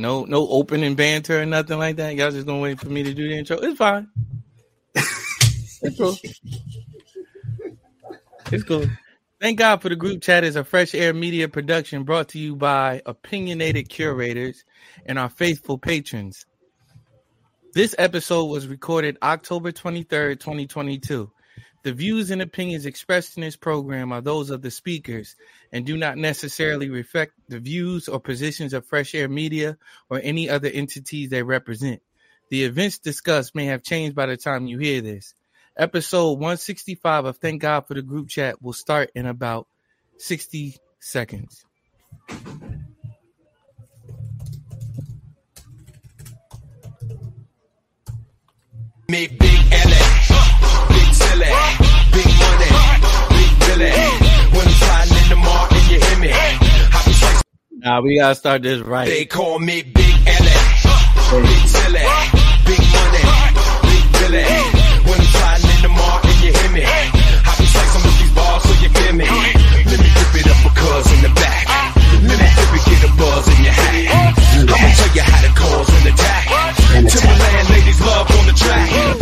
No, no opening banter or nothing like that. Y'all just gonna wait for me to do the intro. It's fine. it's cool. It's cool. Thank God for the group chat is a fresh heir media production brought to you by opinionated curators and our faithful patrons. This episode was recorded October 23rd, 2022. The views and opinions expressed in this program are those of the speakers and do not necessarily reflect the views or positions of Fresh Heir Media or any other entities they represent. The events discussed may have changed by the time you hear this. Episode 165 of Thank God for the Group Chat will start in about 60 seconds. Me big LA, big silly, big money, big Billy. When I'm sliding in the market, you hear me. I be sexy, Now we gotta start this right. they call me Big LA, big silly, big money, big Billy. When I'm sliding in the market, you hear me. I be sexing with these bars, so you feel me. Let me rip it up because in the back. Let me it, get a buzz in your hat. I'ma tell you how to cause an attack. Timberland ladies love on the track.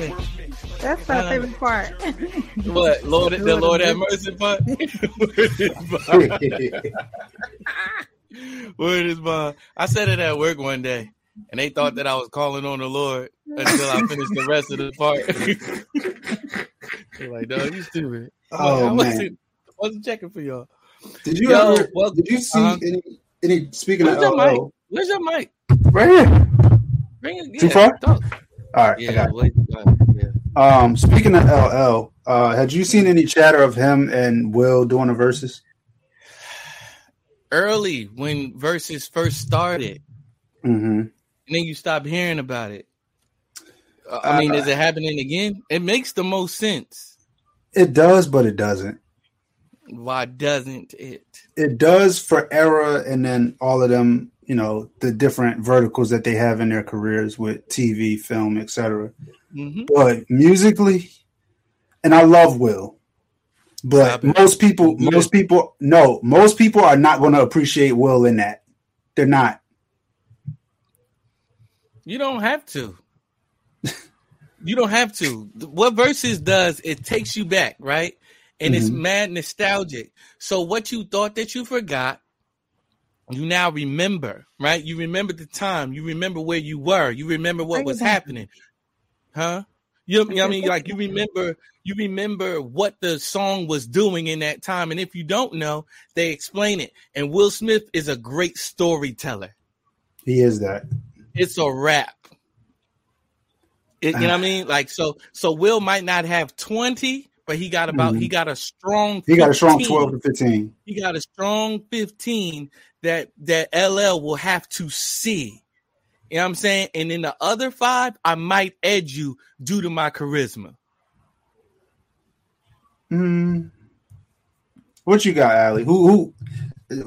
Me. That's my favorite part. What? Lord, the Lord have mercy part? Word is bond. Word is bond. I said it at work one day, and they thought that I was calling on the Lord until I finished the rest of the part. They're like, "No, you stupid." Oh, I man. wasn't, wasn't checking for y'all. Did you Yo, ever? well, did you see uh-huh. any? Any speaking Where's of your mic? Where's your mic? right here. Bring it. Too far? talk. All right, I Yeah, got it. yeah. Um, speaking of LL, uh, had you seen any chatter of him and Will doing the Verzuz? Early when Verzuz first started, Mm-hmm. and then you stop hearing about it. Uh, I mean, Uh, is it happening again? It makes the most sense. It does, but it doesn't. Why doesn't it? It does for era, and then all of them. You know the different verticals that they have in their careers with TV, film, etc. hmm But musically, and I love Will, but it. most people, Yeah. most people, no, most people are not going to appreciate Will in that. They're not. You don't have to. you don't have to. What Verzuz does it takes you back, right? And it's Mhm. mad nostalgic. So what you thought that you forgot, you now remember, right? You remember the time. You remember where you were. You remember what was happening, huh? You know what I mean? Like you remember, you remember what the song was doing in that time. And if you don't know, they explain it. And Will Smith is a great storyteller He is that. it's a rap. It- you know what I mean? Like so, so Will might not have twenty, but he got about he mm-hmm. got a strong. He got a strong twelve to fifteen. He got a strong fifteen that that LL will have to see. You know what I'm saying? And in the other five, I might edge you due to my charisma. Mm. What you got, Aly? Who who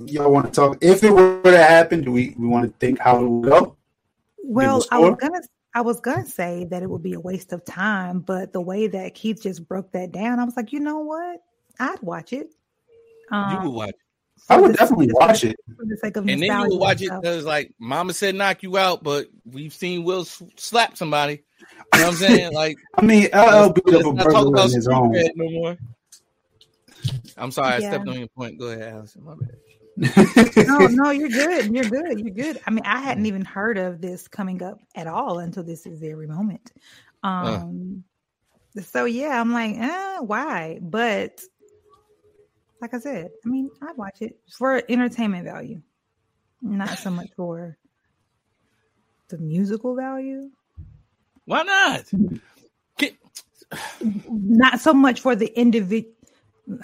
y'all want to talk? If it were to happen, do we we want to think how it would go? Well, I was gonna I was gonna say that it would be a waste of time, but the way that Keith just broke that down, I was like, you know what? I'd watch it. you Um, would watch, it. I would definitely watch it. for the sake of and then you would watch it because like Mama said, knock you out, but we've seen Will slap somebody. You know what I'm saying? Like I mean, LL let's, beat up a not talk burglar about in his own. no more. I'm sorry, Yeah. I stepped on your point. Go ahead, Allison. My bad. no, no, you're good. You're good. You're good. I mean, I hadn't even heard of this coming up at all until this very moment. Um, so yeah, I'm like, eh, why? But like I said, I mean, I'd watch it for entertainment value, not so much for the musical value. Why not? Get- Not so much for the individual.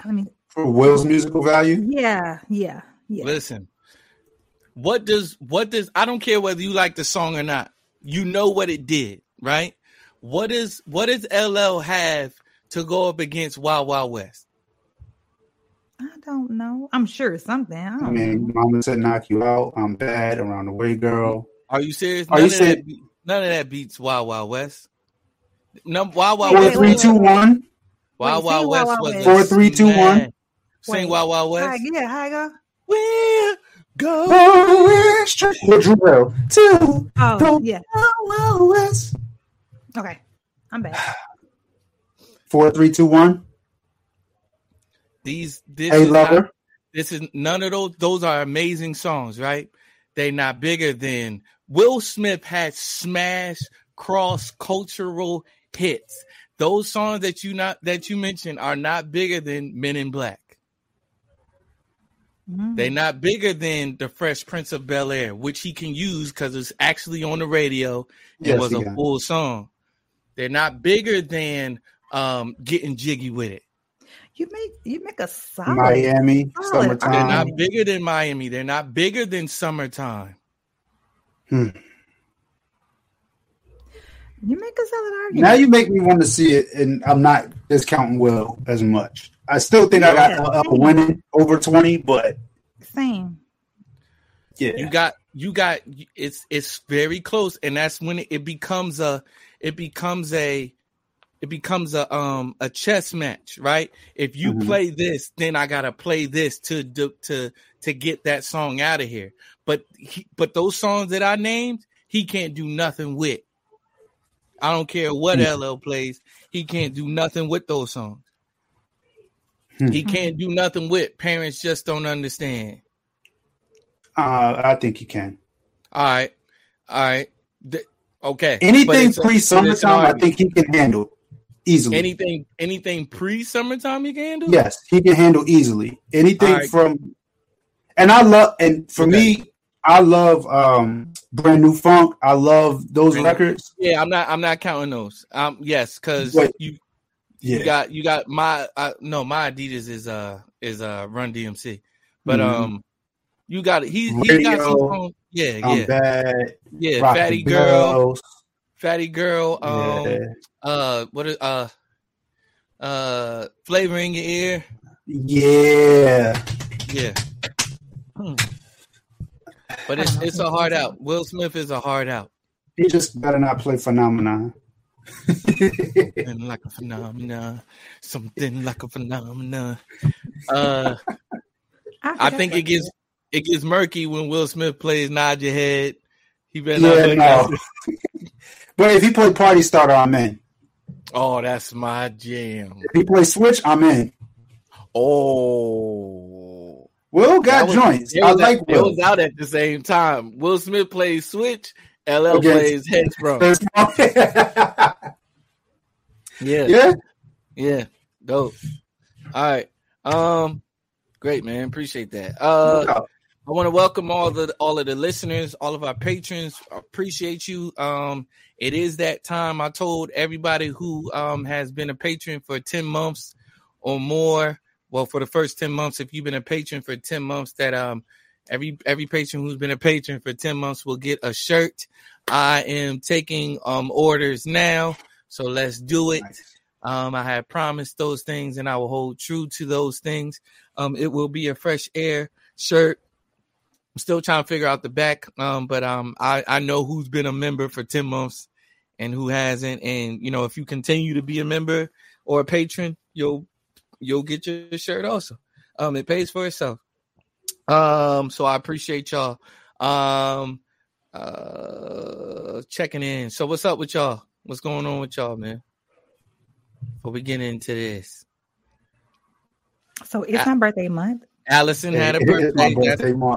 I mean, For Will's musical value, yeah, yeah, yeah. Listen, what does what does I don't care whether you like the song or not. You know what it did, right? What is what does LL have to go up against Wild Wild West? I don't know. I'm sure it's something. I don't I know. mean, Mama said knock you out. I'm bad. Around the way, girl. Are you serious? Are none, you of serious? be- none of that beats Wild Wild West. No, Wild Wild Four, West. three, two, one. Wild Wait, Wild West Wild Wild was West. Four, three, two, one. smash. Sing Wait. Wild Wild Hi, West. yeah, hi, go. Where go? Oh, it's true. With To Oh, the yeah. Wild West. Okay, I'm back. Four, three, two, one. These this Hey, is not- this is none of those those are amazing songs right? They're not bigger than will smith had smash cross cultural hits. Those songs that you not that you mentioned are not bigger than men in black. Mm. they're not bigger than the fresh prince of bel air which he can use because it's actually on the radio it Yes, was a can. full song. They're not bigger than um getting jiggy with it You make you make a solid. Miami, Solid they're not bigger than miami they're not bigger than summertime Hmm. You make a solid argument. Now you make me want to see it, and I'm not discounting Will as much. I still think I Yeah. got LL winning over 20, but Same. yeah. you got you got it's it's very close and that's when it, it becomes a it becomes a it becomes a um a chess match right if you Mhm. play this then i gotta play this to to to get that song out of here but he, but those songs that i named he can't do nothing with i don't care what Hmm. ll plays he can't do nothing with those songs Hmm. he can't do nothing with parents just don't understand Uh, I think you can. All right, all right, Th- okay. Anything pre but it's an summertime, I think he can handle easily. anything, anything pre summertime you can do. yes, he can handle easily. Anything right. from, and I love, and for Okay. me, I love um brand new funk. I love those Brand New- records. yeah. I'm not, I'm not counting those. Um, yes, because you, Yeah, you got, you got my, uh, no, my Adidas is uh is uh Run DMC, but Mhm. um, you got he he got some songs. Yeah, I'm yeah, bad. yeah. Rock Fatty girl, Bells. Fatty girl. Um, yeah. uh, what is uh, uh, flavor in your ear. yeah. Yeah. Hmm. But it's it's a hard out. Will Smith is a hard out. He just better not play phenomenon. Something like a phenomenon. Something like a phenomenon. Uh I forgot think it gets it gets murky when Will Smith plays Nod Your Head. He better yeah, not no. but if he play Party Starter, I'm in. Oh, that's my jam. If he play Switch, I'm in. Oh. Will got was- joints. I like at, it was out at the same time. Will Smith plays Switch, LL Against- plays Headstrong. yeah. Yeah. Yeah, dope. All right. Um, great, man. Appreciate that. Uh, I want to welcome all the all of the listeners, all of our patrons. Appreciate you. Um, it is that time. I told everybody who um has been a patron for ten months or more. Well, for the first ten months, if you've been a patron for ten months, that um every every patron who's been a patron for ten months will get a shirt. I am taking um orders now, so let's do it. Nice. Um, I had promised those things, and I will hold true to those things. Um, it will be a fresh heir shirt. I'm still trying to figure out the back, um, but um, I I know who's been a member for ten months and who hasn't, and you know if you continue to be a member or a patron, you'll you'll get your shirt also. Um, it pays for itself. Um, so I appreciate y'all. Um, uh, checking in. So what's up with y'all? What's going on with y'all, man? Before we get into this, So it's my birthday month. Allison had a It is birthday.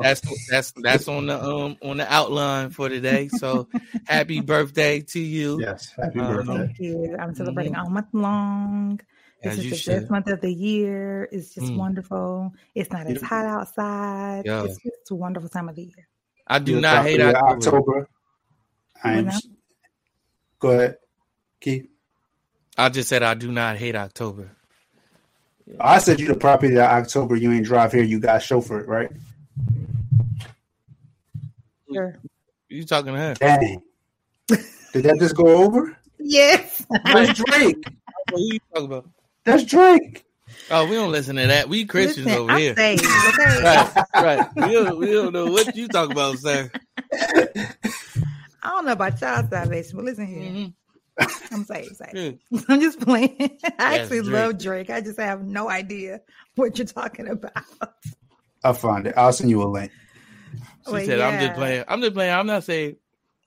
That's, that's that's that's on the um on the outline for today. So happy birthday to you. Yes, happy Um, birthday. Thank you. I'm celebrating all month long. This As is you the should. best month of the year. It's just Mm. wonderful. It's not as hot outside. Yeah. It's just a wonderful time of the year. I do You're not hate October. October. I'm, go ahead, Keith. I just said I do not hate October. I said you the property that October. You ain't drive here. You got chauffeur, right? Sure. You talking to her? Dang. Did that just go over? Yes. That's Drake. What you talking about? That's Drake. Oh, we don't listen to that. We Christians Listen, over I'm here. saved, okay? Right, right. We don't, we don't know what you talk about, sir. I don't know about y'all salvation, but listen here. Mhm. I'm saved, saved. Yeah. I'm just playing. I Yes, actually Drake. love Drake. I just have no idea what you're talking about. I'll find it. I'll send you a link. She Well, said, "I'm just playing. I'm just playing. I'm not saying."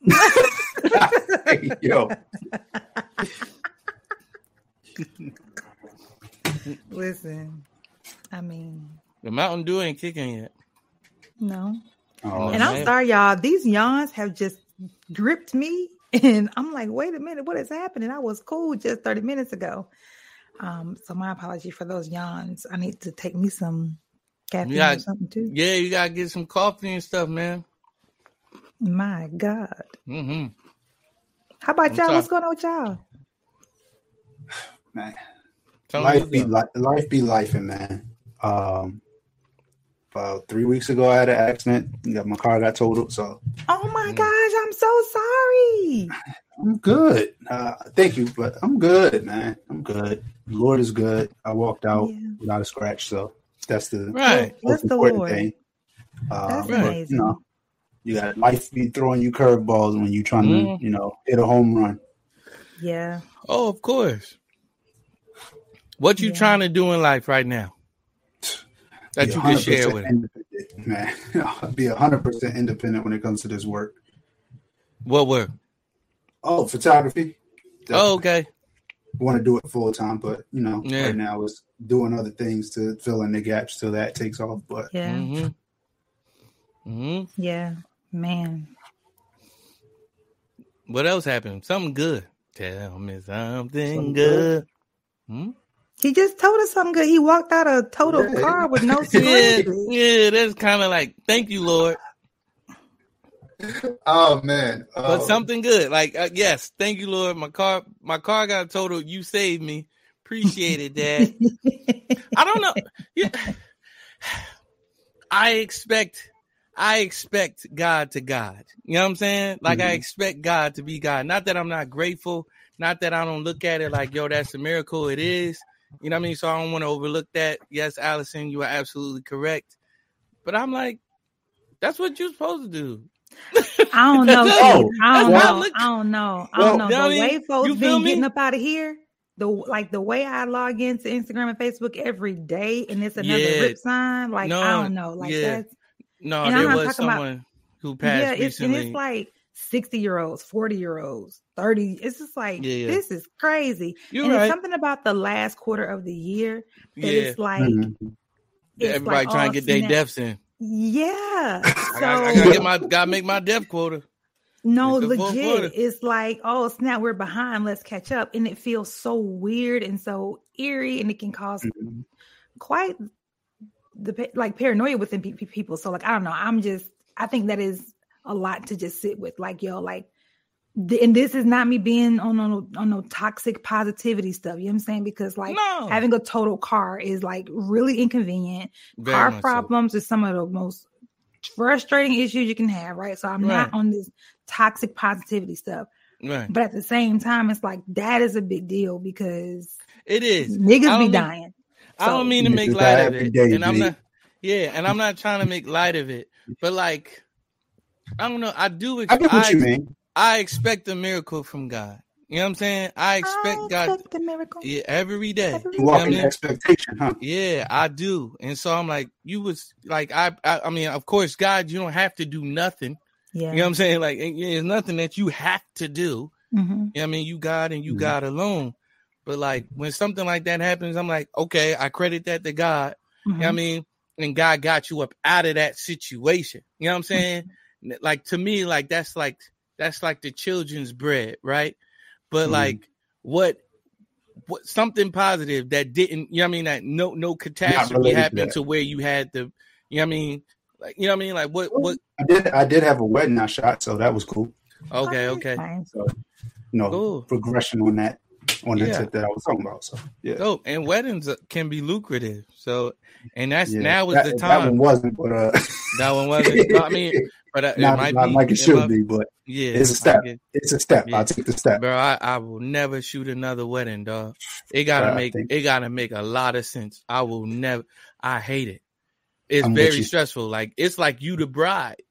Yo, Listen, I mean, The Mountain Dew ain't kicking yet. no. oh, And I'm sorry, y'all. These yawns have just gripped me, and I'm like, wait a minute, what is happening? I was cool just 30 minutes ago. Um, so my apology for those yawns. I need to take me some caffeine Yeah. or something too. Yeah, you gotta get some coffee and stuff, man. My God. hmm How about I'm y'all? sorry. What's going on with y'all? man. Tell life be li- life be life, man. Um, about three weeks ago, I had an accident. Got my car got totaled, so Oh my gosh, I'm so sorry. I'm good. Uh, thank you, but I'm good, man. I'm good. The Lord is good. I walked out Yeah. without a scratch, so that's the Right. Bless most the important Lord. thing. Uh, That's but, amazing. You know, you got life be throwing you curveballs when you trying Mm. to, you know, hit a home run. Yeah. Oh, of course. What you Yeah. trying to do in life right now that Be you can share 100% with it? independent, Man, I'll be hundred percent independent when it comes to this work. What work? Oh, photography. Oh, okay. want to do it full time, but you know, Yeah. right now it's doing other things to fill in the gaps till that takes off. But Yeah. hmm hmm Yeah. Man. What else happened? Something good. Tell me something, Something good. Hmm? He just told us something good. He walked out a total Yeah. car with no Yeah, yeah, that's kind of like, thank you, Lord. oh man, But something good. Like, uh, yes, thank you, Lord. My car, my car got totaled. You saved me. Appreciated that. I don't know. Yeah. I expect I expect God to God. You know what I'm saying? Like I Mhm. expect God to be God. Not that I'm not grateful, not that I don't look at it like, yo, that's a miracle. It is. You know what I mean? So I don't want to overlook that. Yes, Allison, you are absolutely correct. But I'm like, that's what you're supposed to do. I don't know. Oh, I don't well, know. look- I don't know. I don't know. you know I The mean? way folks been me? getting up out of here, the like the way I log into Instagram and Facebook every day, and it's another Yeah. rip sign. Like No, I don't know. Like yeah. that's No, And I'm not was talking about- who passed yeah. It's and it's like sixty year olds, forty year olds, thirty. It's just like Yeah, yeah. this is crazy. you're and right. it's something about the last quarter of the year that yeah. it's like Mhm. it's Everybody like, trying oh, to get their snap. deaths in. Yeah. I, So got, I gotta get my gotta make my death quota. No, It's the fourth legit. It's like, oh snap, we're behind. Let's catch up, and it feels so weird and so eerie, and it can cause Mhm. quite the like paranoia within pe- pe- people. So like, I don't know. I'm just, I think that is a lot to just sit with. Like, yo, like, th- and this is not me being on on on no toxic positivity stuff. You know what I'm saying? Because like no, having a total car is like really inconvenient. Very car much so. problems is some of the most frustrating issues you can have, right? So I'm not on this toxic positivity stuff. Right. But at the same time, it's like that is a big deal because It is. I niggas don't be mean- dying. I don't mean to make light of it, day, and I'm not. Yeah, and I'm not trying to make light of it, but like, I don't know. I do. Ex- I get what I, you mean. I expect a miracle from God. You know what I'm saying? I expect I God expect a miracle. yeah, every day. Every You walk I mean- expectation, huh? Yeah, I do. And so I'm like, you was like, I, I, I mean, of course, God, you don't have to do nothing. Yeah. You know what I'm saying? Like, it- there's nothing that you have to do. Mhm. You know I mean? You God and you Mhm. God alone. But like when something like that happens, I'm like, okay, I credit that to God. You know what I Mhm. mean? And God got you up out of that situation. You know what I'm saying? like to me, like that's like that's like the children's bread, right? But Mhm. like what what something positive that didn't, you know what I mean? That no no catastrophe related to happened to where you had the you know what I mean? Like you know what I mean? Like what what I did I did have a wedding I shot, so that was cool. okay, okay. So you know, Cool. progression on that on the Yeah. tip that I was talking about. So yeah. Oh, And weddings uh, can be lucrative. So and that's yeah. now is that, the time. That one wasn't, but uh That one wasn't. I mean, but uh, it not, might not be like it should might- be, but Yeah, It's a step. get- it's a step. Yeah. I'll take the step. bro. I, I will never shoot another wedding, dog. It gotta I make it gotta make a lot of sense. I will never. I hate it. It's I'm very stressful. Like it's like you the bride.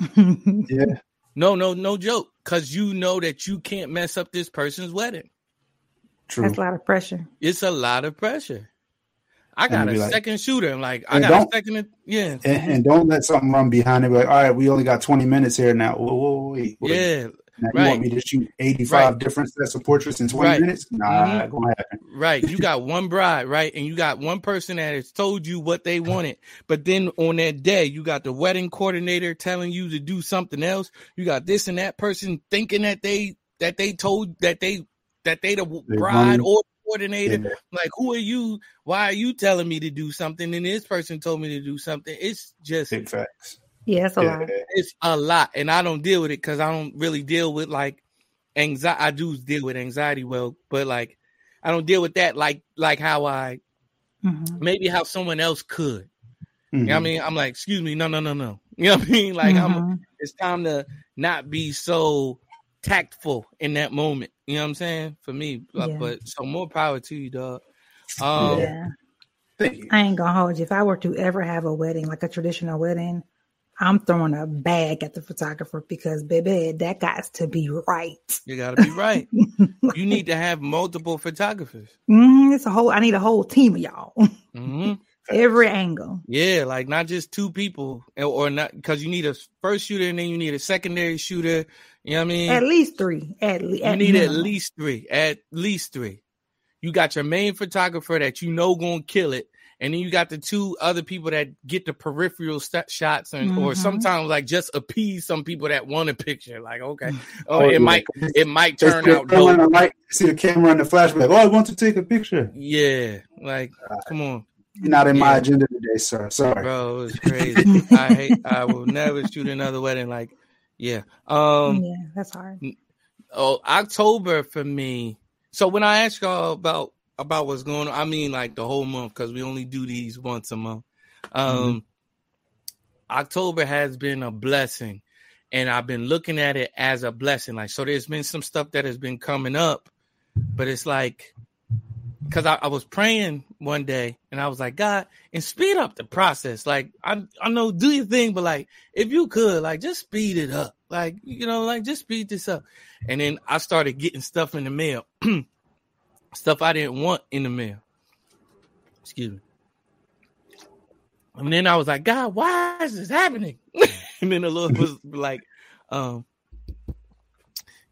Yeah. No, no, no joke. Cause you know that you can't mess up this person's wedding. True. That's a lot of pressure. It's a lot of pressure. I got a like- second shooter. Like, I got a second. Yeah, And, and don't let something run behind it. Like, all right, we only got 20 minutes here now. Whoa, whoa, wait, wait. yeah. Now you want me to shoot 85 Right. different sets of portraits in 20 Right. minutes? Nah, Mhm. it gonna happen. Right. You got one bride, right? And you got one person that has told you what they wanted. But then on that day, you got the wedding coordinator telling you to do something else. You got this and that person thinking that they that they told that they that they the They bride or coordinator. Yeah. Like, who are you? Why are you telling me to do something? And this person told me to do something. It's just Big facts. Yeah, it's a Yeah. lot. it's a lot. And I don't deal with it because I don't really deal with like anxiety. I do deal with anxiety well, but like I don't deal with that like like how I Mhm. maybe how someone else could. You know what I Mhm. mean? I'm like, excuse me, no, no, no, no. You know what I mean? Like I'm Mhm. it's time to not be so tactful in that moment. You know what I'm saying? For me. But, Yeah. but so more power to you, dog. Um yeah. I ain't gonna hold you. If I were to ever have a wedding, like a traditional wedding, I'm throwing a bag at the photographer because baby, that got to be right. you gotta be right. you need to have multiple photographers. Mhm, It's a whole. I need a whole team of y'all, hmm every angle. Yeah, like not just two people, or- or not because you need a first shooter and then you need a secondary shooter. You know what I mean? At least three. At, le- you at need at least three. At least three. You got your main photographer that you know gonna kill it, and then you got the two other people that get the peripheral st- shots, and or Mhm. sometimes like just appease some people that want a picture. Like, okay, oh, Oh, it yeah. might it might turn see the out camera on dope. the light, see the camera on the flashback. Oh, I want to take a picture. Yeah, like come on. You're not in my agenda today, sir. Sorry. Bro, it was crazy. I hate. I will never shoot another wedding. Like, yeah. Um. yeah, that's hard. Oh, October for me. So when I ask y'all about about what's going on, I mean like the whole month because we only do these once a month. Um. October has been a blessing, and I've been looking at it as a blessing. Like, so there's been some stuff that has been coming up, but it's like because I, I was praying one day and I was like, God, and speed up the process. Like, I I know do your thing, but like if you could, like just speed it up. Like, you know, like just speed this up. And then I started getting stuff in the mail. stuff I didn't want in the mail. Excuse me. And then I was like, God, why is this happening? and then the Lord was like, um,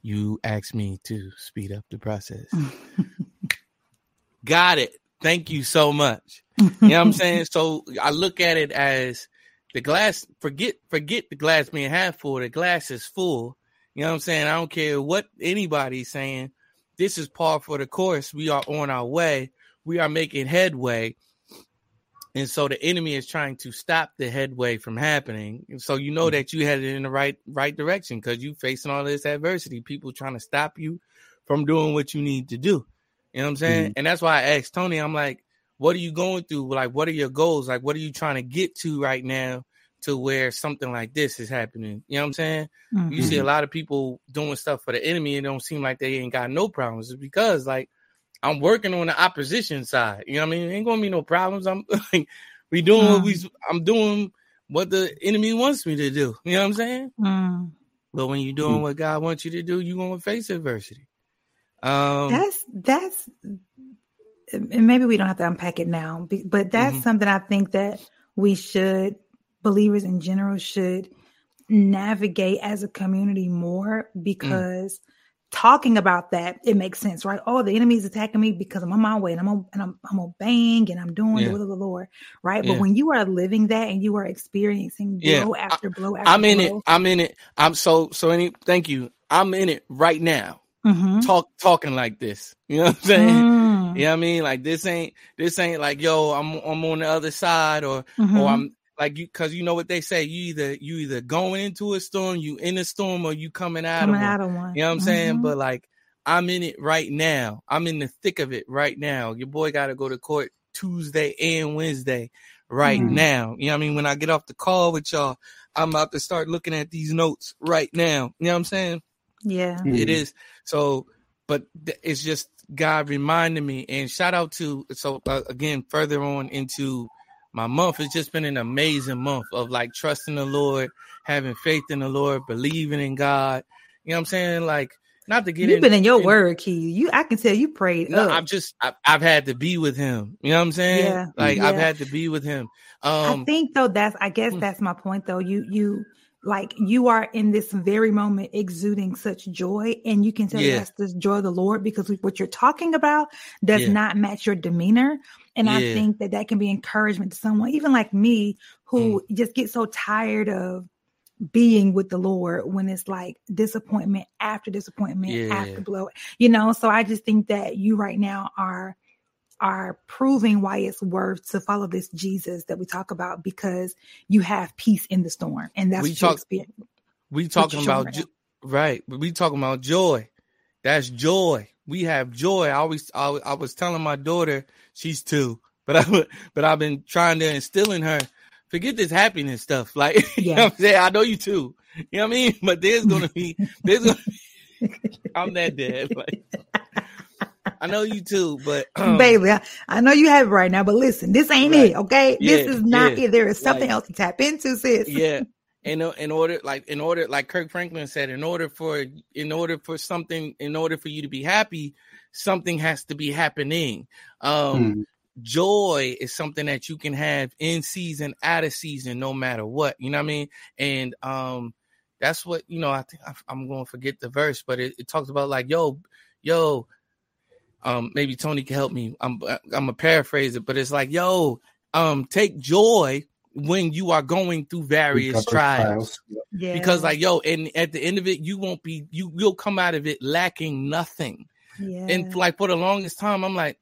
you asked me to speed up the process. Got it. Thank you so much. You know what I'm saying? So I look at it as the glass, forget, forget the glass being half full. The glass is full. You know what I'm saying? I don't care what anybody's saying. This is par for the course. We are on our way. We are making headway. And so the enemy is trying to stop the headway from happening. And so you know that you headed in the right right direction because you facing all this adversity. People trying to stop you from doing what you need to do. You know what I'm saying? Mm-hmm. And that's why I asked Tony, I'm like, what are you going through? Like, what are your goals? Like, what are you trying to get to right now to where something like this is happening? You know what I'm saying? You see a mm-hmm. lot of people doing stuff for the enemy and it don't seem like they ain't got no problems. It's because like I'm working on the opposition side. You know what I mean? Ain't gonna be no problems. I'm like we doing what we uh-huh. I'm doing what the enemy wants me to do. You know what I'm saying? Mm. But when you're doing mm. what God wants you to do, you're gonna face adversity. Um That's that's and maybe we don't have to unpack it now, but that's Mhm. something I think that we should believers in general should navigate as a community more because talking about that, it makes sense, right? Oh, the enemy is attacking me because I'm on my way and I'm and I'm, I'm obeying and I'm doing Yeah. the will of the Lord, right? Yeah. But when you are living that and you are experiencing Yeah. blow after blow after I'm in it. I'm in it. I'm so so any thank you. I'm in it right now. Mhm. Talk talking like this. You know what I'm saying? Mm, You know what I mean? Like this ain't this ain't like yo, I'm I'm on the other side or mhm. or I'm like you because you know what they say. You either you either going into a storm, you in a storm, or you coming out coming of one. out of one. You know what I'm saying? Mhm. But like I'm in it right now. I'm in the thick of it right now. Your boy got to go to court Tuesday and Wednesday right Mhm. now. You know what I mean? When I get off the call with y'all, I'm about to start looking at these notes right now. You know what I'm saying? yeah. Mhm. It is so, but it's just God reminding me. And shout out to so uh, again further on into my month. It's just been an amazing month of like trusting the Lord, having faith in the Lord, believing in God. You know what I'm saying? Like not to get You've in, been in your in- word, Key. You, I can tell you prayed No, up. I've just I've, I've had to be with Him. You know what I'm saying? Yeah, Like I've had to be with Him. I Um, think though that's I guess Hmm. that's my point though. You you like you are in this very moment exuding such joy, and you can tell Yeah. that's the joy of the Lord because what you're talking about does Yeah. not match your demeanor. And I think that that can be encouragement to someone, even like me, who Hmm. just gets so tired of being with the Lord when it's like disappointment after disappointment Yeah. after blow. You know, so I just think that you right now are are proving why it's worth to follow this Jesus that we talk about because you have peace in the storm, and that's We what you talk- experience. we talking about right jo- right. We talking about joy. That's joy. We have joy. I always I, I was telling my daughter she's two but i but i've been trying to instill in her forget this happiness stuff. Like you know i'm saying? I know you too. You know what i mean? But there's gonna be there's gonna be, i'm that dad like i know you too but um, Baby, I, I know you have it right now, but listen, this ain't Right. it, okay? this is not yeah. it. There is something Like- else to tap into, sis. yeah in, in order like in order like kirk franklin said in order for in order for something in order for you to be happy something has to be happening um Mhm. joy is something that you can have in season out of season no matter what you know what i mean and um that's what you know i think I- i'm going to forget the verse but it, it talks about like yo yo um maybe tony can help me. I'm i'm gonna paraphrase it but it's like yo um take joy when you are going through various Recovery trials. Yeah. because like yo and at the end of it you won't be you you'll come out of it lacking nothing. Yeah. and like for the longest time i'm like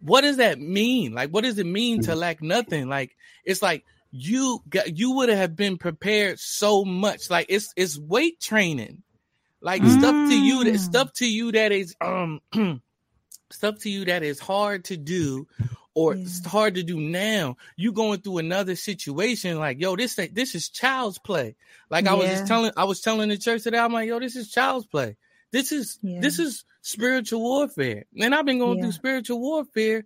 what does that mean? Like what does it mean to lack nothing? Like it's like you got you would have been prepared so much. Like it's it's weight training. Like stuff to you that Mm. stuff to you that is um stuff to you that is hard to do or Yeah. it's hard to do now you going through another situation like yo this ain't- this is child's play like i was just telling i was telling the church today i'm like yo this is child's play this is Yeah. this is spiritual warfare and i've been going Yeah. through spiritual warfare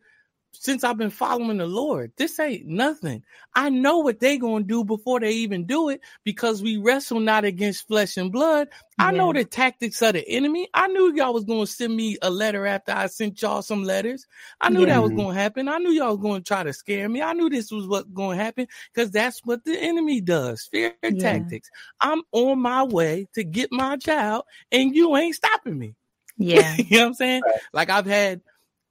since I've been following the Lord. This ain't nothing. I know what they gonna do before they even do it because we wrestle not against flesh and blood. I know the tactics of the enemy. I knew y'all was gonna send me a letter after I sent y'all some letters. I knew Yeah. that was gonna happen. I knew y'all was gonna try to scare me. I knew this was what gonna happen because that's what the enemy does. Fear Yeah. tactics. I'm on my way to get my child, and you ain't stopping me. yeah. you know what I'm saying? Right. Like I've had,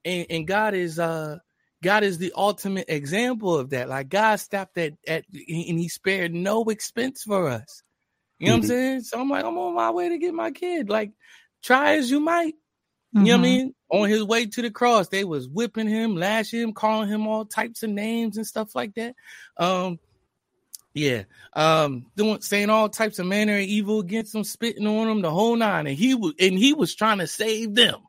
and, and God is uh God is the ultimate example of that. Like God stopped at at and He spared no expense for us. You know what I'm Mhm. saying? So I'm like, I'm on my way to get my kid. Like, try as you might. You know what I Mhm. mean? On his way to the cross, they was whipping him, lashing him, calling him all types of names and stuff like that. Um, yeah, um, doing saying all types of manner of evil against him, spitting on him, the whole nine, and he was and he was trying to save them.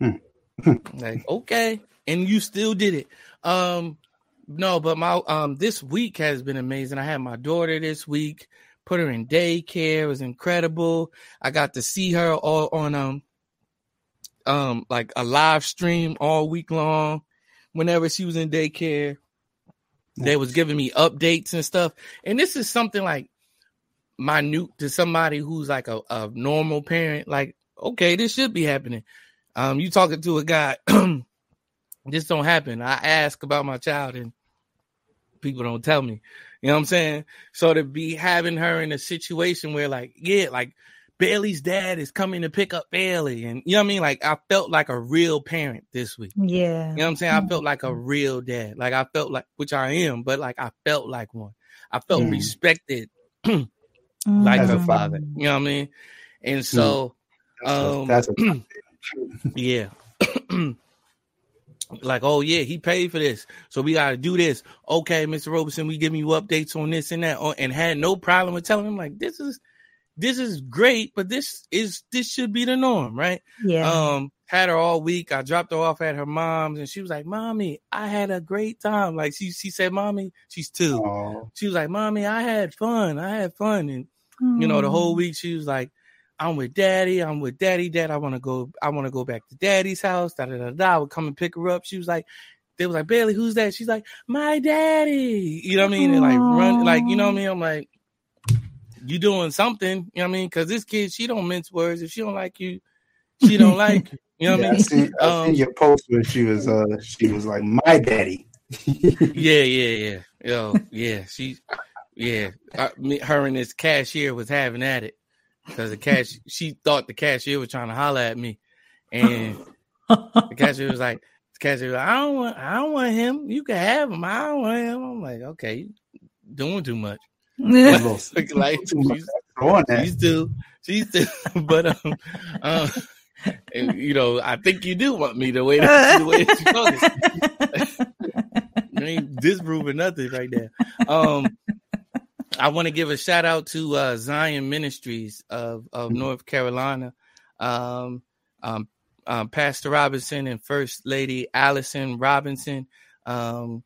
like, okay, and you still did it. Um, no, but my um this week has been amazing. I had my daughter this week, put her in daycare, it was incredible. I got to see her all on um um like a live stream all week long whenever she was in daycare. They was giving me updates and stuff. And this is something like minute to somebody who's like a, a normal parent. Like, okay, this should be happening. Um, you talking to a guy, this don't happen. I ask about my child and people don't tell me. You know what I'm saying? So to be having her in a situation where like, yeah, like Bailey's dad is coming to pick up Bailey. And you know what I mean? Like I felt like a real parent this week. Yeah. You know what I'm saying? I felt like a real dad. Like I felt like which I am, but like I felt like one. I felt Mm. respected like Mm. As a a father. You know what I mean? And so um That's a, yeah. like, oh yeah, he paid for this. So we gotta do this. Okay, Mr. Robeson, we giving you updates on this and that. And had no problem with telling him like this is this is great, but this is this should be the norm, right? Yeah. Um, had her all week. I dropped her off at her mom's and she was like, Mommy, I had a great time. Like she she said, Mommy, she's two. oh, She was like, Mommy, I had fun. I had fun. And you know, the Mm. whole week she was like, I'm with daddy, I'm with daddy, dad. I want to go, I want to go back to daddy's house. Da da da da. I would come and pick her up. She was like, they was like, Bailey, who's that? She's like, my daddy. You know what I mean? And like run, like, you know what I mean? I'm like, you doing something, you know what I mean? Cause this kid, she don't mince words. If she don't like you, she don't like you. You know what yeah, I I mean? seen, I Um, seen your post where she was uh she was like my daddy. Yeah, yeah, yeah. Yo, yeah. She, yeah. Uh, me, her and this cashier was having at it because the cash. She thought the cashier was trying to holler at me, and the cashier was like, the cashier, was like, I don't want, I don't want him. You can have him. I don't want him. I'm like, okay, doing too much. like, like Too much she's, she's still, she's still, but um, um, and, you know, I think you do want me the way that the way that. You ain't disproving nothing right there. Um, I want to give a shout out to uh, Zion Ministries of of North Carolina, um, um, um, Pastor Robinson and First Lady Allison Robinson. Um,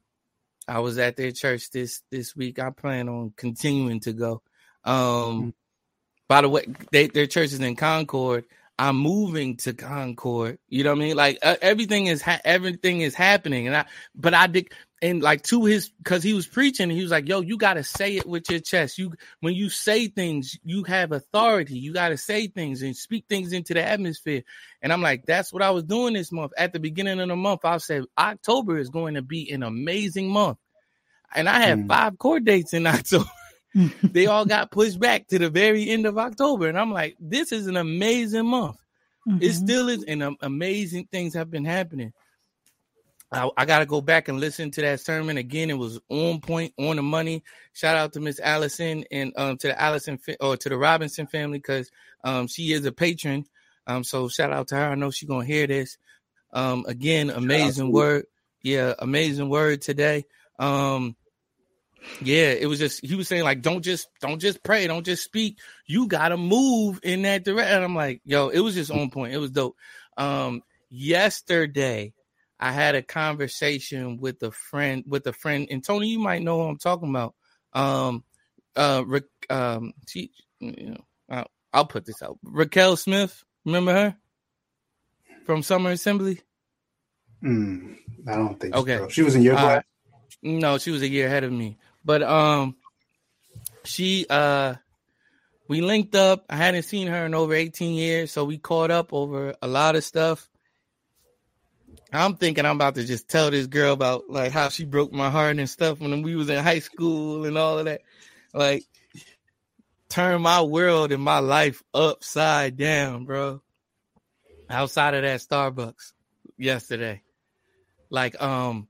I was at their church this this week. I plan on continuing to go. Um, by the way, they, their church is in Concord. I'm moving to Concord. You know what I mean? Like uh, everything is ha- everything is happening, and I but I did and like to his because he was preaching. He was like, "Yo, you got to say it with your chest. You when you say things, you have authority. You got to say things and speak things into the atmosphere." And I'm like, "That's what I was doing this month. At the beginning of the month, I said October is going to be an amazing month, and I had Mm. five court dates in October." they all got pushed back to the very end of October. And I'm like, this is an amazing month. It Mhm. still is, and um, amazing things have been happening. I, I got to go back and listen to that sermon again. It was on point, on the money. Shout out to Miss Allison and um, to the Allison or to the Robinson family because um, she is a patron. Um, so shout out to her. I know she's gonna hear this. Um, again, amazing word. Yeah, amazing word today. Um, yeah, it was just he was saying like, don't just don't just pray, don't just speak. You gotta move in that direction. And I'm like, yo, it was just on point. It was dope. Um, yesterday, I had a conversation with a friend with a friend, and Tony, you might know who I'm talking about. Um, uh, um, she, you know, I'll, I'll put this out. Raquel Smith, remember her from Summer Assembly? Mm, I don't think Okay. so. She was in your class. right. No, she was a year ahead of me. But um she uh we linked up. I hadn't seen her in over 18 years, so we caught up over a lot of stuff. I'm thinking I'm about to just tell this girl about like how she broke my heart and stuff when we was in high school and all of that. Like turn my world and my life upside down, bro. Outside of that Starbucks yesterday. Like um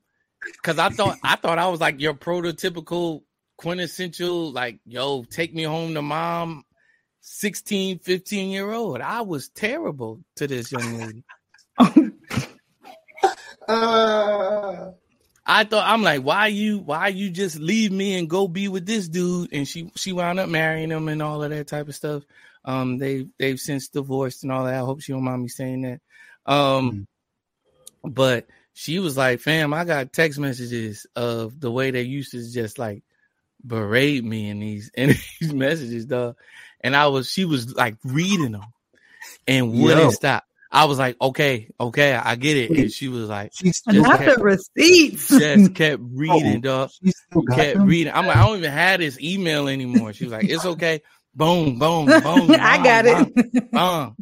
Cause I thought I thought I was like your prototypical quintessential, like, yo, take me home to mom, 16, 15 year old. I was terrible to this young lady. Uh, I thought I'm like, why you why you just leave me and go be with this dude? And she she wound up marrying him and all of that type of stuff. Um they they've since divorced and all that. I hope she don't mind me saying that. Um but she was like, fam, I got text messages of the way they used to just like berate me in these in these messages, dog. And I was she was like reading them and wouldn't Yo. stop. I was like, okay, okay, I get it. And she was like, she's Just Not kept- the receipts. just kept oh, reading, dog. She still got Kept them? reading. I'm like, I don't even have this email anymore. She was like, it's okay. Boom, boom, boom. I got boom, it. boom.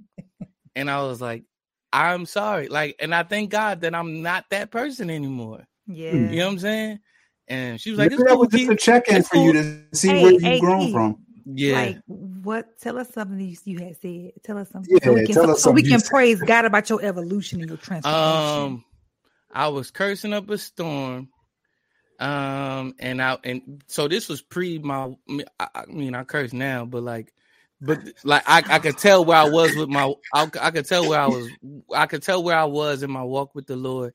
And I was like, I'm sorry. Like, and I thank God that I'm not that person anymore. yeah. You know what I'm saying? And she was like, this it's that was just a check-in for you to see Hey, where you've hey, grown Keith. from. Yeah. Like what? Tell us something you, you had said. Tell us something. so we can, so, so we can praise God about your evolution and your transformation. Um, I was cursing up a storm. Um, and I and so this was pre my. I, mean, I curse now, but like, but like I, I could tell where I was with my. I, I could tell where I was. I could tell where I was in my walk with the Lord,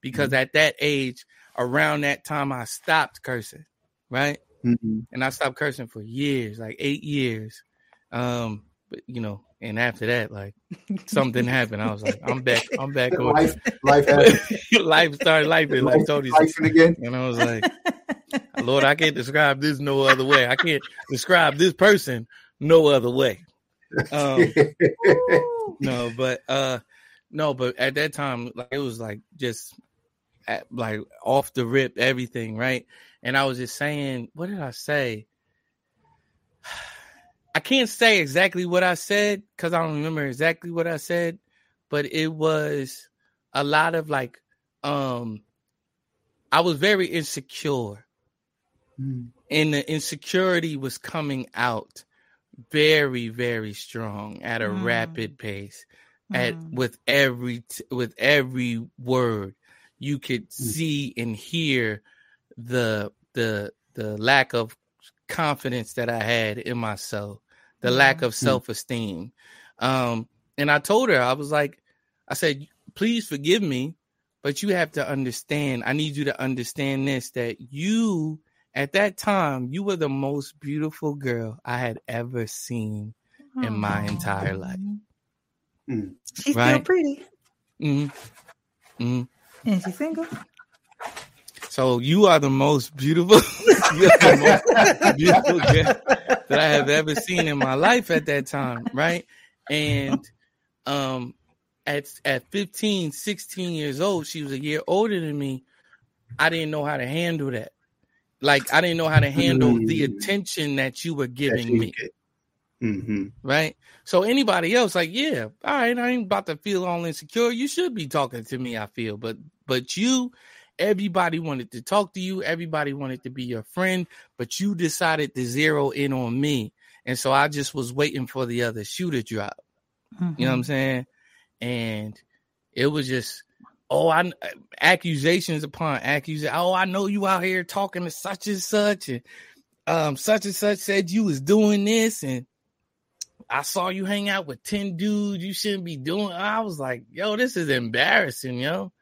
because at that age, around that time, I stopped cursing, right? Mhm. and I stopped cursing for years, like eight years. Um, but you know, and after that, like something happened. I was like, I'm back, I'm back on life, life, life started life and like life, Tony life said. again. And I was like, Lord, I can't describe this no other way. I can't describe this person no other way. Um, no, but uh no, but at that time, like it was like just at, like off the rip, everything, right? And I was just saying, what did I say? I can't say exactly what I said because I don't remember exactly what I said, but it was a lot of like um I was very insecure Mm. and the insecurity was coming out very very strong at a Mm. rapid pace at Mm. with every with every word you could see and hear the the the lack of confidence that I had in myself the lack of self-esteem um and I told her I was like I said please forgive me but you have to understand I need you to understand this that you at that time you were the most beautiful girl I had ever seen in my entire life. Mm. She's still Right. pretty, Mhm. Mhm. and she's single. So you are the most beautiful, the most beautiful girl that I have ever seen in my life at that time, right? And um at at 15, 16 years old, she was a year older than me. I didn't know how to handle that. Like I didn't know how to handle the Mm. attention that you were giving you me. Mhm. right? So anybody else, like, yeah, all right, I ain't about to feel all insecure. You should be talking to me, I feel, but but you, everybody wanted to talk to you, everybody wanted to be your friend, but you decided to zero in on me, and so I just was waiting for the other shoe to drop. You know what I'm saying? And it was just. Oh, I accusations upon accusations. Oh, I know you out here talking to such and such, and um, such and such said you was doing this, and I saw you hang out with 10 dudes you shouldn't be doing. I was like, yo, this is embarrassing, yo.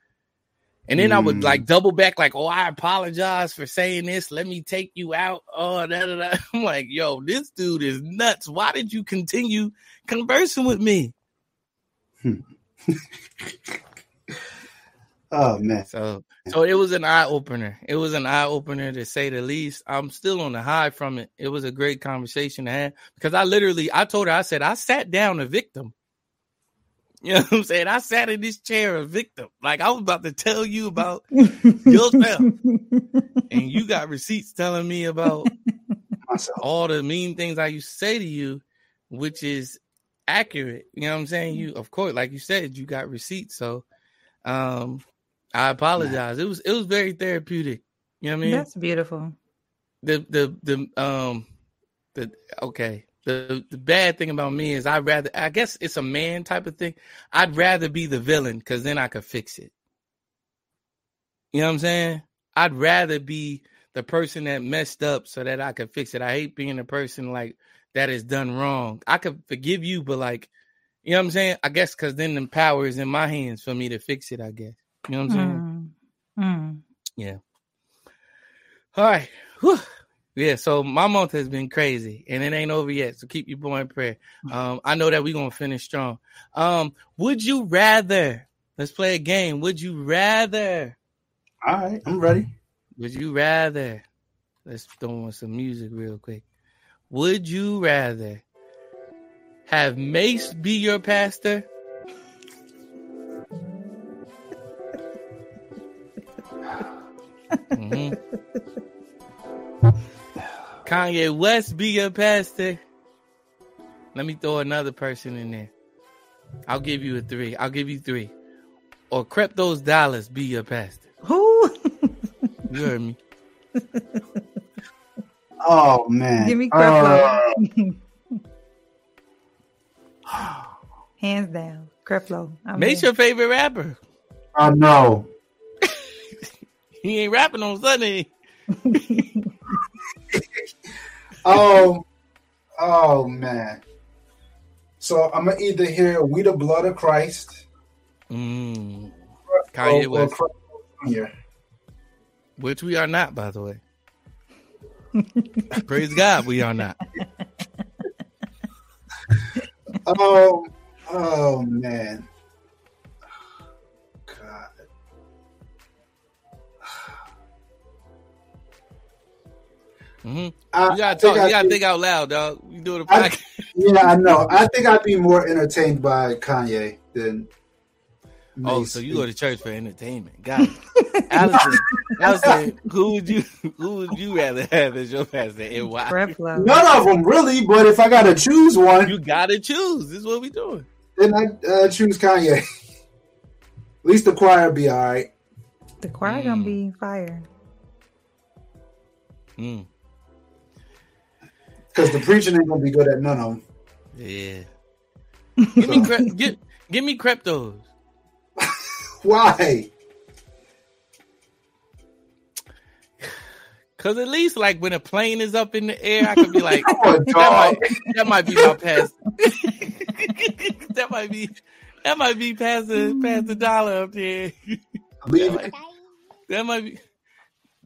And then I would Mm. like double back, like, oh, I apologize for saying this. Let me take you out. Oh, da, da, da. I'm like, yo, this dude is nuts. Why did you continue conversing with me? Oh man. So, so it was an eye opener. It was an eye opener to say the least. I'm still on the high from it. It was a great conversation to have because I literally, I told her, I said, I sat down a victim. You know what I'm saying? I sat in this chair a victim. Like I was about to tell you about yourself, and you got receipts telling me about Myself. all the mean things I used to say to you, which is accurate. You know what I'm saying? You, of course, like you said, you got receipts. So, um, I apologize. It was it was very therapeutic. You know what I mean? That's beautiful. the the the um the okay. The the bad thing about me is I'd rather I guess it's a man type of thing. I'd rather be the villain because then I could fix it. You know what I'm saying? I'd rather be the person that messed up so that I could fix it. I hate being the person like that is done wrong. I could forgive you, but like, you know what I'm saying? I guess because then the power is in my hands for me to fix it. I guess. You know what I'm saying? Mm. Mm. All right. Whew. Yeah, so my month has been crazy and it ain't over yet. So keep your boy in prayer. Um, I know that we're gonna finish strong. Um, would you rather let's play a game? Would you rather? All right, I'm ready. Would you rather? Let's throw on some music real quick. Would you rather have Mace be your pastor? Mhm. Kanye West be your pastor. Let me throw another person in there. I'll give you a three. I'll give you three. Or Crypto's Dollars be your pastor. Who? You heard me. Oh man. Give me Uh, Creflo. Hands down, Creflo. I'm Mate's in. your favorite rapper. I know. He ain't rapping on Sunday. Um. Oh man. So I'm gonna either hear "We the Blood of Christ" Mm. or, Kanye or West, Jr. which we are not, by the way. Praise God, we are not. oh, Oh man. God. hmm I, You gotta think talk. You gotta be- think out loud, dog. You doing a I- podcast? Yeah, I know. I think I'd be more entertained by Kanye than. Oh, Mase. so you go to church for entertainment? Got it. Allison, Allison, who would you who would you rather have as your pastor and why? None of them really, but if I gotta choose one, You gotta choose. This is what we doing. then I uh, choose Kanye. At least the choir be all right. The choir gonna be fire. Mm. Because the preaching ain't gonna be good at none of them. Yeah. Give me cre- give, give me Creptos. Why? Cause at least like when a plane is up in the air, I could be like, Come on, that might that might be my pass. that might be that might be past the past the dollar up there. Leave it. That might be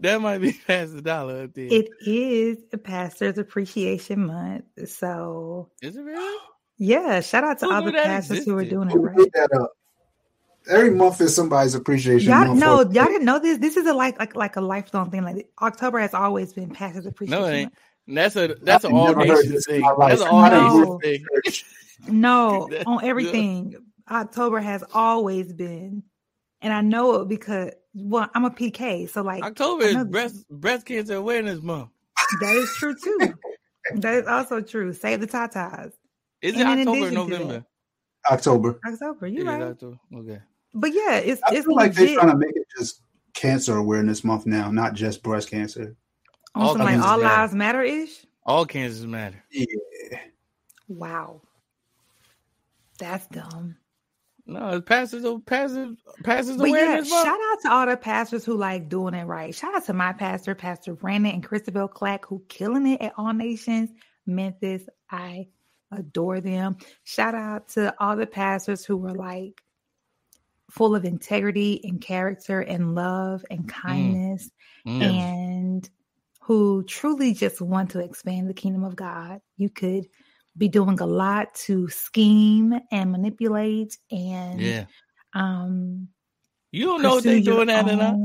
that might be past the dollar up there. Is It is Pastor's Appreciation Month, so is it really? yeah. Shout out to Who all the that pastors who are existed? doing it right. that up? Every month is somebody's appreciation. Y'all month. know, y'all didn't know this. This is a like like like a lifelong thing. Like October has always been Pastor's Appreciation No, it ain't. Month. That's a that's an all never nation thing. That's an all I nation thing. No, on everything. October has always been, and I know it because well, I'm a PK, so like October is know this. breast breast cancer awareness month. that is true too. that is also true. Save the tatas. Is it And in October or November? October. October, you're right. October. Okay. But yeah, it's I it's feel like they're trying to make it just cancer awareness month now, not just breast cancer. on all some like all matter. lives matter ish. All cancers matter. Yeah. Wow, that's dumb. No, it's pastors pastors pastors But yeah, awareness shout out to all the pastors who like doing it right. Shout out to my pastor, Pastor Brandon and Christabel Clack, who killing it at All Nations Memphis. I adore them. Shout out to all the pastors who were like full of integrity and character and love and kindness Mm. and who truly just want to expand the kingdom of God. You could be doing a lot to scheme and manipulate and Yeah. um You don't know they're doing that or not.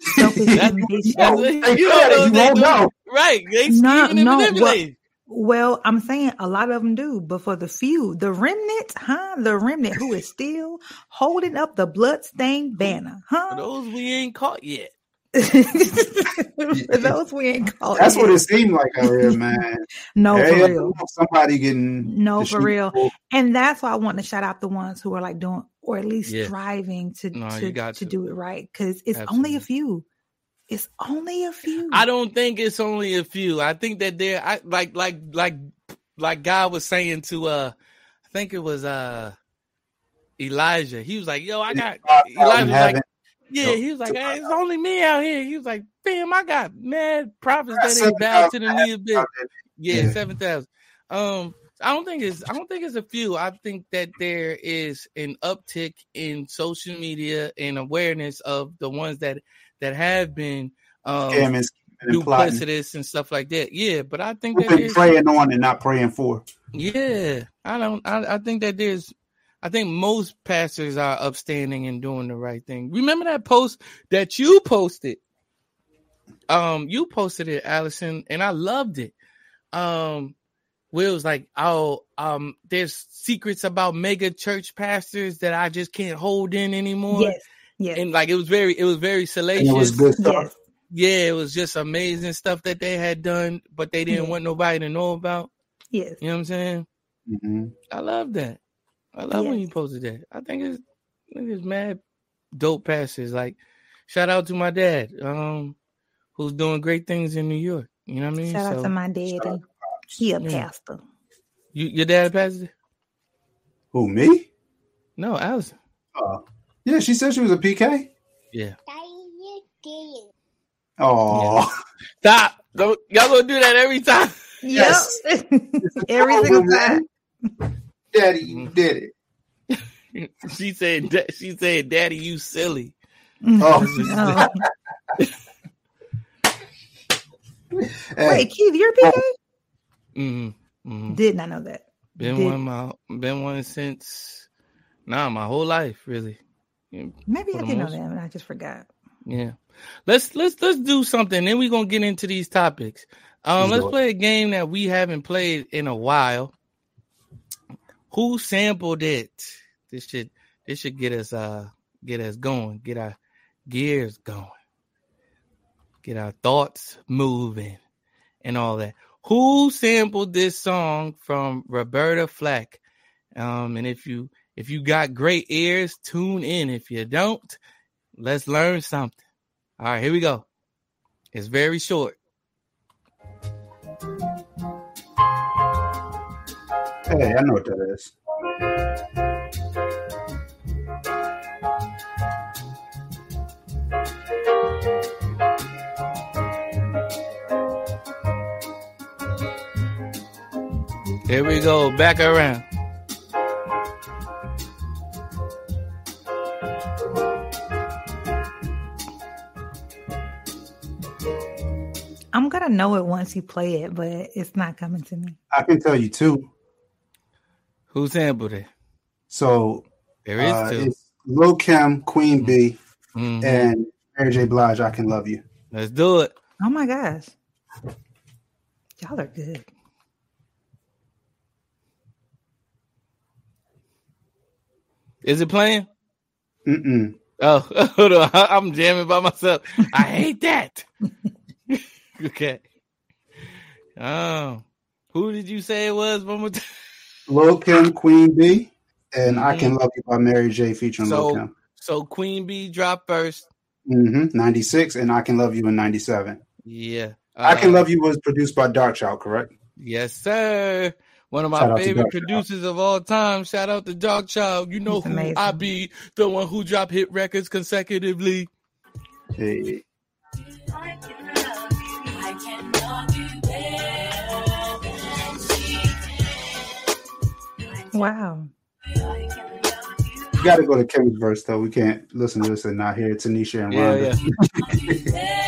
That's- That's you don't know you they won't know. Right. They No, scheming and no, manipulating. Well, I'm saying a lot of them do, but for the few, the remnant, huh? The remnant who is still holding up the bloodstained banner, For huh? those we ain't caught yet. For those we ain't called. That's what it seemed like out here, man. No, Hey, for real. Somebody getting No, for real. pulled. And that's why I want to shout out the ones who are like doing, or at least Yeah. striving to No, to, you got to to. do it right, because it's Absolutely. only a few. It's only a few. I don't think it's only a few. I think that there I like like like like God was saying to uh I think it was uh Elijah. He was like, Yo, I got Elijah like, haven't- Yeah, he was like, hey, it's only me out here. He was like, damn, I got mad prophets that ain't bowed to the knee of bit. Yeah, Yeah. seven thousand. Um, I don't think it's I don't think it's a few. I think that there is an uptick in social media and awareness of the ones that that have been um Scamming, scheming, and duplicitous and stuff like that. Yeah, but I think We've that been there's praying on and not praying for. yeah, I don't. I, I think that there's. I think most pastors are upstanding and doing the right thing. Remember that post that you posted? Um, you posted it, Allison, and I loved it. Um, where it was like, oh, um, there's secrets about mega church pastors that I just can't hold in anymore. yes, yes, And like it was very, it was very And salacious. it was good stuff. yes, Yeah, it was just amazing stuff that they had done, but they didn't Yeah. want nobody to know about. yes. You know what I'm saying? Mhm. I love that. I love when you Yes. posted that. I think it's I think it's mad dope passes. Like shout out to my dad, um, who's doing great things in New York. You know what I mean? Shout out to my daddy. Shout He a Yeah. pastor. you, your dad a pastor? Who me? No, Allison. Uh, yeah, she said she was a PK. Yeah. Oh, Stop. Don't, y'all gonna do that every time. Yes. Yep. Every single time. Daddy, you did it. she said. She said, "Daddy, you silly." Oh, No. hey, Wait, Keith, you're a PK? Mm-hmm. hmm Did not know that. Been Did- one my been one since nah my whole life really. Maybe For I the did know most- that, but I just forgot. Yeah. Let's let's let's do something. Then we're gonna get into these topics. Um, Let's let's play a game that we haven't played in a while. Who sampled it? This should this should get us uh get us going, get our gears going, get our thoughts moving, and all that. Who sampled this song from Roberta Flack? Um, and if you if you got great ears, tune in. If you don't, let's learn something. All right, here we go. It's very short. Hey, I know what that is. Here we go. Back around. I'm gonna know it once you play it, but it's not coming to me. I can tell you two. Who sampled it? So There is uh, 2 it's Lil Kim, Queen B, Mhm. and Mary J. Blige. I can love you. Let's do it. Oh my gosh. Y'all are good. Is it playing? Mm-mm. Oh, hold on. I'm jamming by myself. I hate that. okay. Oh, who did you say it was? One more time. Lil Kim, Queen B, and I Can Love You by Mary J. featuring So- Lil Kim. So Queen Bee dropped first. hmm 96, and I Can Love You in 97. Yeah. I Can Uh, Love You was produced by Darkchild, correct? Yes, sir. One of my out to favorite Darkchild. producers of all time. Shout out to Darkchild. You know He's who amazing. I be, the one who dropped hit records consecutively. Hey. Wow. You got to go to Kim's verse, though. We can't listen to this and not hear Tanisha and Yeah, Rhonda. yeah.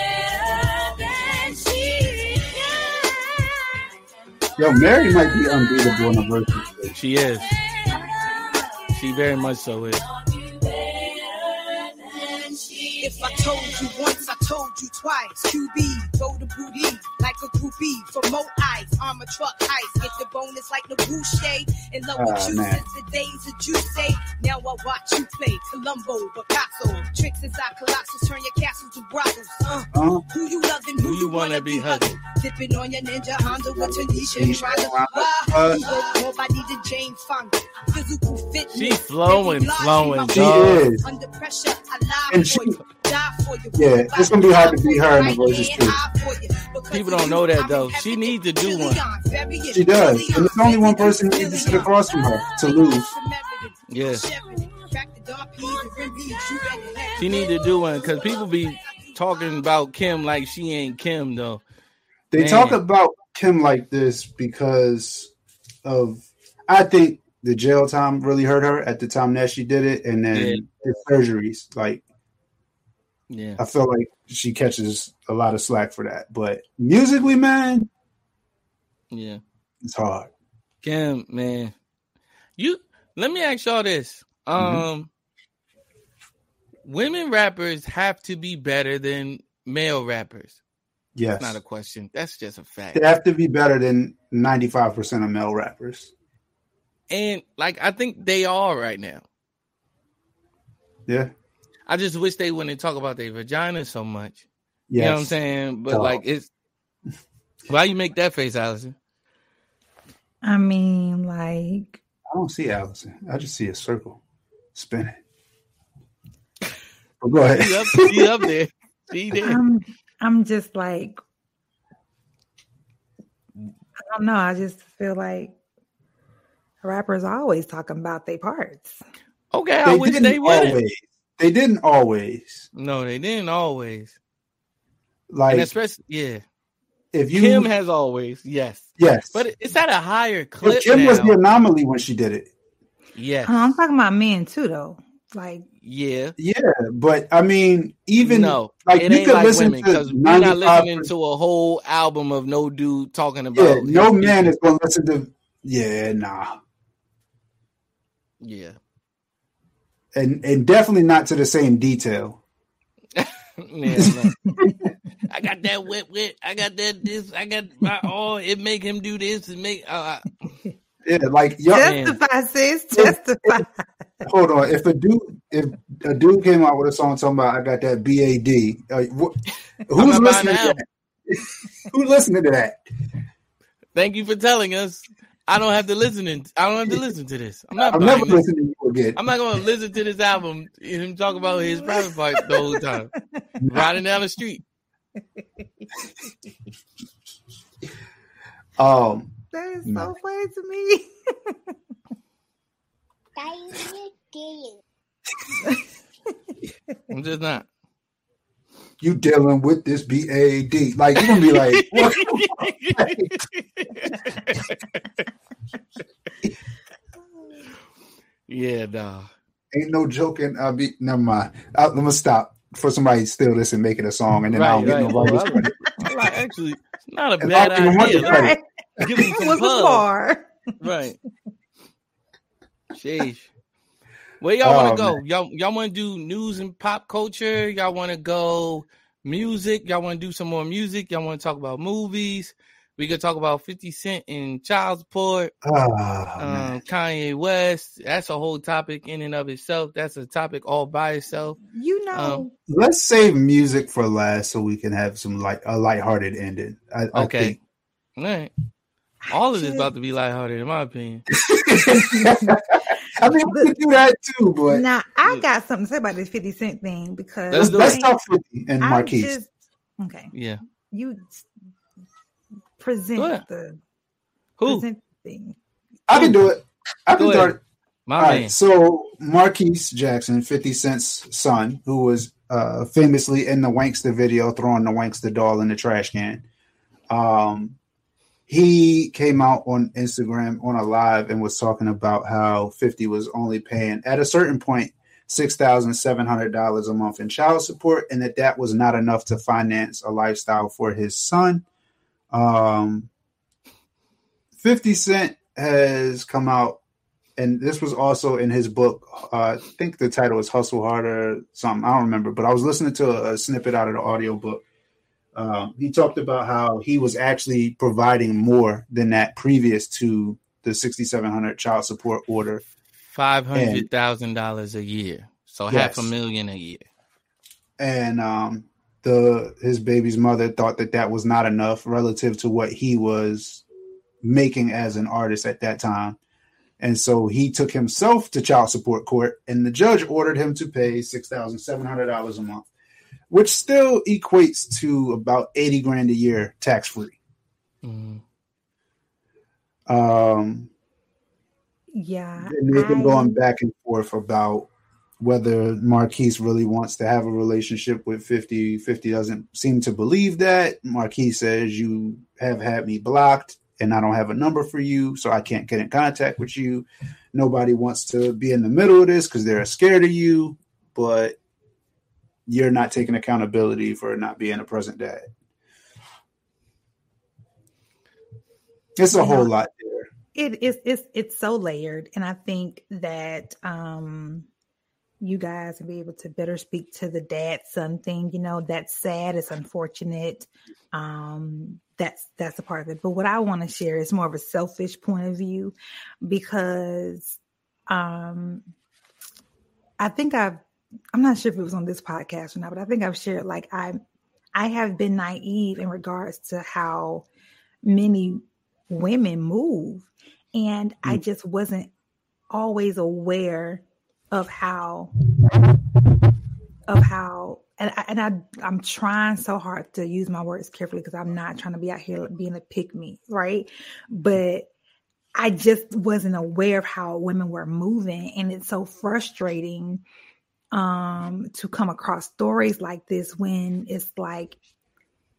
Yo, Mary might be unbeatable in a verse. She is. She very much so is. If I told you once, I told you twice. QB, go to booty like a groupie for more eyes. Armor truck heist, get the bonus like the Boucher. In love with Ah, you man. since the days that you say. Now I watch you play Columbo, Picasso. Tricks inside Colossus, turn your castles to brothels. Uh, Uh, who you loving, who, Who you wanna be hugging? Dipping on your ninja Honda with Tanisha and Tanisha and Rhonda. Rhonda. Ah, Uh, you go nobody to Jane Fonda. Physical fitness. She flowing, flowing, she is. under pressure, I lie And for she- you, die for you. Yeah, it's be hard to beat her in the verses, too. People don't know that, though. She needs to do one. She does. And there's only one person who needs to sit across from her to lose. Yeah. She need to do one because people be talking about Kim like she ain't Kim though. They Man. talk about Kim like this because of, I think the jail time really hurt her at the time that she did it, and then Yeah. the surgeries. Like, Yeah. I feel like she catches a lot of slack for that. But musically, man, Yeah. it's hard. Kim, man. You let me ask y'all this. Um women rappers have to be better than male rappers. Yes. Not a question. That's just a fact. They have to be better than 95% of male rappers. And like I think they are right now. Yeah. I just wish they wouldn't talk about their vagina so much. Yes. You know what I'm saying? But Dog. like it's why you make that face, Allison? I mean, like, I don't see Allison. I just see a circle spinning. But go ahead. She up, she up there. She there. I'm I'm just like I don't know. I just feel like rappers always talking about their parts. Okay, I wish they would. Always. They didn't always. No, they didn't always. Like and especially, yeah, if you Kim has always, yes, yes, but it's at a higher But clip Kim now. was the anomaly when she did it. yes, Uh, I'm talking about men too, though. Like, yeah. Yeah, but I mean, even no, like you ain't could like listen women to we're not listening to a whole album of no dude talking about. Yeah, no man is gonna listen to. Yeah, nah, Yeah, and and definitely not to the same detail. yeah. like, I got that whip, whip. I got that this. I got my oh. It make him do this. It make. Uh, Yeah, like y'all. man. testify, sis, testify. Hold on, if a dude, if a dude came out with a song talking about I got that BAD, uh, wh- who's listening to that? who's listening to that? thank you for telling us. I don't have to listen. In, I don't have to listen to this. I'm not. I'm never this. listening to you again. I'm not going to listen to this album. and Him talk about his private part the whole time, riding down the street. Um, That is No. so funny to me. I'm just not. You dealing with this BAD? Like you're gonna be like, what? yeah, nah. ain't no joking. I'll be never mind. I, am gonna stop for somebody still listen making a song, and then I don't get no Well, writers I- credit. Like, actually, it's not a And bad I don't even want the idea. credit. right. Give him some What's the pub. bar? Right. Sheesh. Where y'all want Oh, to go? Y'all y'all want to do news and pop culture? Y'all want to go music? Y'all want to do some more music? Y'all want to talk about movies? We could talk about 50 Cent and child support, man. um, Kanye West. That's a whole topic in and of itself. That's a topic all by itself. You know, Um, Let's save music for last so we can have some like a lighthearted ending. I, I Okay. think. All right. All of this about to be lighthearted, in my opinion. I mean, we could do that too, but now I got something to say about this 50 Cent thing because Let's let's, do let's it. talk 50 and I Marquise. just- okay. Yeah. You present Go ahead. the Who? present thing. I can do it. I can Go start. ahead. My All man. right, so Marquise Jackson, 50 Cent's son, who was uh, famously in the Wanksta video throwing the Wanksta doll in the trash can, um, he came out on Instagram on a live and was talking about how 50 was only paying at a certain point $6,700 a month in child support and that that was not enough to finance a lifestyle for his son. Um, 50 Cent has come out and this was also in his book. Uh, I think the title is Hustle Harder, something. I don't remember, but I was listening to a, a snippet out of the audiobook. Um, he talked about how he was actually providing more than that previous to the 6700 child support order. Five hundred thousand dollars a year. So half a million a year. And um, the his baby's mother thought that that was not enough relative to what he was making as an artist at that time. And so he took himself to child support court, and the judge ordered him to pay six thousand seven hundred dollars a month, which still equates to about eighty grand a year tax free. Mhm. Um, Yeah. and they've been I- going back and forth about whether Marquise really wants to have a relationship with 50. 50 doesn't seem to believe that. Marquise says, You have had me blocked and I don't have a number for you, so I can't get in contact with you. Nobody wants to be in the middle of this because they're scared of you, but you're not taking accountability for not being a present dad. It's a whole lot there. it is it's it's so layered and i think that um you guys will be able to better speak to the dad son thing you know that's sad it's unfortunate um that's that's a part of it but what i want to share is more of a selfish point of view because um i think i've i'm not sure if it was on this podcast or not but i think i've shared like i i have been naive in regards to how many women move. And I hmm. just wasn't always aware of how of how and I, and I I'm trying so hard to use my words carefully because I'm not trying to be out here being a pick me, right? But I just wasn't aware of how women were moving, and it's so frustrating um to come across stories like this when it's like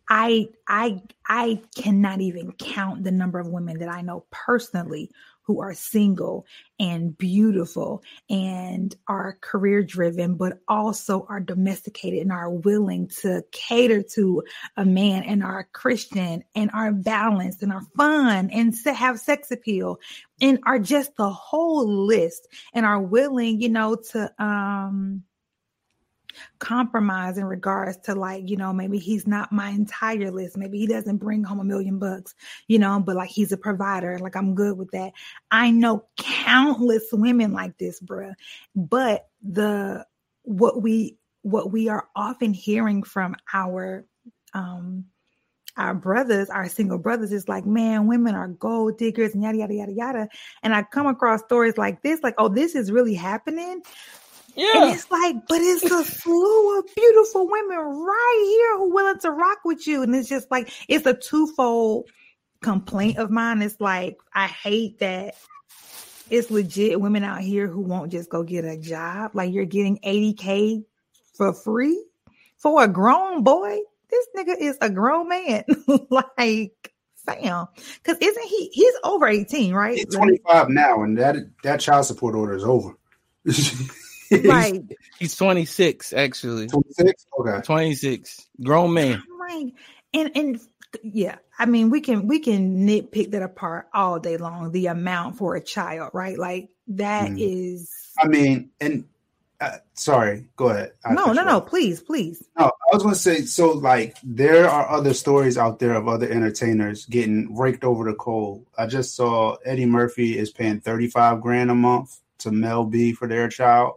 I I I cannot even count the number of women that I know personally who are single and beautiful and are career driven, but also are domesticated and are willing to cater to a man and are Christian and are balanced and are fun and have sex appeal and are just the whole list and are willing, you know, to, um, compromise in regards to like you know maybe he's not my entire list maybe he doesn't bring home a million bucks you know but like he's a provider like i'm good with that i know countless women like this bruh but the what we what we are often hearing from our um our brothers, our single brothers, is like, man, women are gold diggers and yada yada yada yada. And I come across stories like this, like, oh, this is really happening. Yeah. And it's like, but it's a slew of beautiful women right here who willing to rock with you. And it's just like, it's a twofold complaint of mine. It's like, I hate that it's legit women out here who won't just go get a job. Like you're getting 80K for free for a grown boy. This nigga is a grown man. like, fam. Cause isn't he, he's over 18, right? He's 25 now, and that that child support order is over. right. He's 26, actually. 26? Okay. 26. Grown man. Right. And and yeah, I mean we can we can nitpick that apart all day long, the amount for a child, right? Like that Mhm. is I mean, and uh, sorry, go ahead. I no, no, no, off. please, please. No, I was going to say, so like there are other stories out there of other entertainers getting raked over the coal. I just saw Eddie Murphy is paying 35 grand a month to Mel B for their child.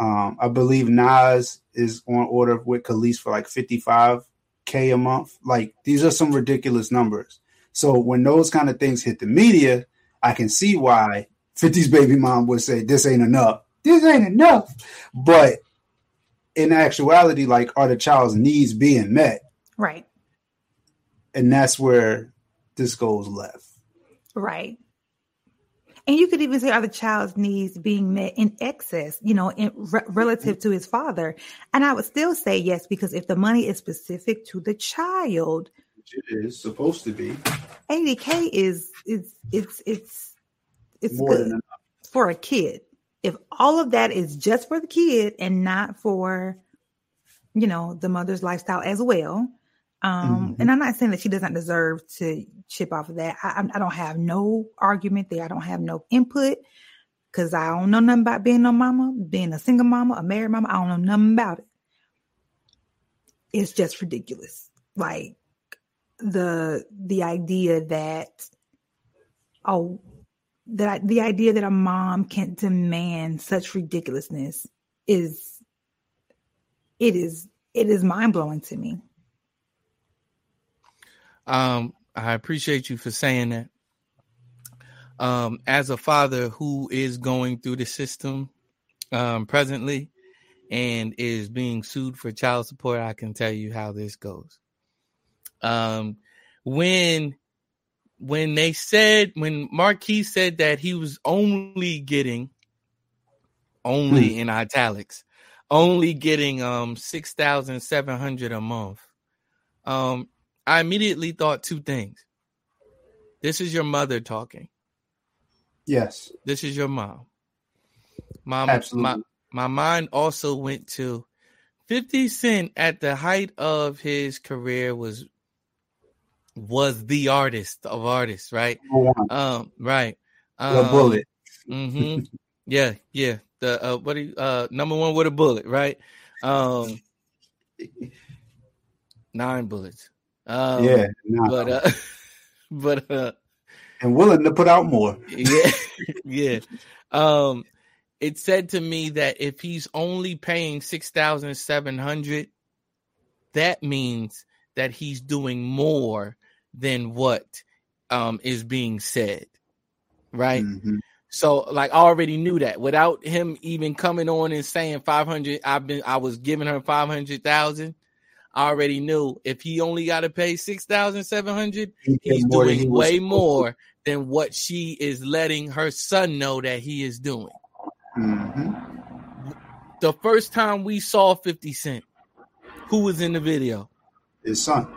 Um, I believe Nas is on order with Kelis for like 55k a month. Like these are some ridiculous numbers. So when those kind of things hit the media, I can see why 50's baby mom would say this ain't enough. This ain't enough. But in actuality, like are the child's needs being met? Right, And that's where this goes left. right. And you could even say are the child's needs being met in excess, you know, in re- relative to his father. And I would still say yes because if the money is specific to the child, Which it is supposed to be 80k is is it's it's it's more good. than enough. for a kid. If all of that is just for the kid and not for, you know, the mother's lifestyle as well. Um, Mhm. and I'm not saying that she doesn't deserve to chip off of that. I, I don't have no argument there. I don't have no input because I don't know nothing about being a mama, being a single mama, a married mama. I don't know nothing about it. It's just ridiculous. Like the the idea that oh that the idea that a mom can demand such ridiculousness is it is it is mind blowing to me. Um, I appreciate you for saying that. Um, as a father who is going through the system um, presently and is being sued for child support, I can tell you how this goes. Um, when when they said when Marquise said that he was only getting only in italics, only getting um six thousand seven hundred a month. Um, I immediately thought two things. This is your mother talking. Yes, This is your mom. Mom, absolutely. my my mind also went to 50 Cent at the height of his career was was the artist of artists, right? Um, right. the Um, bullet. Mm-hmm. yeah, yeah. The uh, what do you, uh number one with a bullet, right? Um, nine bullets. Um, yeah, nah. but uh, but uh, and willing to put out more. yeah, yeah. Um, it said to me that if he's only paying six thousand seven hundred, that means that he's doing more than what um is being said, right? Mhm. So like I already knew that without him even coming on and saying 500 I've been I was giving her 500,000 I already knew if he only got to pay 6,700 He he's more than he doing was way more than what she is letting her son know that he is doing. Mhm. The first time we saw 50 Cent who was in the video His son.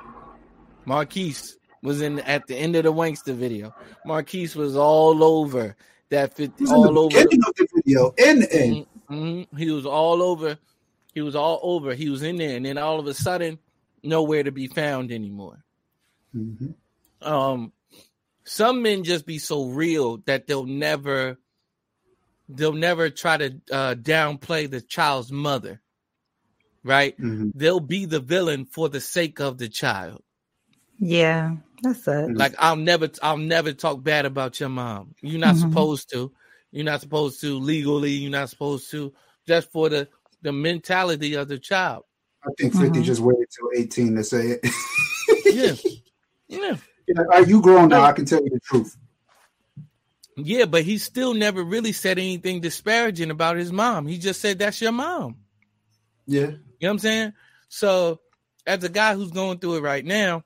Marquise was in at the end of the Wanksta video. Marquise was all over that 50 He was in all over of the video. In the end. Mhm. He was all over. He was all over. He was in there, and then all of a sudden, nowhere to be found anymore. Mhm. Um, some men just be so real that they'll never, they'll never try to uh, downplay the child's mother. Right? Mhm. They'll be the villain for the sake of the child. Yeah, that's it. Like I'll never, I'll never talk bad about your mom. You're not Mhm. supposed to. You're not supposed to legally. You're not supposed to. Just for the the mentality of the child. I think 50 Mhm. just waited till 18 to say it. Yeah, yeah, Yeah, Are you grown now? I can tell you the truth. yeah. But he still never really said anything disparaging about his mom. He just said that's your mom. Yeah. You know what I'm saying? So, as a guy who's going through it right now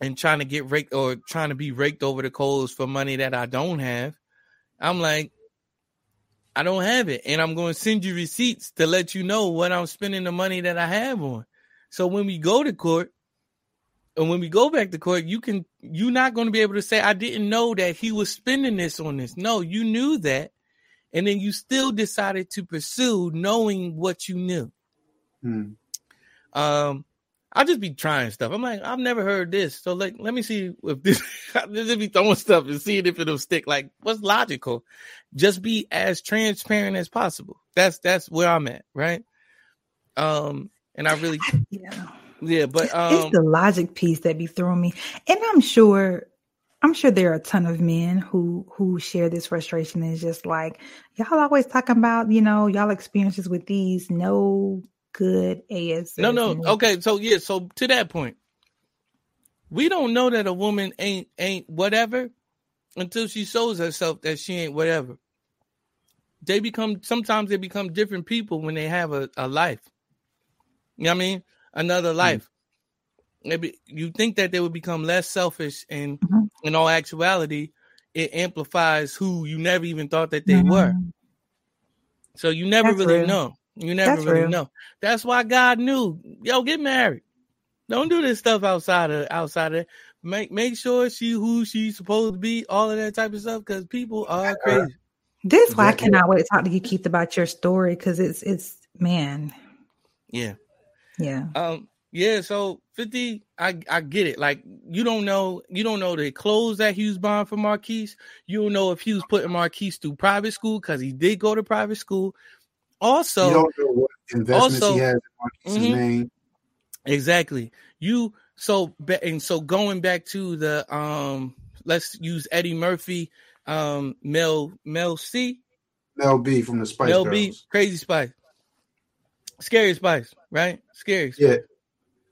and trying to get raked or trying to be raked over the coals for money that I don't have, I'm like, I don't have it. And I'm going to send you receipts to let you know what I'm spending the money that I have on. So when we go to court, and when we go back to court, you can you're not going to be able to say I didn't know that he was spending this on this. No, you knew that, and then you still decided to pursue knowing what you knew. Hmm. Um, I'll just be trying stuff. I'm like, I've never heard this, so like, let me see if this. Just be throwing stuff and seeing if it'll stick. Like, what's logical? Just be as transparent as possible. That's that's where I'm at, right? Um, and I really, yeah. yeah, but it's um, the logic piece that be throwing me and i'm sure i'm sure there are a ton of men who who share this frustration and it's just like y'all always talking about you know y'all experiences with these no good as no, no, okay. So yeah, so to that point, we don't know that a woman ain't ain't whatever until she shows herself that she ain't whatever. They become sometimes they become different people when they have a, a life. You know what I mean? Another life. Maybe you think that they would become less selfish and Mhm. in all actuality, it amplifies who you never even thought that they were. Mhm. So you never That's really real. know. You never That's really real. know. That's why God knew. Yo, get married. Don't do this stuff outside of outside of make make sure she who she's supposed to be, all of that type of stuff, because people are crazy. this why i cannot wait to talk to you keith about your story because it's it's man Yeah. yeah Um, yeah, so 50, I I get it. Like you don't know, you don't know the clothes that he was buying for Marquise. You don't know if he was putting Marquise through private school because he did go to private school. Also, you don't know what investments also- he has in Mhm. name. Exactly. You so and so going back to the um let's use Eddie Murphy, um Mel Mel C, Mel B from the Spice Mel Girls. B, Crazy Spice. Scary Spice, right? Scary. Yeah.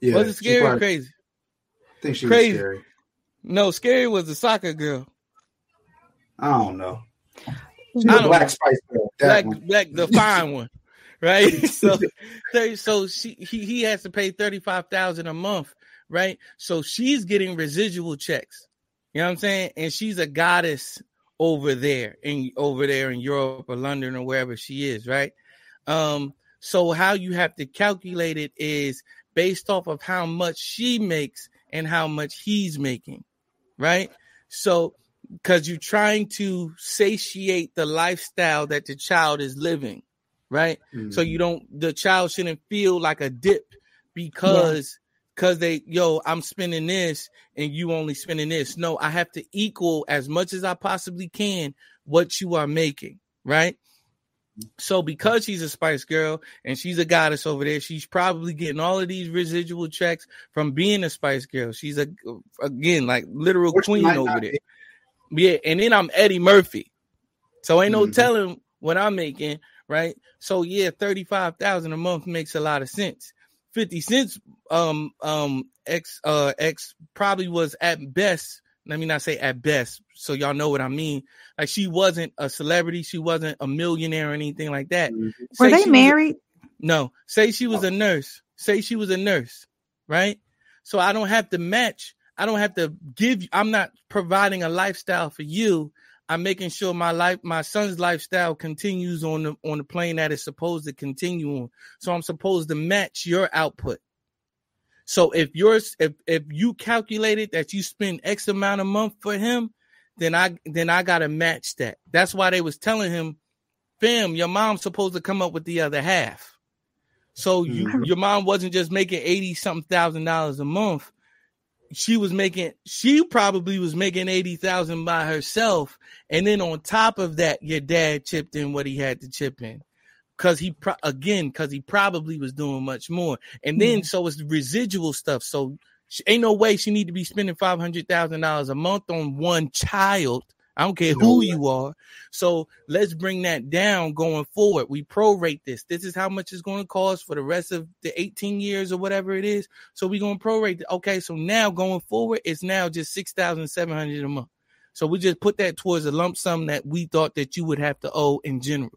Yeah. Was it scary or crazy? I think she Crazy. was scary. No, Scary was the soccer girl. I don't know. She's I a don't Black. Spice Girl. That Black one. black the fine one. Right? So so she he, he has to pay thirty five thousand a month, right? So she's getting residual checks. You know what I'm saying? And she's a goddess over there in over there in Europe or London or wherever she is, right? Um, so how you have to calculate it is based off of how much she makes and how much he's making, right? So because you're trying to satiate the lifestyle that the child is living, right? So Mm. you don't the child shouldn't feel like a dip because because they yo I'm spending this and you only spending this. No, I have to equal as much as I possibly can what you are making, right? So because she's a Spice Girl and she's a goddess over there, she's probably getting all of these residual checks from being a Spice Girl. She's a again like literal Which queen over there. Be. Yeah, and then I'm Eddie Murphy. So ain't no Mhm. telling what I'm making, right? So yeah, 35,000 a month makes a lot of sense. 50 cents um um X uh X probably was at best Let me not say at best, so y'all know what I mean. Like she wasn't a celebrity, she wasn't a millionaire or anything like that. Mhm. Were Say they she was married? no, say she was a nurse. Say she was a nurse, right? So I don't have to match. I don't have to give. you, I'm not providing a lifestyle for you. I'm making sure my life, my son's lifestyle continues on the on the plane that it's supposed to continue on. So I'm supposed to match your output. So if yours, if if you calculated that you spend X amount a month for him, then I then I gotta match that. That's why they was telling him, fam, your mom's supposed to come up with the other half. So you Mhm. your mom wasn't just making eighty something thousand dollars a month. She was making she probably was making eighty thousand by herself. And then on top of that, your dad chipped in what he had to chip in. Cause he pro- again, cause he probably was doing much more. And then Yeah. so it's the residual stuff. So she, ain't no way she need to be spending five hundred thousand dollars a month on one child. I don't care who you are. So let's bring that down going forward. We prorate this. This is how much it's going to cost for the rest of the 18 years or whatever it is. So we're going to prorate. it. Okay, so now going forward, it's now just 6,700 a month. So we just put that towards a lump sum that we thought that you would have to owe in general.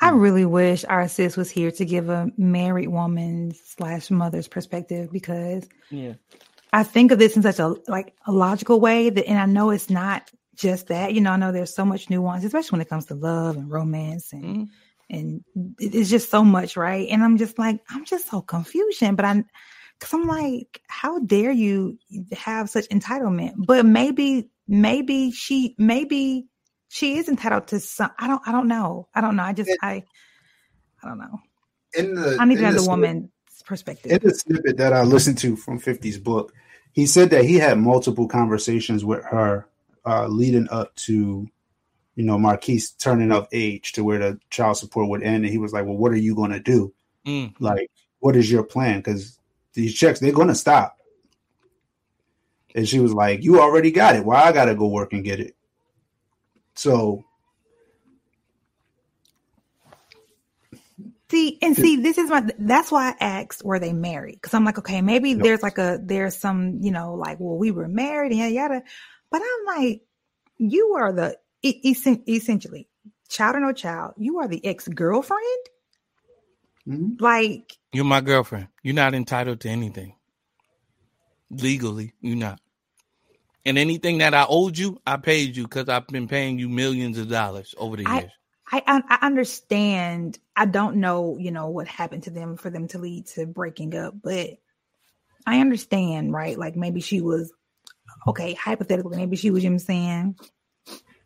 I really wish our sis was here to give a married woman slash mother's perspective because Yeah. I think of this in such a like a logical way that, and I know it's not just that. You know, I know there's so much nuance, especially when it comes to love and romance and Mhm. and it's just so much, right? And I'm just like, I'm just so confusion, but I'm because I'm like, how dare you have such entitlement? But maybe, maybe she, maybe she is entitled to some. I don't, I don't know. I don't know. I just, I, I don't know. In the I need to have the the woman's in the snippet that I listened to from 50's book, he said that he had multiple conversations with her uh, leading up to, you know, Marquise turning of age to where the child support would end. And he was like, Well, what are you going to do? Mm. Like, what is your plan? Because these checks, they're going to stop. And she was like, You already got it. Why I got to go work and get it? So, See, and see, this is my. That's why I asked were they married? Because I'm like, okay, maybe Yep. there's like a there's some, you know, like, well, we were married and yada yada. But I'm like, you are the e- essen- essentially child or no child. You are the ex girlfriend. mhm. Like, You're my girlfriend. You're not entitled to anything. Legally, you're not. And anything that I owed you, I paid you because I've been paying you millions of dollars over the I- years. I, I I understand. I don't know, you know, what happened to them for them to lead to breaking up, but I understand, right? Like maybe she was okay, hypothetically, maybe she was, you know what I'm saying,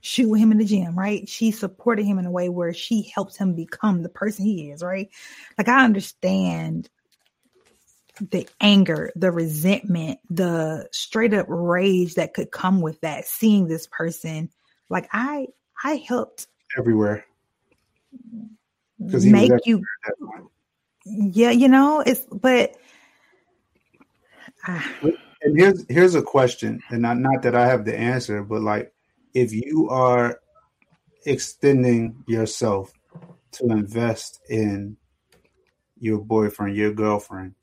shooting him in the gym, right? She supported him in a way where she helped him become the person he is, right? Like I understand the anger, the resentment, the straight up rage that could come with that, seeing this person. Like I I helped everywhere. make you at that point. yeah you know it's but ah, And here's here's a question, and not, not that I have the answer, but like if you are extending yourself to invest in your boyfriend, your girlfriend,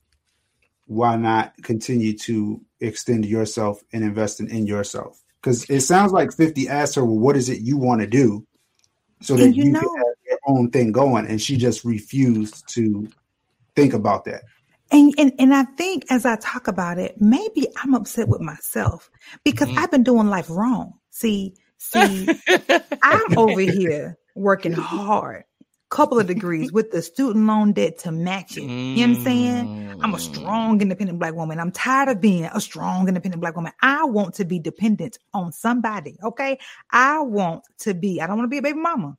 why not continue to extend yourself and investing in yourself? Because it sounds like 50 asked her, Well, what is it you want to do? So that And you you, know- can have your own thing going. And she just refused to think about that. And, and and i think as i talk about it maybe i'm upset with myself because Mhm. i've been doing life wrong see see i'm over here working hard couple of degrees with the student loan debt to match it you know what i'm saying I'm a Mm. strong, independent black woman. I'm tired of being a strong, independent black woman. I want to be dependent on somebody. Okay. I want to be, I don't want to be a baby mama.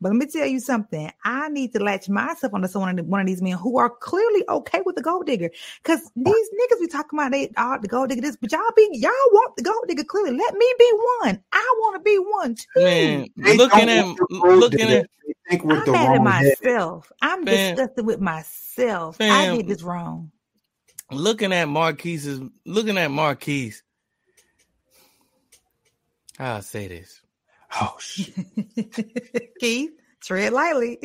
But let me tell you something. I need to latch myself onto someone, one of these men who are clearly okay with the gold digger. Because these niggas be talking about they all the gold digger this, but y'all be y'all want the gold digger clearly. Let me be one. I want to be one too. Man, They looking at want the road looking to at think with I'm the mad at wrong head. myself. I'm Fam. disgusted with myself. I Fam. did this wrong. looking at Marquise's looking at Marquise. How I say this? Oh shit. Keith, tread lightly.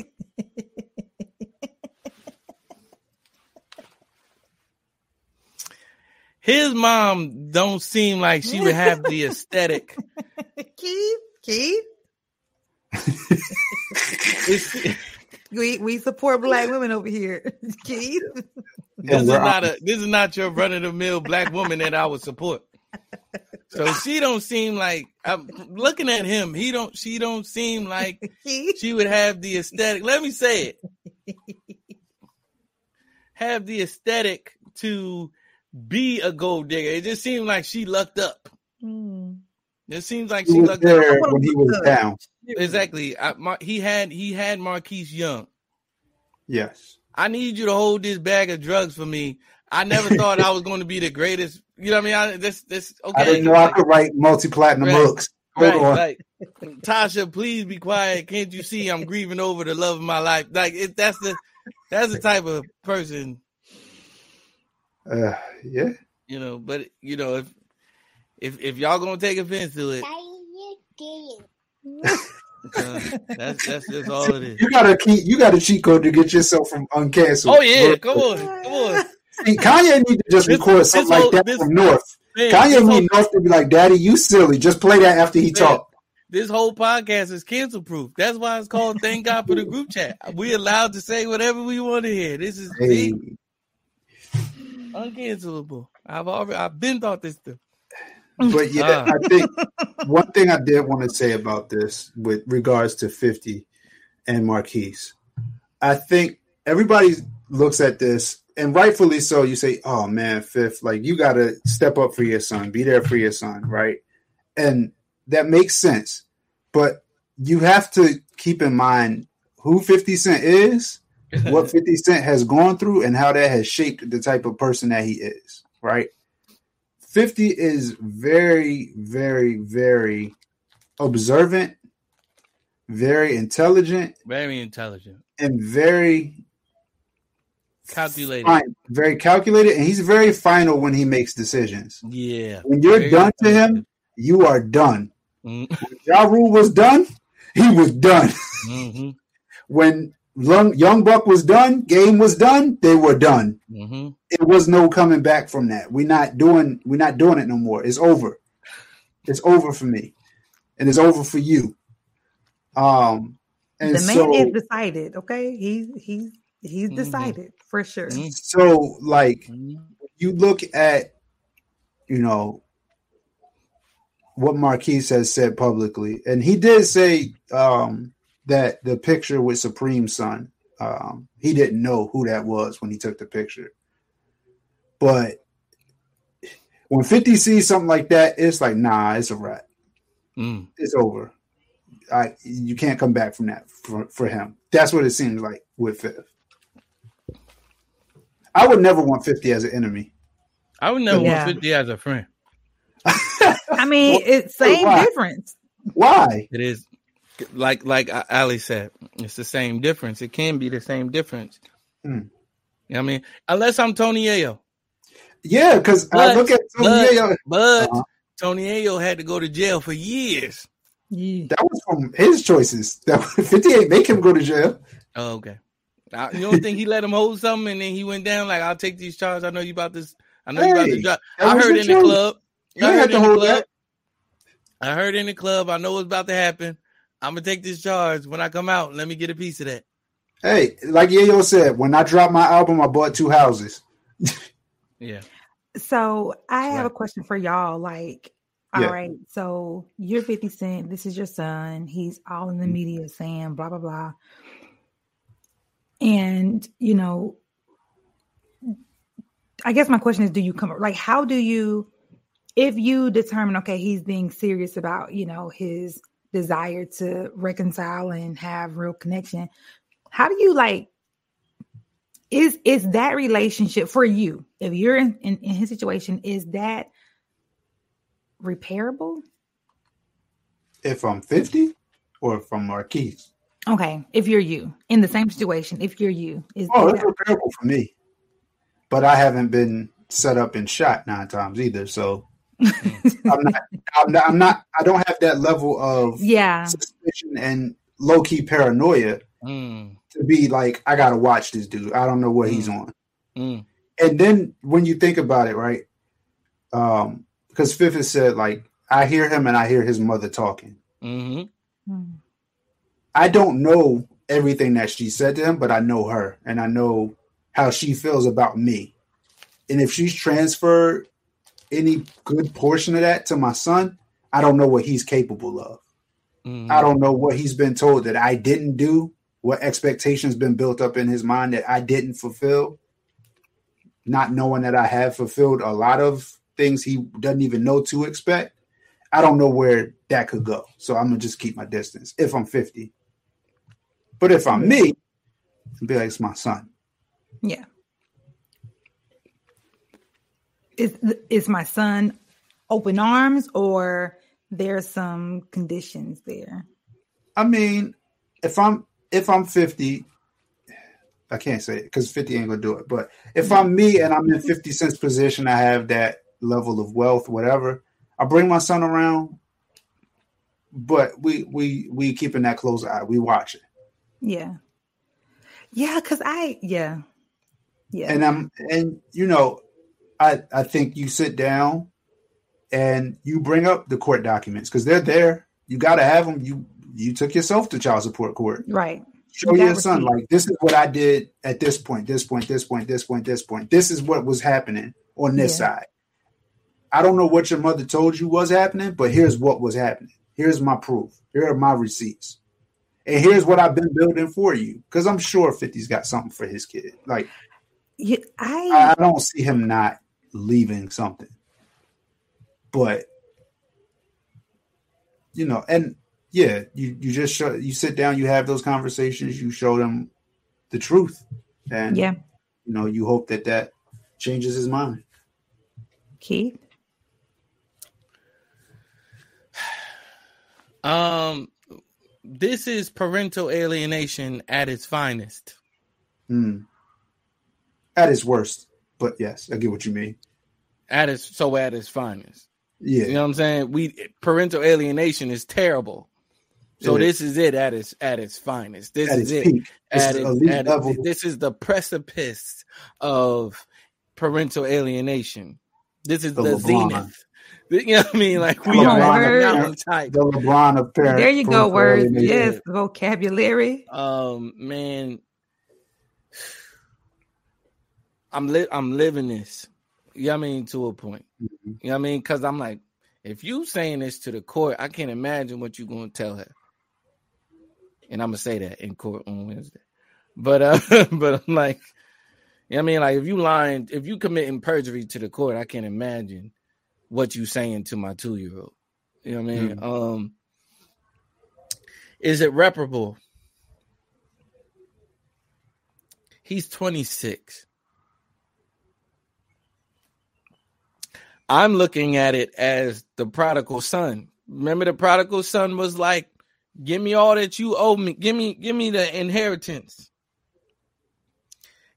his mom don't seem like she would have the aesthetic. Keith, Keith, we we support black women over here. Keith, this is not a this is not your run of the mill black woman that I would support. So she don't seem like I'm looking at him. He don't. She don't seem like she would have the aesthetic. Let me say it. Have the aesthetic to be a gold digger. It just seems like she lucked up. Hmm. It seems like He she was lucked up. when he was down. Exactly. I, Mar- he had he had Marquise Young. Yes. I need you to hold this bag of drugs for me. I never thought I was going to be the greatest. You know what I mean? I, this this okay. I didn't know I could write multi-platinum Right. books. Hold Right, on. like Tasha, please be quiet. Can't you see I'm grieving over the love of my life? Like it, that's the that's the type of person, Uh, yeah. you know. But you know, if if if y'all gonna take offense to it, uh, that's that's just all it is. You gotta keep. You gotta cheat code to get yourself from uncanceled. Oh yeah, come on, come on. See, Kanye need to just record this something like whole- that this- from North. Man, Kanye this, need North to be like, "Daddy, you silly. Just play that after he Man. talk." this whole podcast is cancel proof. That's why it's called "Thank God for the Group Chat." We allowed to say whatever we want to hear. This is Hey, uncancelable. I've already I've been thought this through. but yeah, Ah. I think one thing I did want to say about this, with regards to Fifty and Marquise, I think everybody looks at this, and rightfully so. You say, "Oh man, Fifth, like you got to step up for your son, be there for your son, right?" And that makes sense, but you have to keep in mind who Fifty Cent is what 50 Cent has gone through and how that has shaped the type of person that he is, right? 50 is very, very, very observant, very intelligent, Very intelligent, and very calculated. fine, very calculated, and he's very final when he makes decisions. Yeah. When you're Very done to him, you are done. Mm, When Ja Rule was done, he was done. Mm-hmm. When Young, Young Buck was done, game was done, they were done. Mm-hmm. it was no coming back from that. We're not doing we're not doing it no more. It's over. It's over for me. And it's over for you. Um and the man so is decided. Okay, he's he's he's Mhm. decided for sure. Mhm. so like Mm-hmm. you look at you know what Marquise has said publicly, and he did say um that the picture with Supreme Son, um, he didn't know who that was when he took the picture. But when 50 sees something like that, it's like, nah, it's a rat. Mm. It's over. I you can't come back from that for, for him. That's what it seems like with Fifth. I would never want 50 as an enemy. I would never Yeah. want 50 as a friend. I mean, it's same why? difference. Why? It is like like Aly said, it's the same difference. It can be the same difference. Hmm. You know what I mean? Unless I'm Tony Yayo. Yeah, because I look at Tony but- Ayo, But Uh-huh. Tony Yayo had to go to jail for years. Yeah. that was from his choices. That 58 make him go to jail. Oh, okay. I, you don't think he let him hold something and then he went down like I'll take these charges. I know you about this. I know you about to drop. I heard the in the club. You I heard to in the hold club. that. I heard in the club. I know what's about to happen. I'm gonna take this charge when I come out. Let me get a piece of that. Hey, like Yayo said, when I dropped my album, I bought two houses. Yeah. So I have Right. a question for y'all. Like, all Yeah. right, so you're 50 Cent. This is your son. He's all in the mm. media saying blah blah blah. And you know, I guess my question is, do you come like how do you if you determine okay, he's being serious about, you know, his desire to reconcile and have real connection, how do you like is is that relationship for you if you're in, in, in his situation is that repairable If I'm 50 or if I'm Marquise. Okay if you're you in the same situation if you're you is, Oh, it's that, repairable for me. But I haven't been set up and shot nine times either. So I'm not, I'm not, I'm not, I don't have that level of yeah suspicion and low key paranoia Mm, to be like, I got to watch this dude. I don't know what he's on. mm, And then when you think about it, right? Um, because Fifth has said like I hear him and I hear his mother talking. Mm-hmm. I don't know everything that she said to him, but I know her and I know how she feels about me. And if she's transferred any good portion of that to my son, I don't know what he's capable of. Mhm. I don't know what he's been told that I didn't do, what expectations been built up in his mind that I didn't fulfill. Not knowing that I have fulfilled a lot of things he doesn't even know to expect. I don't know where that could go. So I'm gonna just keep my distance if I'm 50. But if I'm me, I'd be like, it's my son. Yeah. Is is my son open arms or there's some conditions there? I mean, if I'm if I'm 50, I can't say it because 50 ain't gonna do it. But if I'm me and I'm in 50 cents position, I have that level of wealth, whatever. I bring my son around, but we we we keeping that close eye. We watch it, Yeah. Yeah, because I yeah. Yeah. and I'm and you know, I I think you sit down and you bring up the court documents because they're there. You got to have them. You you took yourself to child support court. right. show You got your son like this is what I did at this point, this point, this point, this point, this point. This is what was happening on this Yeah. side. I don't know what your mother told you was happening, but here's what was happening. Here's my proof. Here are my receipts. And here's what I've been building for you. Because I'm sure 50's got something for his kid. Like Yeah, I, I I don't see him not leaving something. But you know, and yeah, you you just show you sit down, you have those conversations, you show them the truth, and yeah, you know, you hope that that changes his mind. Keith. Um, this is parental alienation at its finest. Hmm. At its worst, but yes, I get what you mean. At its so at its finest. Yeah, You know what I'm saying? We parental alienation is terrible. So It this is it at its at its finest. This at is its it. peak, this At is its, elite at level. this is the precipice of parental alienation. This is The the, zenith. You know what I mean? Like we Come are on, on the word. mountain type. the LeBron of parent. There you go. Words. alienation. Yes, vocabulary. Um, man, I'm li- I'm living this. You know what I mean? To a point. Mhm. You know what I mean? Because I'm like, if you saying this to the court, I can't imagine what you're gonna tell her. And I'm gonna say that in court on Wednesday. But uh, but I'm like, you know what I mean? Like if you lying, if you committing perjury to the court, I can't imagine what you saying to my two year old. You know what I mean? Um is it reparable? He's 26. I'm looking at it as the prodigal son. Remember the prodigal son was like, "Give me all that you owe me. Give me give me the inheritance.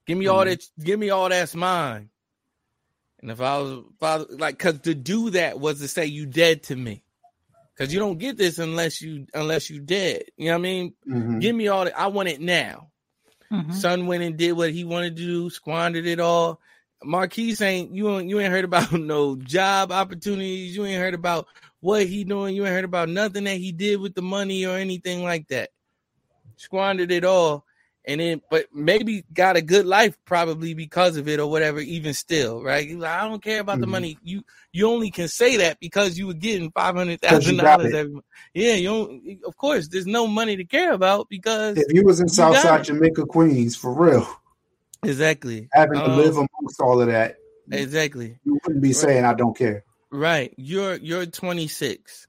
Give me all Mhm. that give me all that's mine." And if I was father like cuz to do that was to say you dead to me. Cuz you don't get this unless you unless you dead. You know what I mean? Mhm. Give me all that. I want it now. Mhm. Son went and did what he wanted to do, squandered it all. Marquise ain't you ain't you ain't heard about no job opportunities. You ain't heard about what he doing. You ain't heard about nothing that he did with the money or anything like that. Squandered it all, and then but maybe got a good life probably because of it or whatever. Even still, right? Like, I don't care about the Mhm. money. You you only can say that because you were getting five hundred thousand dollars every month. Yeah, you don't, of course. There's no money to care about because If you was in Southside. Jamaica, Queens, for real, exactly having to Um, live amongst all of that, Exactly. you wouldn't be saying I don't care. Right. You're you're 26.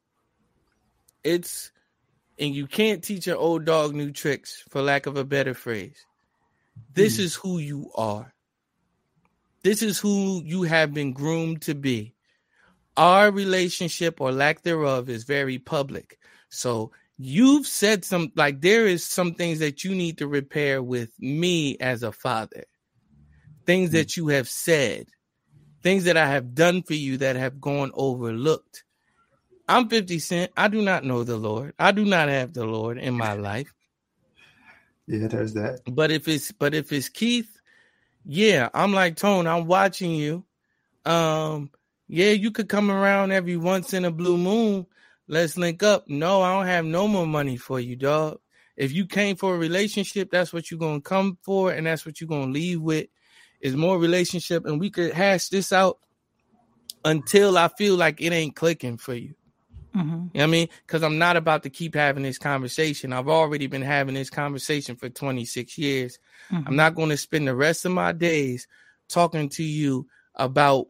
It's and you can't teach an old dog new tricks for lack of a better phrase. This Hmm. is who you are. This is who you have been groomed to be. Our relationship or lack thereof is very public. So you've said some like there is some things that you need to repair with me as a father. Things that you have said things that I have done for you that have gone overlooked. I'm 50 Cent. I do not know the Lord. I do not have the Lord in my life. Yeah, there's that. But if it's but if it's Keith, yeah, I'm like Tone, I'm watching you. Um, Yeah, you could come around every once in a blue moon. Let's link up. No, I don't have no more money for you, dog. If you came for a relationship, that's what you're gonna come for, and that's what you're gonna leave with. Is more relationship, and we could hash this out until I feel like it ain't clicking for you. Mhm. You know what I mean? Because I'm not about to keep having this conversation. I've already been having this conversation for 26 years. Mhm. I'm not going to spend the rest of my days talking to you about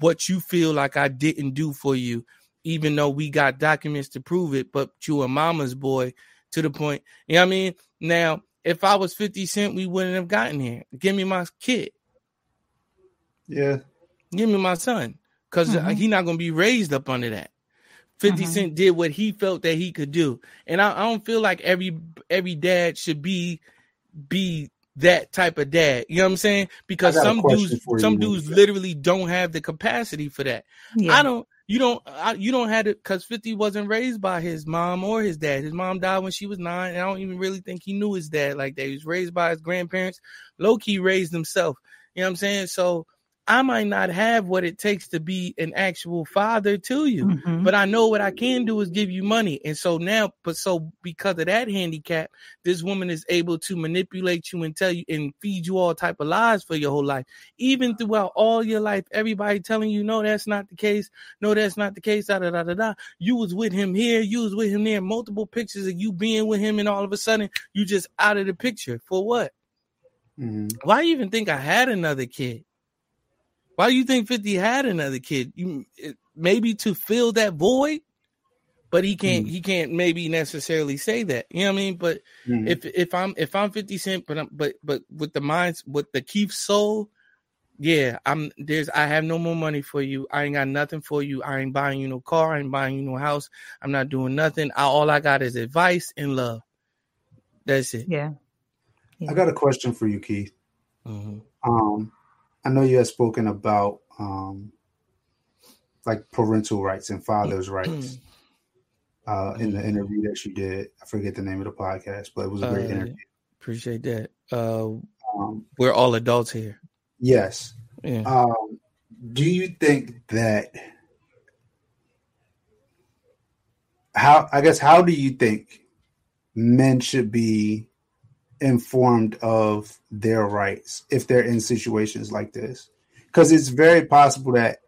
what you feel like I didn't do for you, even though we got documents to prove it. But you a mama's boy to the point. You know what I mean? Now, if I was 50 Cent, we wouldn't have gotten here. Give me my kid. Yeah. Give me my son. Because Mhm. he not going to be raised up under that. 50 Mhm. Cent did what he felt that he could do. And I, I don't feel like every every dad should be be that type of dad. You know what I'm saying? Because I got a some dudes for you, some Willie. dudes literally don't have the capacity for that. Yeah. I don't you don't I, you don't have it because 50 wasn't raised by his mom or his dad. His mom died when she was nine, and I don't even really think he knew his dad like that. He was raised by his grandparents. Low key raised himself. You know what I'm saying? So I might not have what it takes to be an actual father to you Mhm. but I know what I can do is give you money. And so now, but so because of that handicap, this woman is able to manipulate you and tell you and feed you all type of lies for your whole life. Even throughout all your life, everybody telling you, no, that's not the case. No, that's not the case. Da, da, da, da, da. You was with him here. You was with him there. Multiple pictures of you being with him. And all of a sudden you just out of the picture for what? Mhm. Why you even think I had another kid? Why do you think 50 had another kid? You it- maybe to fill that void, but he can't Mm. he can't maybe necessarily say that. You know what I mean? But Mhm. if if I'm if I'm 50 Cent, but I'm, but but with the minds with the Keith soul, yeah, I'm there's I have no more money for you. I ain't got nothing for you. I ain't buying you no car. I ain't buying you no house. I'm not doing nothing. I, all I got is advice and love. That's it. yeah. I got a question for you, Keith. Mhm. Um, I know you have spoken about um, like parental rights and fathers' rights uh, in the interview that you did. I forget the name of the podcast, but it was a great Uh, interview. Appreciate that. Uh, Um, we're all adults here. yes. Yeah. Um, do you think that how I guess how do you think men should be informed of their rights if they're in situations like this? Because it's very possible that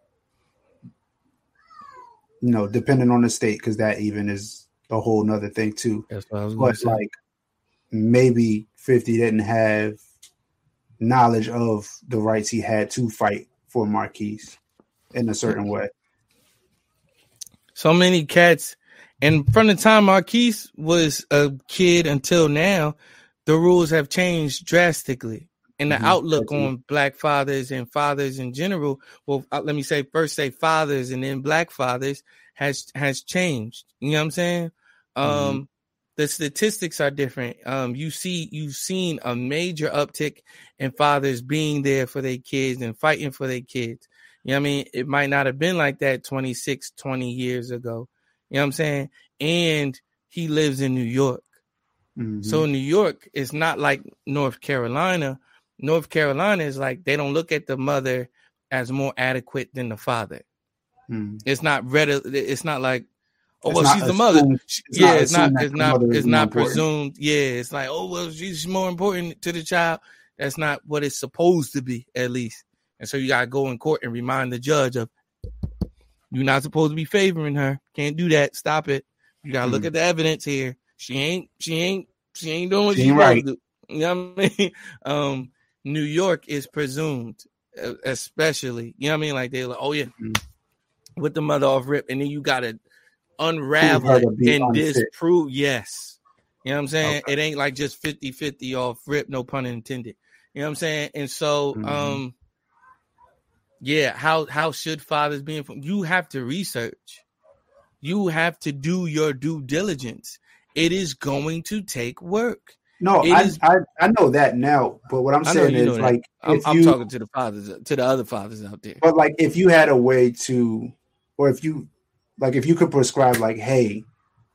you know, depending on the state, because that even is a whole nother thing too. That's what I was going to But like maybe 50 didn't have knowledge of the rights he had to fight for Marquise in a certain way. so many cats, and from the time Marquise was a kid until now, the rules have changed drastically. And the Mhm. outlook on black fathers and fathers in general, well, uh, let me say first say fathers and then black fathers has has changed. You know what I'm saying? Um, the statistics are different. Um, you see, you've seen a major uptick in fathers being there for their kids and fighting for their kids. You know what I mean? It might not have been like that 26, 20 years ago. You know what I'm saying? And he lives in New York. Mhm. So New York is not like North Carolina. North Carolina is like they don't look at the mother as more adequate than the father. Mhm. It's not ready. It's not like, oh It's well, she's the mother. She- it's yeah, it's not. It's not. It's not important. presumed. Yeah, it's like, oh well, she's more important to the child. That's not what it's supposed to be, at least. And so you gotta go in court and remind the judge of you're not supposed to be favoring her. Can't do that. Stop it. You gotta look Hmm. at the evidence here. She ain't. She ain't. She ain't doing what She supposed right. do. You know what I mean? Um, New York is presumed, especially. You know what I mean? Like they're like, oh yeah, Mhm. with the mother off rip, and then you gotta unravel it and disprove. Yes. You know what I'm saying? Okay. It ain't like just 50 50 off rip, no pun intended. You know what I'm saying? And so, Mhm. um, yeah, how how should fathers be informed? You have to research. You have to do your due diligence. It is going to take work. No, I, is- I I know that now, but what I'm saying is like I'm, I'm you, talking to the fathers, to the other fathers out there. but like if you had a way to, or if you, like if you could prescribe like, hey,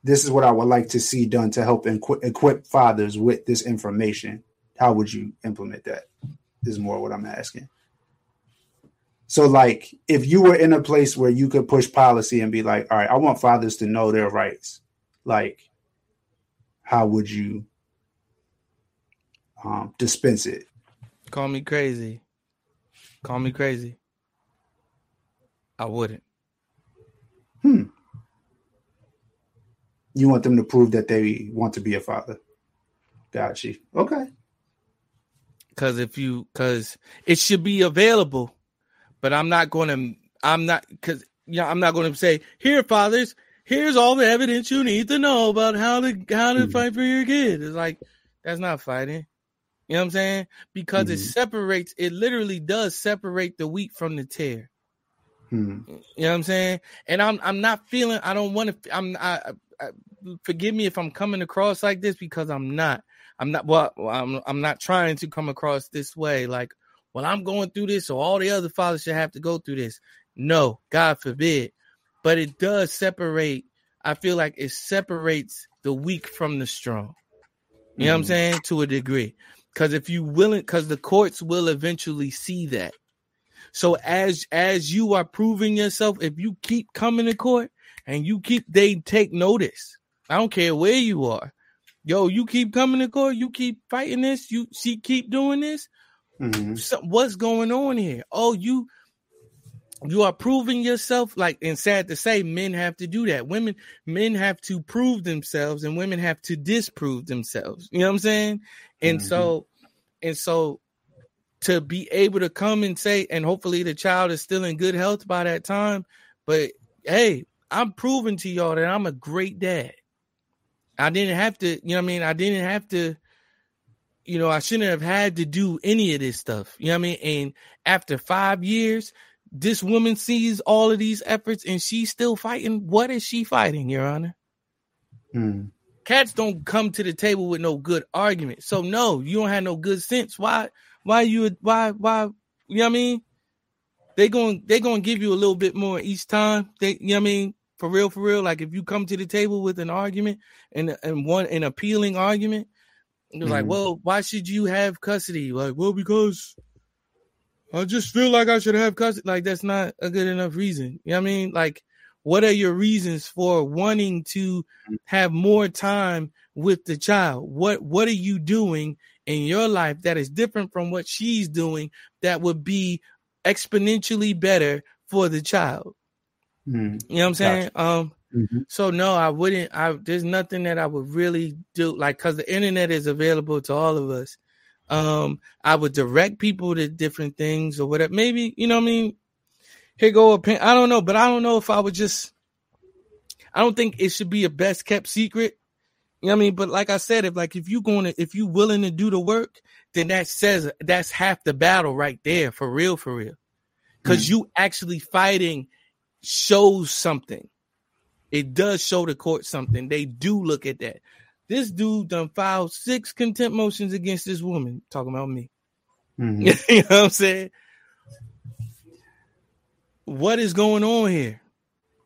this is what I would like to see done to help equi- equip fathers with this information. How would you implement that? Is more what I'm asking. So, like, if you were in a place where you could push policy and be like, all right, I want fathers to know their rights, like, how would you um, dispense it? Call me crazy. Call me crazy. I wouldn't. Hmm. You want them to prove that they want to be a father. Got you. Okay. Cause if you cause it should be available, but I'm not gonna I'm not cause yeah, I'm not gonna say, here, fathers, here's all the evidence you need to know about how to how to Mhm. fight for your kid. It's like that's not fighting. You know what I'm saying? Because it Mhm. separates, it literally does separate the wheat from the tear. Hmm. You know what I'm saying? And I'm I'm not feeling. I don't want to. I'm. I, I, forgive me if I'm coming across like this because I'm not. I'm not. Well, I'm. I'm not trying to come across this way. Like, well, I'm going through this, so all the other fathers should have to go through this. No, God forbid. But it does separate. I feel like it separates the weak from the strong. You know what I'm Mhm. saying? To a degree. Because if you willing, because the courts will eventually see that. So as as you are proving yourself, if you keep coming to court and you keep they take notice. I don't care where you are. Yo, you keep coming to court, you keep fighting this, you she keep doing this. Mhm. So, what's going on here? Oh, you you are proving yourself like and sad to say men have to do that. Women men have to prove themselves and women have to disprove themselves. You know what i'm saying? And Mhm. so and so to be able to come and say and hopefully the child is still in good health by that time but hey i'm proving to y'all that i'm a great dad. I didn't have to you know what i mean? I didn't have to you know i shouldn't have had to do any of this stuff. You know what i mean? And after five years this woman sees all of these efforts and she's still fighting. What is she fighting, Your Honor? Hmm. Cats don't come to the table with no good argument. So no, you don't have no good sense. Why? Why you? Why? Why? You know what I mean? They going they gonna give you a little bit more each time. They, you know what I mean? For real, for real. Like if you come to the table with an argument and and one an appealing argument, you're like, Mhm. well, why should you have custody? Like, well, because I just feel like I should have custody. Like that's not a good enough reason. You know what I mean? Like, what are your reasons for wanting to have more time with the child? What what are you doing in your life that is different from what she's doing that would be exponentially better for the child? Hmm. You know what I'm saying? Um Mhm. so no, I wouldn't. I there's nothing that I would really do, like because the internet is available to all of us. Um, I would direct people to different things or whatever. Maybe you know what I mean. Here go a pen. I don't know, but I don't know if I would just. I don't think it should be a best kept secret. You know what I mean? But like I said, if like if you going to if you willing to do the work, then that says that's half the battle right there, for real, for real. Because you actually fighting shows something. It does show the court something. They do look at that. This dude done filed six contempt motions against this woman. Talking about me. Mhm. you know what I'm saying? What is going on here?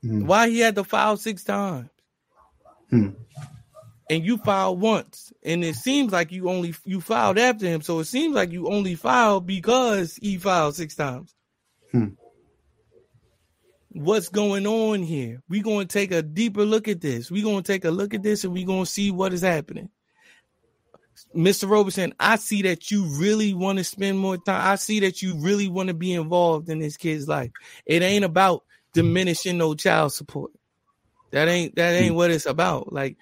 Hmm. Why he had to file six times? Hmm. And you filed once, and it seems like you only you filed after him. So it seems like you only filed because he filed six times. Hmm. What's going on here? We're going to take a deeper look at this. We're going to take a look at this, and we're going to see what is happening. Mr. Roberson, I see that you really want to spend more time. I see that you really want to be involved in this kid's life. It ain't about diminishing no child support. That ain't that ain't mm. what it's about. Like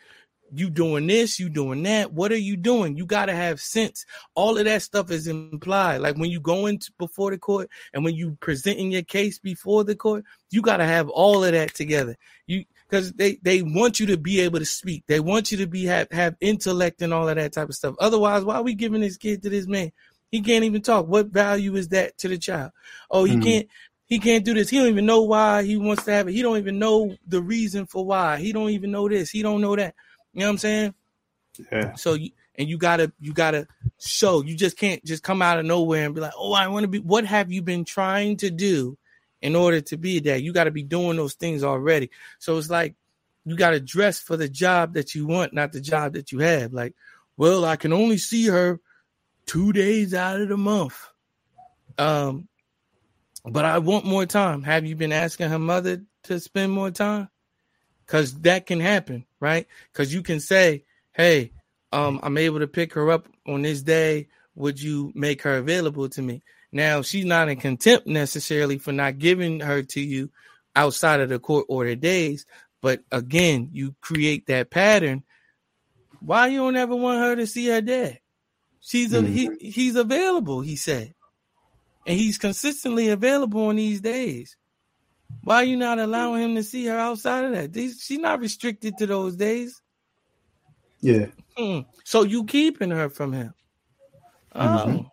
you doing this, you doing that. What are you doing? You gotta have sense. All of that stuff is implied. Like when you go into before the court and when you presenting your case before the court, you gotta have all of that together. You because they they want you to be able to speak. They want you to be have have intellect and all of that type of stuff. Otherwise, why are we giving this kid to this man? He can't even talk. What value is that to the child? Oh, he Mhm. can't he can't do this. He don't even know why he wants to have it. He don't even know the reason for why. He don't even know this. He don't know that. You know what I'm saying? Yeah. So you and you gotta you gotta show. You just can't just come out of nowhere and be like, oh, I want to be. What have you been trying to do in order to be that? You got to be doing those things already. So it's like you got to dress for the job that you want, not the job that you have. Like, well, I can only see her two days out of the month. Um, but I want more time. Have you been asking her mother to spend more time? Because that can happen, right? Because you can say, "Hey, um, I'm able to pick her up on this day. Would you make her available to me?" Now she's not in contempt necessarily for not giving her to you outside of the court order days, but again, you create that pattern. Why you don't ever want her to see her dad? She's a, he, he's available, he said. And he's consistently available on these days. Why are you not allowing him to see her outside of that? These, she's not restricted to those days. Yeah. Hmm. So you keeping her from him. Oh. Mhm.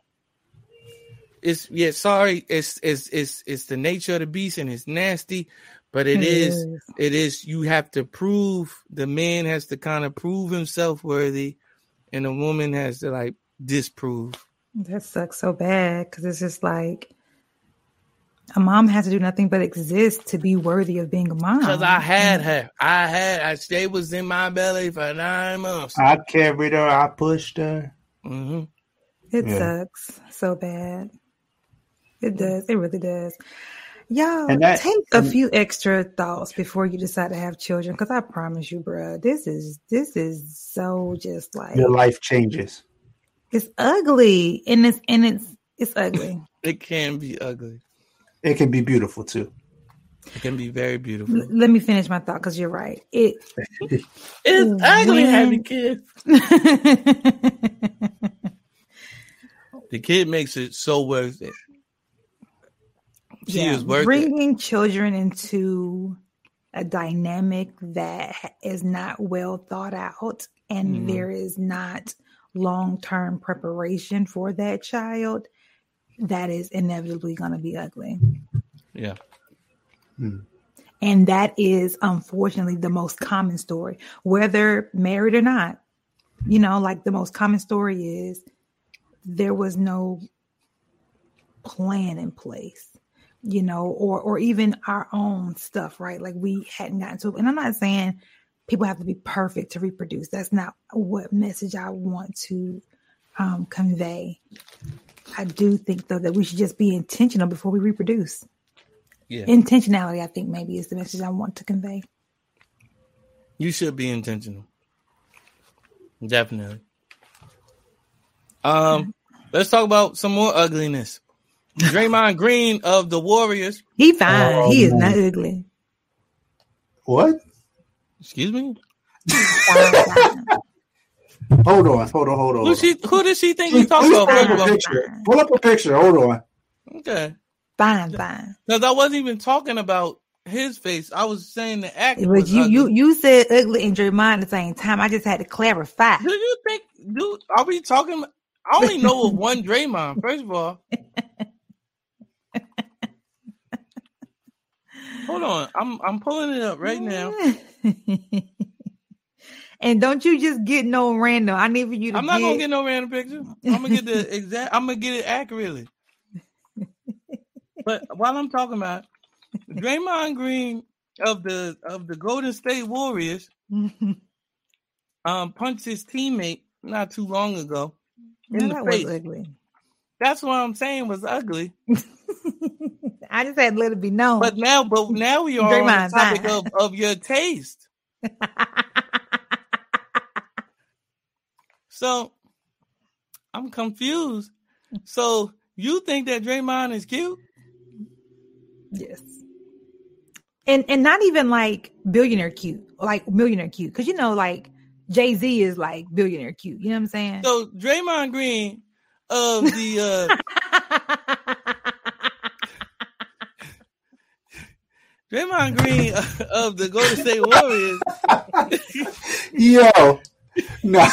It's yeah, sorry, it's it's it's it's the nature of the beast and it's nasty, but it It is is. it is you have to prove the man has to kind of prove himself worthy and the woman has to like disprove. That sucks so bad because it's just like a mom has to do nothing but exist to be worthy of being a mom. Because I had her. I had I she was in my belly for nine months. I carried her. I pushed her. hmm It Yeah. sucks so bad. It does. It really does. Y'all And that- take a and- few extra thoughts before you decide to have children. Because I promise you, bruh, this is this is so just like Your life changes. it's ugly, and it's and it's it's ugly. It can be ugly. It can be beautiful too. It can be very beautiful. L- Let me finish my thought because you're right. It It's ugly When- having kids. The kid makes it so worth it. She Yeah, is worth it. bringing children into a dynamic that is not well thought out and Mhm. there is not long-term preparation for that child that is inevitably going to be ugly. Yeah. and that is unfortunately the most common story. Whether married or not you know like the most common story is there was no plan in place you know or or even our own stuff right? Like we hadn't gotten to and i'm not saying people have to be perfect to reproduce. That's not what message i want to um, convey i do think though that we should just be intentional before we reproduce Yeah. intentionality i think maybe is the message i want to convey You should be intentional. Definitely. Um, let's talk about some more ugliness. Draymond Green of the Warriors. he fine Oh, he is man. not ugly What? Excuse me. Fine, fine. Hold on. Hold on. Hold on. Who she? Who does she think he's talking about? pull up a picture. Pull up a picture. Hold on. Okay. fine fine Because I wasn't even talking about his face. I was saying the actor. but was you you ugly. you said ugly and Draymond at the same time i just had to clarify Do you think? Do are we talking? I only know of one Draymond. First of all, hold on. I'm I'm pulling it up right now. and don't you just get no random. I need for you to I'm not get, gonna get no random picture. I'm gonna get the exact. I'm gonna get it accurately. But while I'm talking about Draymond Green of the of the Golden State Warriors, um, punched his teammate not too long ago in No, the that was face. ugly. That's what I'm saying was ugly. I just had to let it be known. But now, but now we are on the topic of, of your taste. So I'm confused. So you think that Draymond is cute? yes. And and not even like billionaire cute, like millionaire cute. Cause you know, like Jay-Z is like billionaire cute. You know what I'm saying? So Draymond Green of the uh Draymond Green of the Golden State Warriors. Yo. Nah.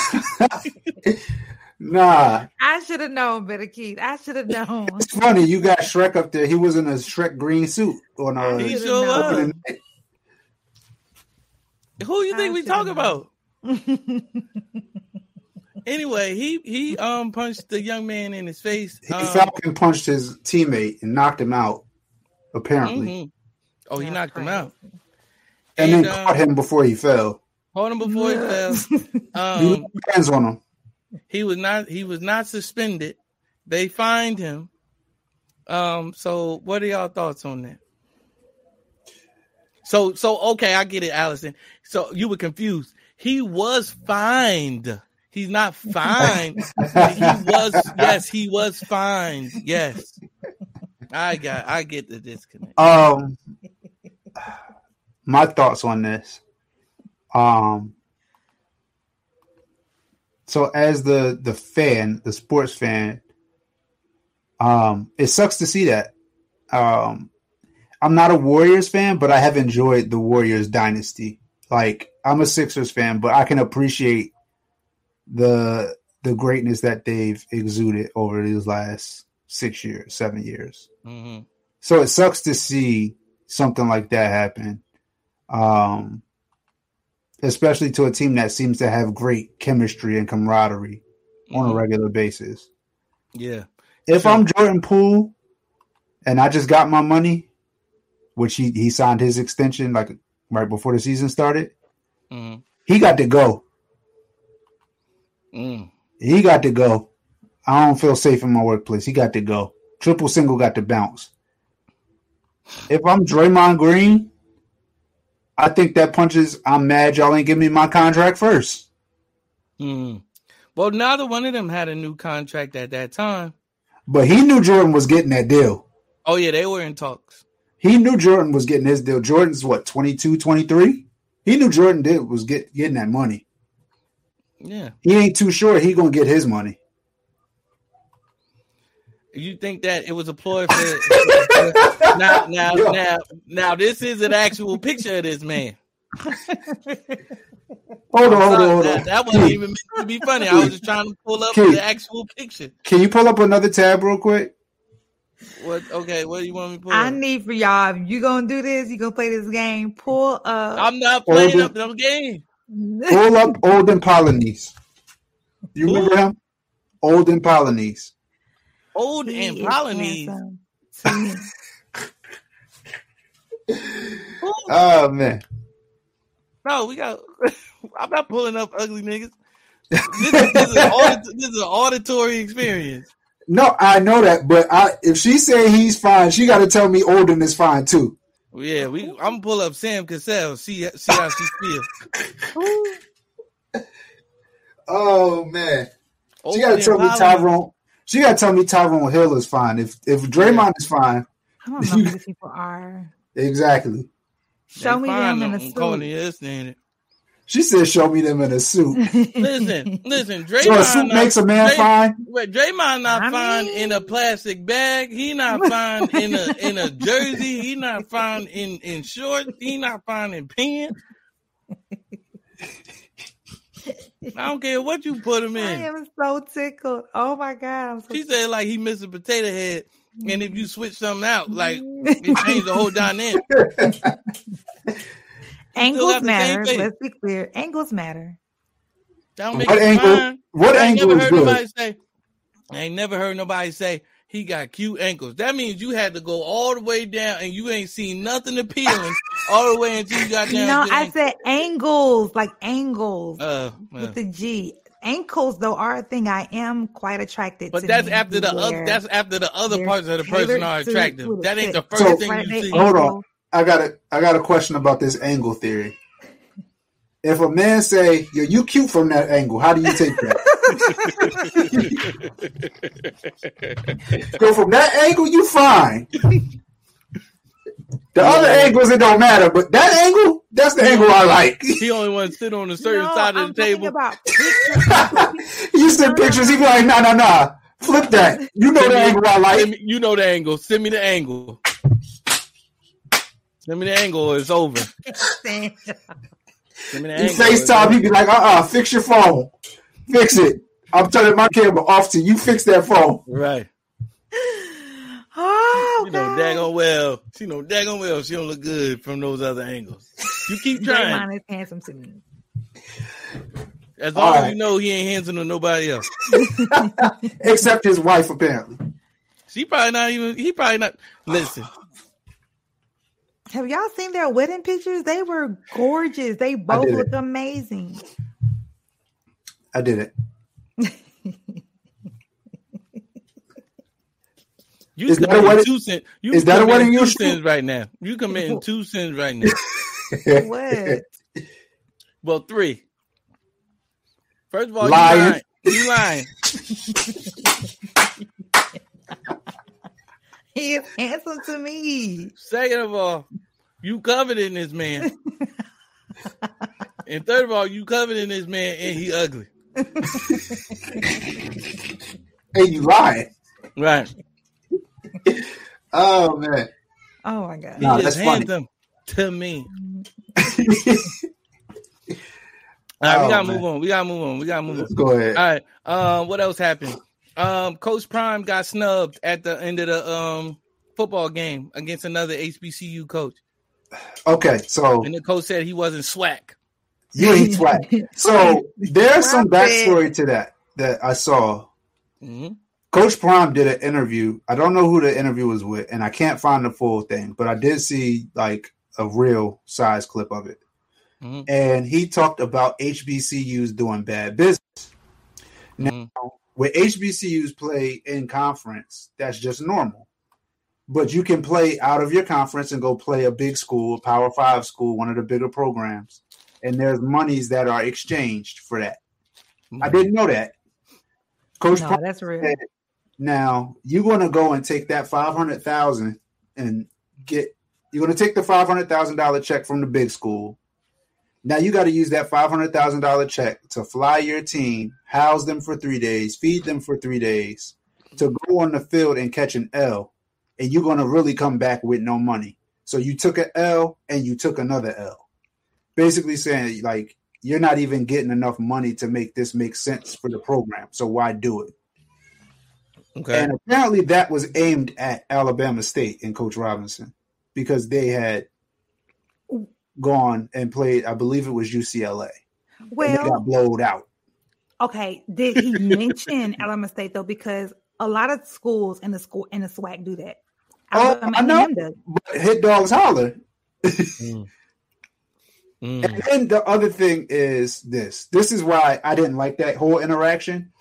nah. I should have known better, Keith. I should have known. It's funny. You got Shrek up there. He was in a Shrek green suit on uh, He should've sure known. was. night. Who you I think we should've talking about? Anyway, he he um punched the young man in his face. He Um, Falcon punched his teammate and knocked him out. Apparently, mhm. Oh, he That's knocked him out. and, And, then uh, caught him before he fell. Hold him before he fell. He Um, hands on him. he was not he was not suspended. They fined him, Um, so what are y'all thoughts on that? So so okay, I get it, Allison. So you were confused. He was fined. He's not fined. he was yes, he was fined. Yes. I got I get the disconnect. Um, my thoughts on this. Um, so as the the fan, the sports fan, um, it sucks to see that. Um, I'm not a Warriors fan, but I have enjoyed the Warriors dynasty. Like I'm a Sixers fan, but I can appreciate the the greatness that they've exuded over these last six years, seven years. hmm So it sucks to see something like that happen. Um, especially to a team that seems to have great chemistry and camaraderie on a Mhm. regular basis. Yeah. If. I'm Jordan Poole and I just got my money, which he, he signed his extension like right before the season started, hmm he got to go. Mm. He got to go. I don't feel safe in my workplace. He got to go. Triple single got to bounce. If I'm Draymond Green, I think that punches. I'm mad y'all ain't give me my contract first. Mm. Well, neither one of them had a new contract at that time. But he knew Jordan was getting that deal. Oh yeah, they were in talks. He knew Jordan was getting his deal. Jordan's what, 22, 23? He knew Jordan did was get getting that money. Yeah. He ain't too sure he gonna get his money. You think that it was a ploy for now? Now, Yeah. now, now, this is an actual picture of this man. Hold on, hold on, hold that, on. that wasn't even meant to be funny. I was just trying to pull up Keith. the actual picture. Can you pull up another tab real quick? What? Okay, what do you want me to pull? I up? need for y'all. If you gonna do this, you gonna play this game. Pull up. I'm not playing Older- up no game. Pull up Olden Polynice. You remember him? Olden Polynice. Old He and is Polynice. handsome to me. Oh man. No, we got. I'm not pulling up ugly niggas. This is, this, is an audit, this is an auditory experience. No, I know that, but I, if she say he's fine, she got to tell me Olden is fine too. Yeah, we. I'm gonna pull up Sam Cassell. See, see how she feels. Oh man, Old she got to tell me Polynice. Tyrone. She got to tell me Tyrone Hill is fine. If if Draymond is fine, I don't know who these people are. exactly. Show They me them in a I'm calling suit. you this standard. She said, "Show me them in a suit." Listen, listen, Draymond. So a suit not- makes a man Dray- fine. Wait, Draymond not I fine mean- in a plastic bag. He not fine in a in a jersey. He not fine in in shorts. He not fine in pants. I don't care what you put him in. I in. am so tickled. Oh my god. I'm so She said like he missed a potato head, and if you switch something out, like mm-hmm. it changed the whole dynamic. angles got the same matter. Let's be clear. Angles matter. That don't make What it angle? fine. What I ain't angle never is heard good? nobody say. I ain't never heard nobody say he got cute ankles. That means you had to go all the way down and you ain't seen nothing appealing all the way until you got down. No, I said angles, like angles Uh, uh. with the G. Ankles though are a thing I am quite attracted but to. that's after the other. That's after the other parts of the person are suit attractive. with That ain't the first So- thing Right, you see. Hold on. I got a I got a question about this angle theory. If a man say, "Yo, you cute from that angle," how do you take that? Go from that angle, you fine. The other angles it don't matter, but that angle, that's the angle I like. He only want to sit on a certain No, side of I'm the table. About you send pictures, he be like, "Nah, nah, nah, flip that." You know the angle I like. me- you know the angle. Send me the angle. Send me the angle. Or it's over. Send me the You angle. or FaceTime, over. he be like, "Uh, uh fix your phone, fix it." I'm turning my camera off to you. Fix that phone. Right. You know, God. daggone well. She know daggone well she don't look good from those other angles. You keep trying. Draymond is handsome to me. As long All as right. you know he ain't handsome to nobody else. Except his wife, apparently. She probably not even he probably not listen. Have y'all seen their wedding pictures? They were gorgeous. They both did it. look amazing. I did it. You Is that a wedding- two sins. You is that a wedding two you shoot? sins right now. You committing two sins right now. What? Well, three. First of all, Lying. you lying. You lying. he is handsome to me. Second of all, you coveting this man. and third of all, you coveting this man and he ugly. and you lying? Right. Oh man. Oh my god. He Nah, is that's funny. handsome to me. All right, Oh, we gotta man. move on. We gotta move on. We gotta move on. Let's go ahead. All right. Um, what else happened? Um, Coach Prime got snubbed at the end of the um football game against another HBCU coach, Okay, so and the coach said he wasn't swag. you ain't swag. So there's some backstory to that that I saw. Mhm. Coach Prime did an interview. I don't know who the interview was with, and I can't find the full thing, but I did see like a real size clip of it. Mhm. And he talked about HBCUs doing bad business. Now, mm-hmm. When HBCUs play in conference, that's just normal. But you can play out of your conference and go play a big school, a Power Five school, one of the bigger programs, and there's monies that are exchanged for that. I didn't know that. Coach No, Prime that's real. said, now you're going to go and take that five hundred thousand and get. You're going to take the five hundred thousand dollar check from the big school. Now you got to use that five hundred thousand dollar check to fly your team, house them for three days, feed them for three days, to go on the field and catch an L, and you're going to really come back with no money. So you took an L and you took another L, basically saying like you're not even getting enough money to make this make sense for the program. So why do it? Okay. And apparently that was aimed at Alabama State and Coach Robinson because they had gone and played, I believe it was UCLA. and they Well, got blowed out. okay. Did he mention Alabama State though? Because a lot of schools in the school in the SWAC do that. Oh, I know. But hit dogs holler. Mm. Mm. And then the other thing is this. This is why I didn't like that whole interaction.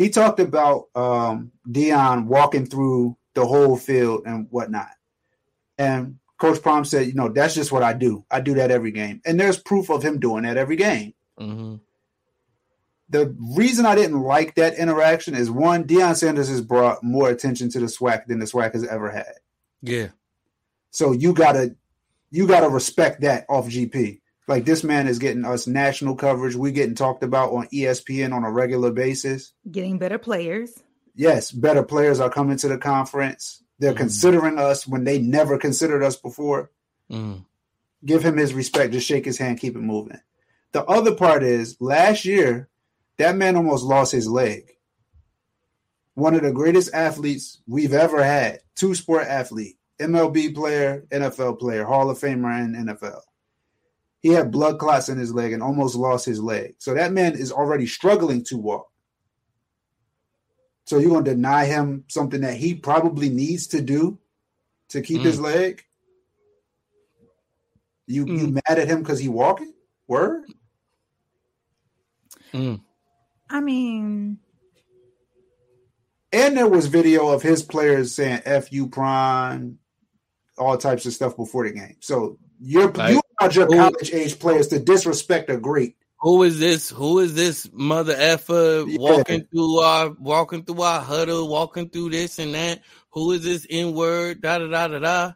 He talked about um, Deion walking through the whole field and whatnot. And Coach Prime said, you know, that's just what I do. I do that every game. And there's proof of him doing that every game. Mhm. The reason I didn't like that interaction is one, Deion Sanders has brought more attention to the SWAC than the SWAC has ever had. Yeah. So you gotta you gotta respect that off GP. Like this man is getting us national coverage. We're getting talked about on ESPN on a regular basis. Getting better players. Yes, better players are coming to the conference. They're Mhm. considering us when they never considered us before. Mm. Give him his respect. Just shake his hand. Keep it moving. The other part is last year, that man almost lost his leg. One of the greatest athletes we've ever had. Two sport athlete, MLB player, NFL player, Hall of Famer in NFL. He had blood clots in his leg and almost lost his leg. So that man is already struggling to walk. So you're going to deny him something that he probably needs to do to keep Mm. his leg? You you Mm. mad at him because he walking? Word? Mm. I mean, And there was video of his players saying "F you, prime," all types of stuff before the game. So you're Like- you allowed your college age players to disrespect a great. Who is this? Who is this mother effer Yeah. walking through our walking through our huddle, walking through this and that? Who is this N word? Da da da da da.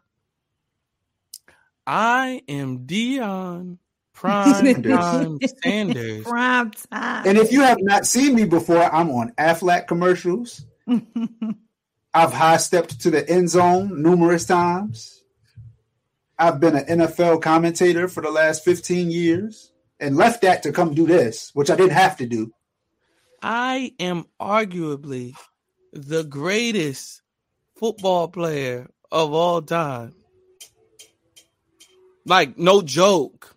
I am Deion Prime Time Sanders. prime time. And if you have not seen me before, I'm on Aflac commercials. I've high stepped to the end zone numerous times. I've been an NFL commentator for the last 15 years and left that to come do this, which I didn't have to do. I am arguably the greatest football player of all time. Like, no joke.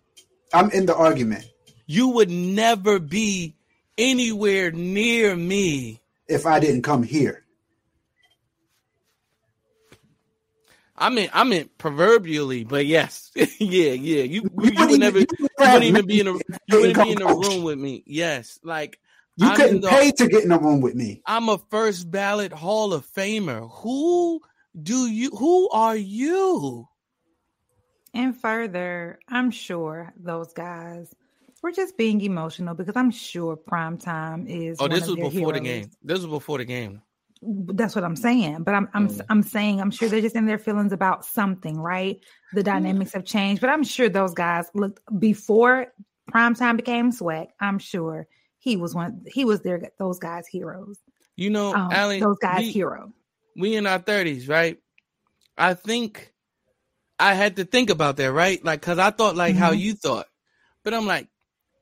I'm in the argument. You would never be anywhere near me. if I didn't come here. I mean, I meant proverbially, but yes, yeah, yeah. You, you, you wouldn't never, you you wouldn't even be in a, you wouldn't be in a room with me. Yes, like You I'm couldn't the- pay to get in a room with me. I'm a first ballot Hall of Famer. Who do you? Who are you? And further, I'm sure those guys were just being emotional because I'm sure prime time is. Oh, one this of was their before the game. This was before the game. That's what I'm saying. But I'm I'm Mm. I'm saying I'm sure they're just in their feelings about something, right? The dynamics have changed, but I'm sure those guys looked before prime time became swag. I'm sure he was one. He was their those guys' heroes. You know, Um, Aly, those guys' we, hero. we in our thirties, right? I think I had to think about that, right? Like, cause I thought like how Mhm. you thought, but I'm like,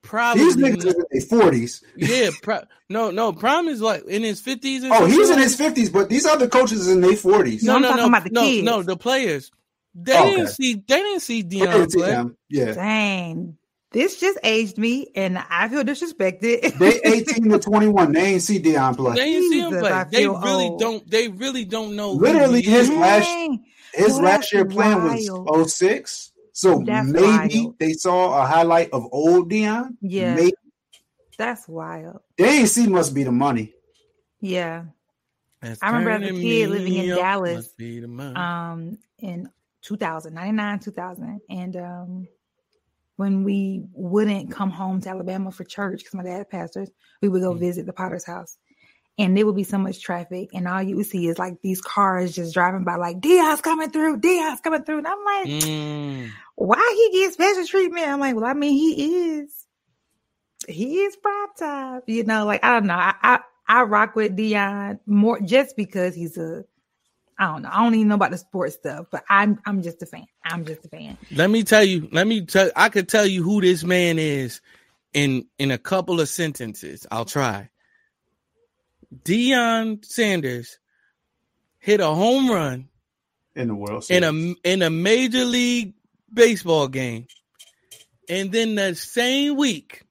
probably These niggas is in their forties. yeah. Pro- no, no. Prime is what in his fifties. Oh, he's in his fifties, but these other coaches is in their forties. No, I'm talking about the no, kids. no. The players, they Oh, didn't okay. see. They didn't see Deion play. Yeah, Dang, this just aged me, and I feel disrespected. they eighteen to twenty one. They ain't see Deion play. They didn't see him Jesus, play. They really old. don't. They really don't know. who Literally, he his is. last his Well, last that's year playing wild. was 06. So That's maybe wild. they saw a highlight of old Deion. Yeah. Maybe. that's wild. They ain't see must be the money. Yeah. That's I remember as a kid living in. Dallas, Must be the money. um in 2000 99 2000 and um when we wouldn't come home to alabama for church because my dad pastors we would go Mm. visit the potter's house and there would be so much traffic and all you would see is like these cars just driving by like deion's coming through deion's coming through and i'm like Mm. Why he get special treatment i'm like well i mean he is he is prime time you know like i don't know i i, I rock with deion more just because he's a I don't know. I don't even know about the sports stuff, but I'm I'm just a fan. I'm just a fan. Let me tell you. Let me tell. I could tell you who this man is in in a couple of sentences. I'll try. Deion Sanders hit a home run In the World in a in a major league baseball game, and then the same week,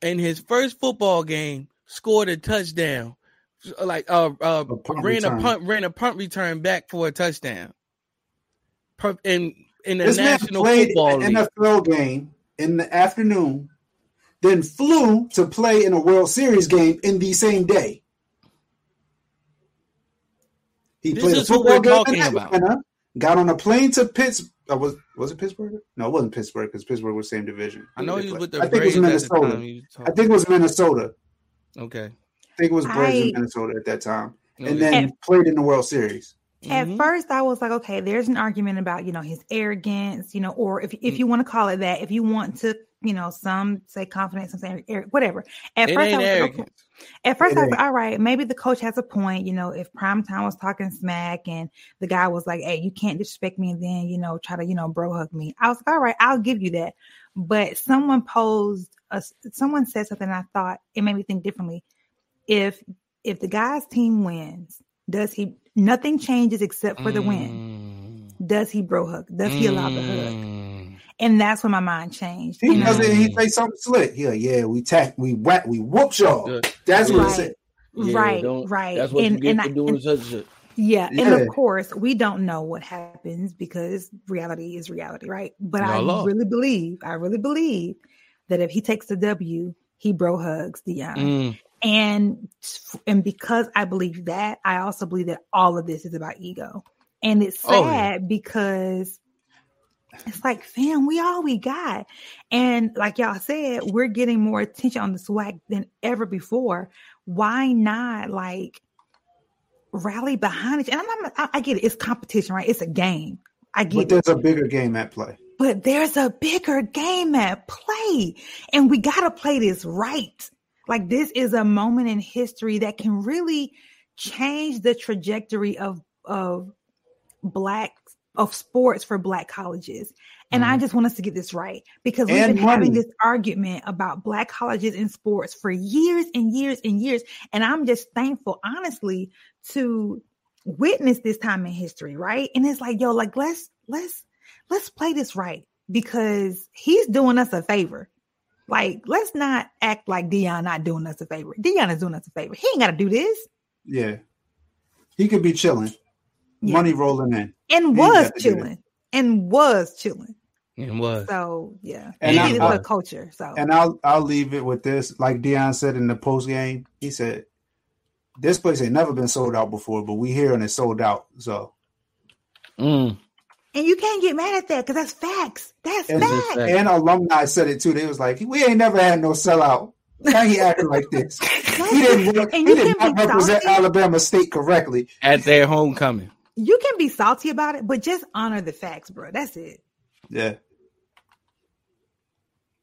in his first football game, scored a touchdown, like uh, uh A ran return. a punt ran a punt return back for a touchdown. Per- in in the This man National played Football an League. NFL game in the afternoon, then flew to play in a World Series game in the same day. He This played a football game in about. Atlanta, got on a plane to Pittsburgh. Uh, was was it Pittsburgh? No, it wasn't Pittsburgh because Pittsburgh was same division. I know Who he was with the I think it was Braves at the Minnesota. time. he was I think it was Minnesota. Okay. I think it was Braves I- in Minnesota at that time, Okay. and then And- played in the World Series. At Mhm. first, I was like, okay, there's an argument about you know his arrogance, you know, or if Mm. if you want to call it that, if you want to, you know, some say confidence, some say whatever. At it first, I was like, okay. arrogant. At first, It I was ain't. all right, maybe the coach has a point. You know, if Prime Time was talking smack and the guy was like, hey, you can't disrespect me and then, you know, try to, you know, bro hug me. I was like, all right, I'll give you that. But someone posed, a, someone said something I thought it made me think differently. If if the guy's team wins, does he, nothing changes except for the win. Mm. Does he bro hug? Does he allow the hug? And that's when my mind changed. He you doesn't. He say something slick. Yeah, yeah, we tack, we whack, we whoop y'all. Good. That's what he Right. said. Yeah, right, right. That's what and, you get and for I- doing and- such shit. Yeah, and of course, we don't know what happens because reality is reality, right? But No I law. really believe, I really believe that if he takes the W, he bro hugs Dion. Mm. And and because I believe that, I also believe that all of this is about ego. And it's sad Oh, yeah. because it's like, fam, we all we got. And like y'all said, we're getting more attention on the SWAC than ever before. Why not like rally behind it? And I'm not, I, I get it. It's competition, right? It's a game. I get it. But there's a bigger game at play. But there's a bigger game at play. And we got to play this right. Like, this is a moment in history that can really change the trajectory of, of black, of sports for black colleges. And I Mhm. just want us to get this right because we've And been having this argument about black colleges and sports for years and years and years. And I'm just thankful, honestly, to witness this time in history, right? And it's like, yo, like let's let's let's play this right because he's doing us a favor. Like, let's not act like Deion not doing us a favor. Deion is doing us a favor. He ain't got to do this. Yeah, he could be chilling, Yeah. money rolling in. And was got to do that. chilling. And was chilling. It was. So yeah, And and I- it's I- a culture. So And I'll I'll leave it with this. Like Deion said in the post game, he said, "This place ain't never been sold out before, but we here and it's sold out." So Mm. and you can't get mad at that because that's facts. That's And- facts. And alumni said it too. They was like, "We ain't never had no sellout." Now he acting like this. He didn't. work- he did not represent salty. Alabama State correctly. At their homecoming. You can be salty about it, but just honor the facts, bro. That's it. Yeah,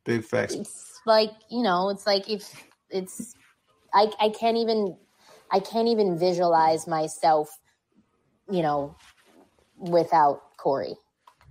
big facts. it's like you know it's like if it's i i can't even i can't even visualize myself you know without cory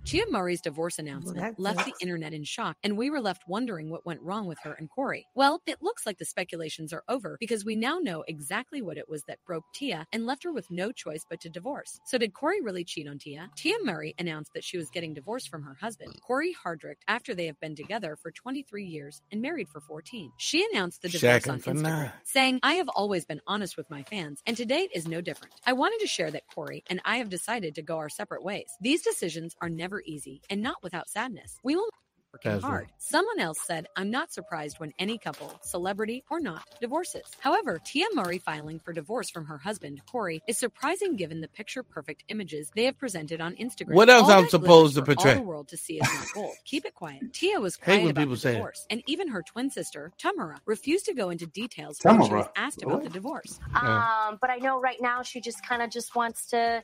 Tia Mowry's divorce announcement that left the internet in shock, and we were left wondering what went wrong with her and Cory. Well, it looks like the speculations are over because we now know exactly what it was that broke Tia and left her with no choice but to divorce. So, did Cory really cheat on Tia? Tia Mowry announced that she was getting divorced from her husband, Cory Hardrict, after they have been together for 23 years and married for 14. She announced the divorce Shacking on Instagram, saying, I have always been honest with my fans, and to date is no different. I wanted to share that Cory and I have decided to go our separate ways. These decisions are never easy and not without sadness. We will be working That's hard. Someone else said, I'm not surprised when any couple, celebrity or not, divorces. However, Tia Mowry filing for divorce from her husband, Cory, is surprising given the picture perfect images they have presented on Instagram. What else All I'm supposed to portray? All the world to see is not gold. Keep it quiet. Tia was Hate quiet when about people the say that. divorce, and even her twin sister, Tamera, refused to go into details when she was Tamera? asked about What? the divorce. Yeah. Um, but I know right now she just kind of just wants to,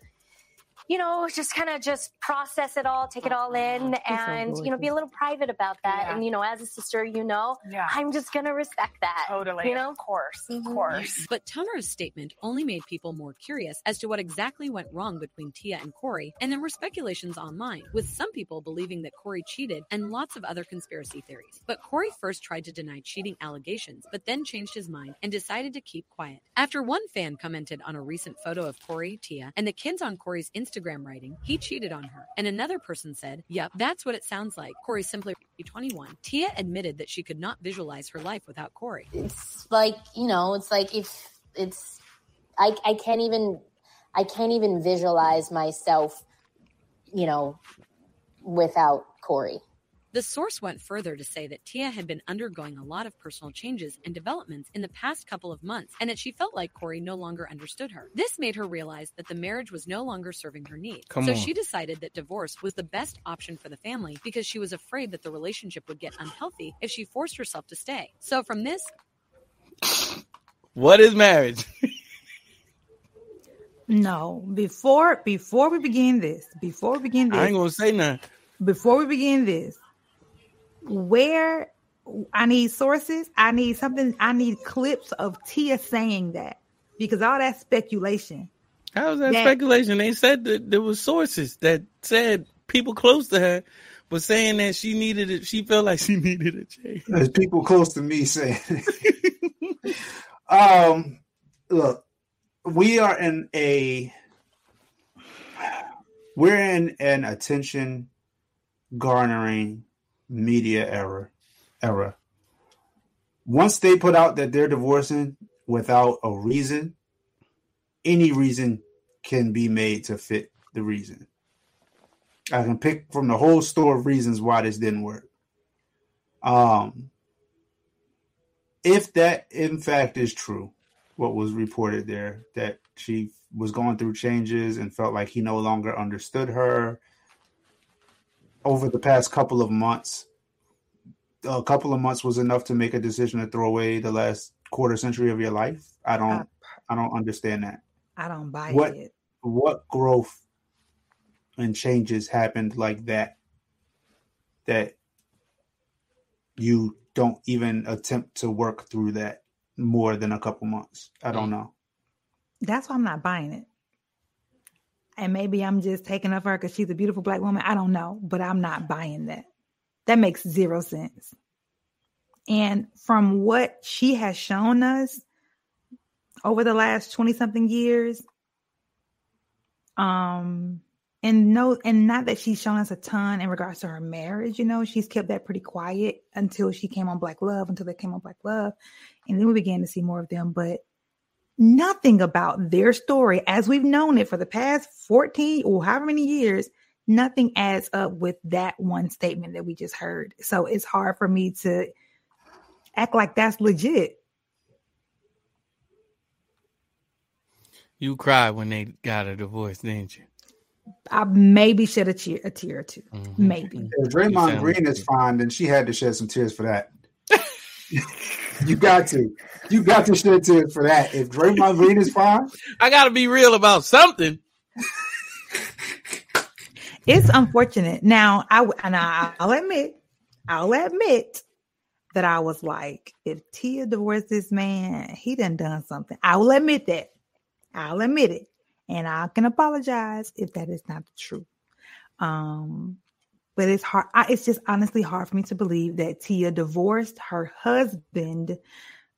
you know, just kind of just process it all, take it all in, so and you know, be a little private about that. Yeah. And you know, as a sister, you know, Yeah. I'm just gonna respect that. Totally. You know, Of course. Of Mhm. course. But Tamera's statement only made people more curious as to what exactly went wrong between Tia and Cory, and there were speculations online, with some people believing that Cory cheated and lots of other conspiracy theories. But Cory first tried to deny cheating allegations, but then changed his mind and decided to keep quiet. After one fan commented on a recent photo of Cory, Tia, and the kids on Cory's Instagram writing, he cheated on her. And another person said, Yep, that's what it sounds like. Cory simply 21. Tia admitted that she could not visualize her life without Cory. it's like you know it's like if it's i i can't even i can't even visualize myself you know without cory The source went further to say that Tia had been undergoing a lot of personal changes and developments in the past couple of months and that she felt like Cory no longer understood her. This made her realize that the marriage was no longer serving her needs. Come so on. she decided that divorce was the best option for the family because she was afraid that the relationship would get unhealthy if she forced herself to stay. So from this, What is marriage? No, before before we begin this, before we begin this, I ain't gonna say nothing. before we begin this, where I need sources, I need something, I need clips of Tia saying that because all that speculation. How's that That- speculation? They said that there were sources that said people close to her was saying that she needed it. She felt like she needed a change. There's people close to me saying, um, look, we are in a we're in an attention garnering media era era. Once they put out that they're divorcing without a reason, any reason can be made to fit the reason. I can pick from the whole store of reasons why this didn't work. Um, if that in fact is true, what was reported there, that she was going through changes and felt like he no longer understood her over the past couple of months, a couple of months was enough to make a decision to throw away the last quarter century of your life. I don't, I don't understand that. I don't buy What- it. What growth and changes happened like that that you don't even attempt to work through that more than a couple months. I don't know. That's why I'm not buying it. And maybe I'm just taking up her because she's a beautiful black woman. I don't know, but I'm not buying that. That makes zero sense. And from what she has shown us over the last 20 something years, um, and no, and not that she's shown us a ton in regards to her marriage, you know, she's kept that pretty quiet until she came on Black Love, until they came on Black Love. And then we began to see more of them. But nothing about their story as we've known it for the past 14 or however many years nothing adds up with that one statement that we just heard. So it's hard for me to act like that's legit. You cried when they got a divorce, didn't you? I maybe shed a tear, a tear or 2 Mhm. maybe. If Draymond sound Green is fine, then she had to shed some tears for that. You got to. You got to shed tears for that. If Draymond Green is fine, I got to be real about something. It's unfortunate. Now, I w- and I, I'll admit, I'll admit that I was like, if Tia divorced this man, he done done something. I will admit that. I'll admit it, and I can apologize if that is not the truth. Um, but it's hard. I, it's just honestly hard for me to believe that Tia divorced her husband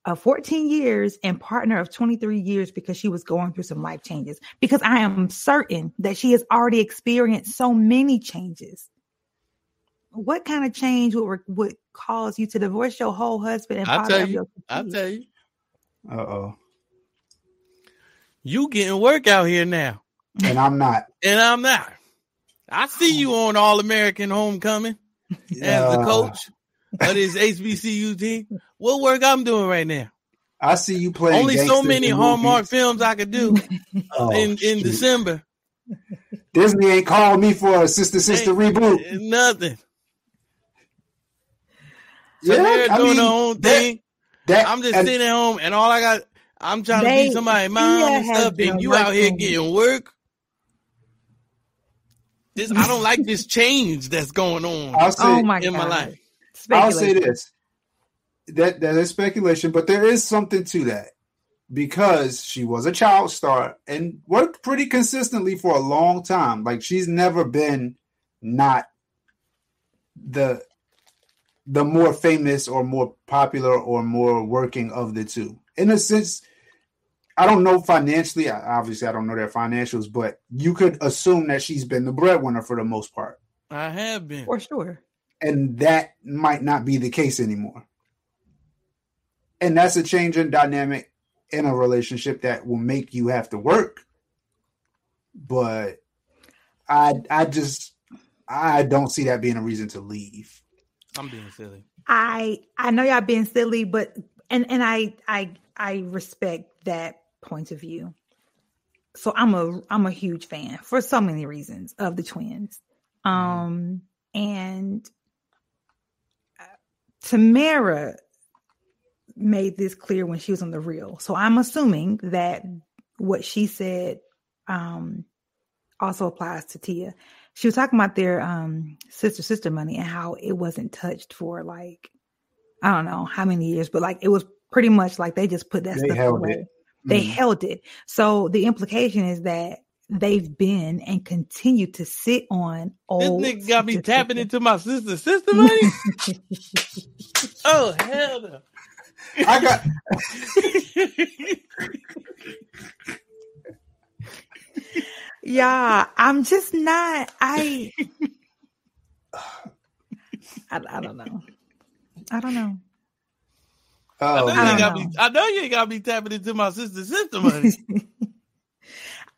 of 14 years and partner of 23 years because she was going through some life changes. Because I am certain that she has already experienced so many changes. What kind of change would would cause you to divorce your whole husband and I'll father tell you. I'll tell you. uh oh, You getting work out here now, and I'm not. and I'm not. I see you on All American Homecoming as the coach of this HBCU team. What work I'm doing right now? I see you playing. Only so many Hallmark movies. films I could do Oh, in in. December. Disney ain't called me for a sister sister reboot. Nothing. Yeah, Tamera I doing mean, her own that- thing. That, I'm just and- sitting at home, and all I got, I'm trying to They- be somebody's mom Tia and stuff, and you out here working. getting work. This I don't like this change that's going on I'll say Oh my in my life. I'll say this. That that is speculation, but there is something to that. Because she was a child star and worked pretty consistently for a long time. Like she's never been not the the more famous or more popular or more working of the two. In a sense, I don't know financially. Obviously, I don't know their financials, but you could assume that she's been the breadwinner for the most part I have been. for sure. and that might not be the case anymore. And that's a change in dynamic in a relationship that will make you have to work. But I I just I don't see that being a reason to leave. I'm being silly. I I know y'all being silly, but and and I I I respect that point of view. So I'm a I'm a huge fan for so many reasons of the twins. Um and uh, Tamera made this clear when she was on the real. So I'm assuming that what she said um also applies to Tia. She was talking about their um sister sister money and how it wasn't touched for like I don't know how many years, but like it was pretty much like they just put that They stuff away. it. They Mm. held it. So the implication is that they've been and continue to sit on old. This nigga got me tapping into my sister sister money. oh hell no. I got Yeah, I'm just not. I, I, I don't know. I don't know. I oh know, you ain't don't got know. me, I know you ain't got me tapping into my sister's sister money.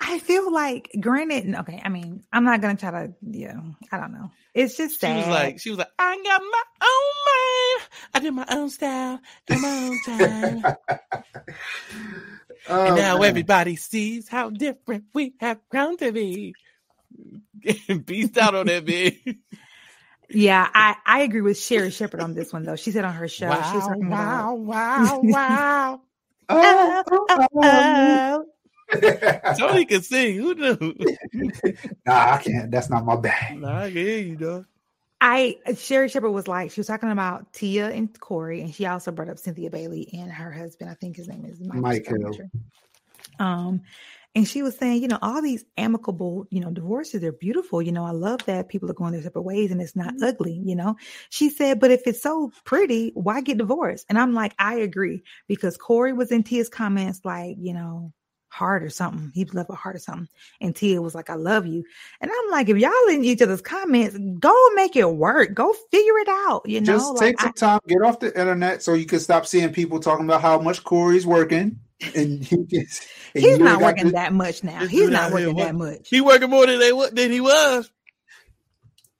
I feel like, granted, okay. I mean, I'm not gonna try to. Yeah, I don't know. It's just She sad. was like, she was like, I got my own man. I did my own style in my own time. Oh, and now man. everybody sees how different we have grown to be. Beast out on that bitch. Yeah, I I agree with Sherri Shepherd on this one though. She said on her show, she was talking wow, about. wow, wow. Oh, oh, oh. Oh, Tony can sing. Who knew? nah, I can't. That's not my bag. nah, I can hear you, though. I Sherri Shepherd was like she was talking about Tia and Cory, and she also brought up Cynthia Bailey and her husband. I think his name is Mike. Mike I'm not Hill. sure. Um, and she was saying, you know, all these amicable, you know, divorces—they're beautiful. You know, I love that people are going their separate ways and it's not mm-hmm. ugly. You know, she said, but if it's so pretty, why get divorced? And I'm like, I agree because Cory was in Tia's comments like, you know, heart or something. He left a heart or something. And Tia was like, I love you. And I'm like, if y'all in each other's comments, go make it work. Go figure it out. You know, Just like, take I- some time, get off the internet so you can stop seeing people talking about how much Cory's working. And he gets, and he's not working to- that much now. He's not working that much. He working more than they wa- than he was.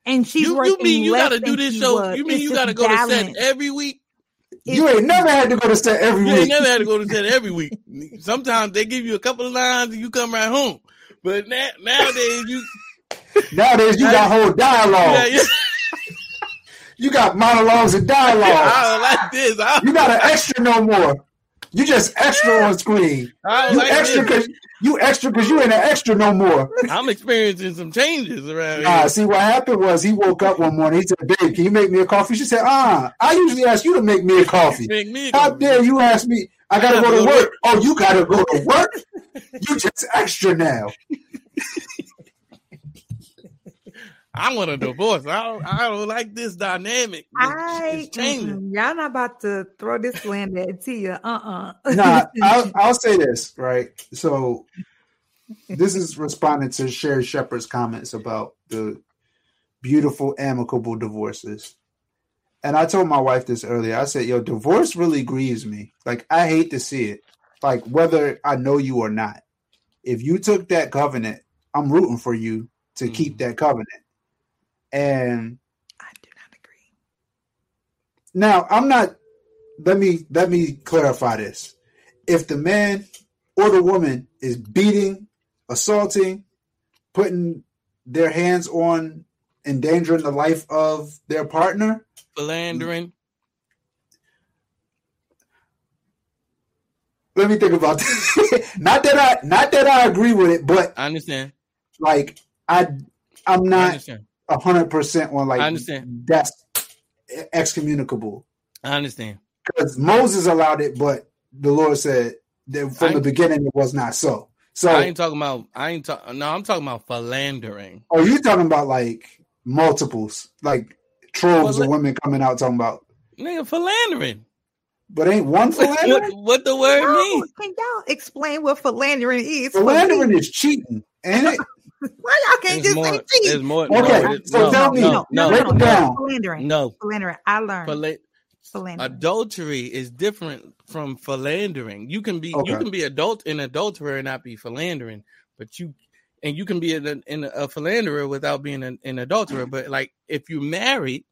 and she's You, working you mean you gotta do this show? was. You mean It's you gotta go to set every week? You ain't never had to go to set every You week. ain't never had to go to set every week. Sometimes they give you a couple of lines and you come right home. But na- nowadays you Nowadays, you got whole dialogue. yeah, yeah. You got monologues and dialogue. I don't like this. I, You got an extra no more. You just extra on screen. You like extra because you extra because you ain't an extra no more. I'm experiencing some changes around Ah, here. see what happened was he woke up one morning. He said, "Babe, can you make me a coffee?" She said, "Ah, I usually ask you to make me a coffee. Make me How go- dare you ask me? I gotta I go gotta go to work. Oh, you gotta go to work. You just extra now. I want a divorce. I don't, I don't like this dynamic. I it's changing. y'all not about to throw this slander at Tia. Uh uh Nah, I'll, I'll say this right. So this is responding to Sherri Shepherd's comments about the beautiful, amicable divorces. And I told my wife this earlier. I said, "Yo, divorce really grieves me. Like I hate to see it. Like whether I know you or not. If you took that covenant, I'm rooting for you to keep that covenant." And I do not agree. Now, I'm not. Let me let me clarify this. If the man or the woman is beating, assaulting, putting their hands on, endangering the life of their partner, Philandering. let me think about this. not that I not that I agree with it, but I understand. like I I'm I not understand. Hundred percent on like I understand. that's excommunicable I understand. because Moses allowed it, but the Lord said that from the beginning it was not so. So, I ain't talking about. I ain't talking. No, I'm talking about philandering. are you talking about like multiples, like troves Well, of women coming out talking about? Nigga, philandering. But ain't one philandering? what the word Y'all- mean? Can y'all explain what philandering is? Philandering is cheating, ain't it? Why y'all can't There's just more. say cheat? There's more. Okay, no, so no, tell me, No, no, break it down. Philandering. no. Philandering. I learned Phila- philandering. adultery is different from philandering. You can be Okay. you can be adult an adulterer and not be philandering, but you and you can be an, an, a philanderer without being an, an adulterer. But like if you married,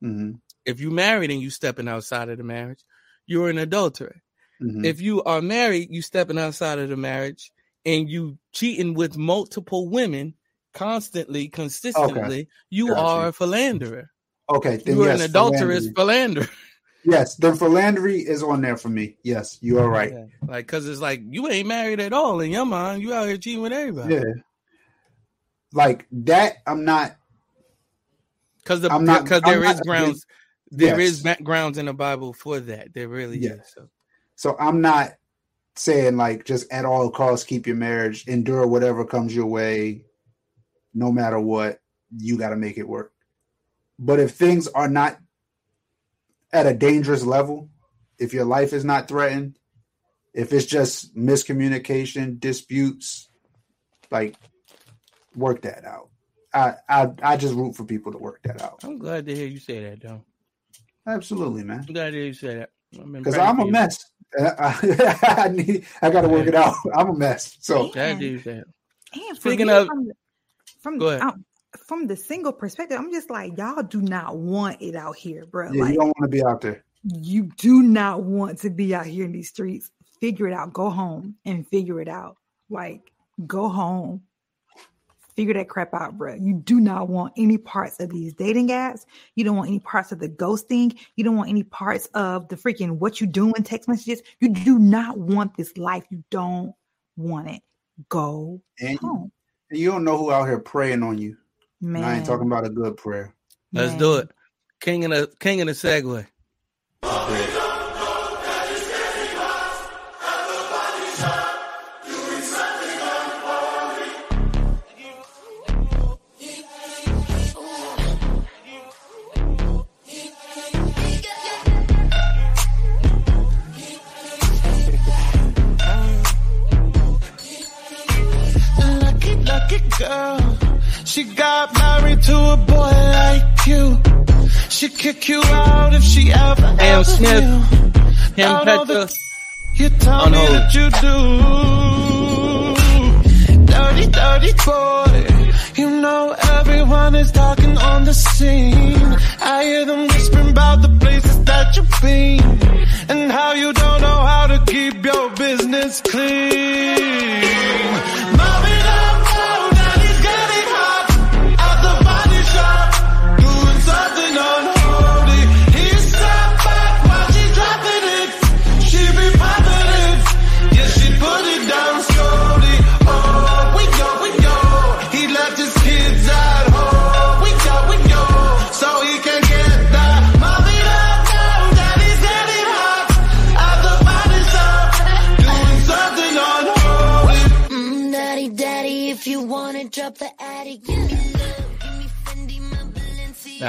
hmm if you married and you stepping outside of the marriage, you're an adulterer. hmm If you are married, you stepping outside of the marriage and you cheating with multiple women constantly, consistently, you Got are a philanderer. Okay, then You are yes, an adulterous philanderer. Yes, then philandry is on there for me. Yes, you are right. Yeah. Like, cause it's like you ain't married at all in your mind. You out here cheating with everybody. Yeah, like that. I'm not. Cause the I'm not- because I'm there not grounds. There is Yes. grounds in the Bible for that. There really Yes. is. So, So I'm not saying like just at all costs keep your marriage, endure whatever comes your way, no matter what. You got to make it work. But if things are not at a dangerous level, if your life is not threatened, if it's just miscommunication, disputes, like work that out. I I I just root for people to work that out. I'm glad to hear you say that, though. Absolutely, man. I'm glad to hear you say that. I'm Because I'm a with you. mess. I, I need. I got to work it out. I'm a mess. So Glad to hear you that. And Speaking me, of- from the, from, Go ahead. um, from the single perspective, I'm just like, y'all do not want it out here, bro. yeah, like, you don't want to be out there. you do not want to be out here in these streets. Figure it out. Go home and figure it out. Like, go home. Figure that crap out, bro. You do not want any parts of these dating apps. You don't want any parts of the ghosting. You don't want any parts of the freaking what you doing text messages. You do not want this life. You don't want it. Go And you, home. you don't know who out here praying on you. Man. I ain't talking about a good prayer. Let's man. do it. King in a king in the Segway. Girl. She got married to a boy like you. She'd kick you out if she ever, Am ever Smith. knew. Kim Out all the- Petra. You tell oh, me that you do. Dirty, dirty boy. You know everyone Everyone is talking on the scene. I hear them whispering about the places that you've been and how you don't know how to keep your business clean.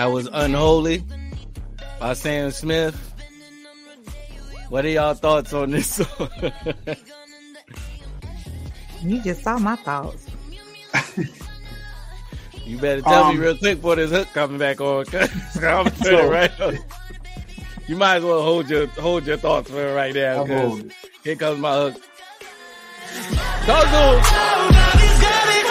That was Unholy by Sam Smith. What are y'all thoughts on this song? You just saw my thoughts. you better tell Um, me real quick before this hook coming back on. 'cause I'm So- right on. You might as well hold your hold your thoughts for it right now. I'll 'cause hold it. Here comes my hook. Guzzle. Daddy's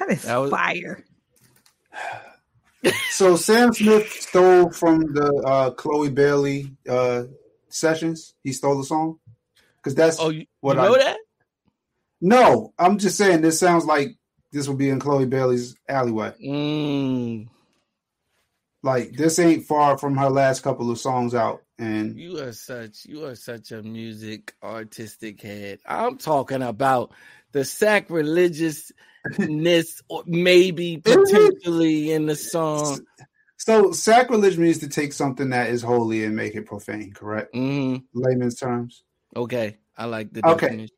That is That was- fire. So Sam Smith stole from the uh, Chloe Bailey uh, sessions. He stole the song because that's Oh, you, what you know I that? no. I'm just saying this sounds like this would be in Chloe Bailey's alleyway. Mm, Like this ain't far from her last couple of songs out, and you are such you are such a music artistic head. I'm talking about the sacrilegiousness or maybe potentially in the song. so sacrilege means to take something that is holy and make it profane. Correct, hmm layman's terms. Okay. I like the Okay. definition.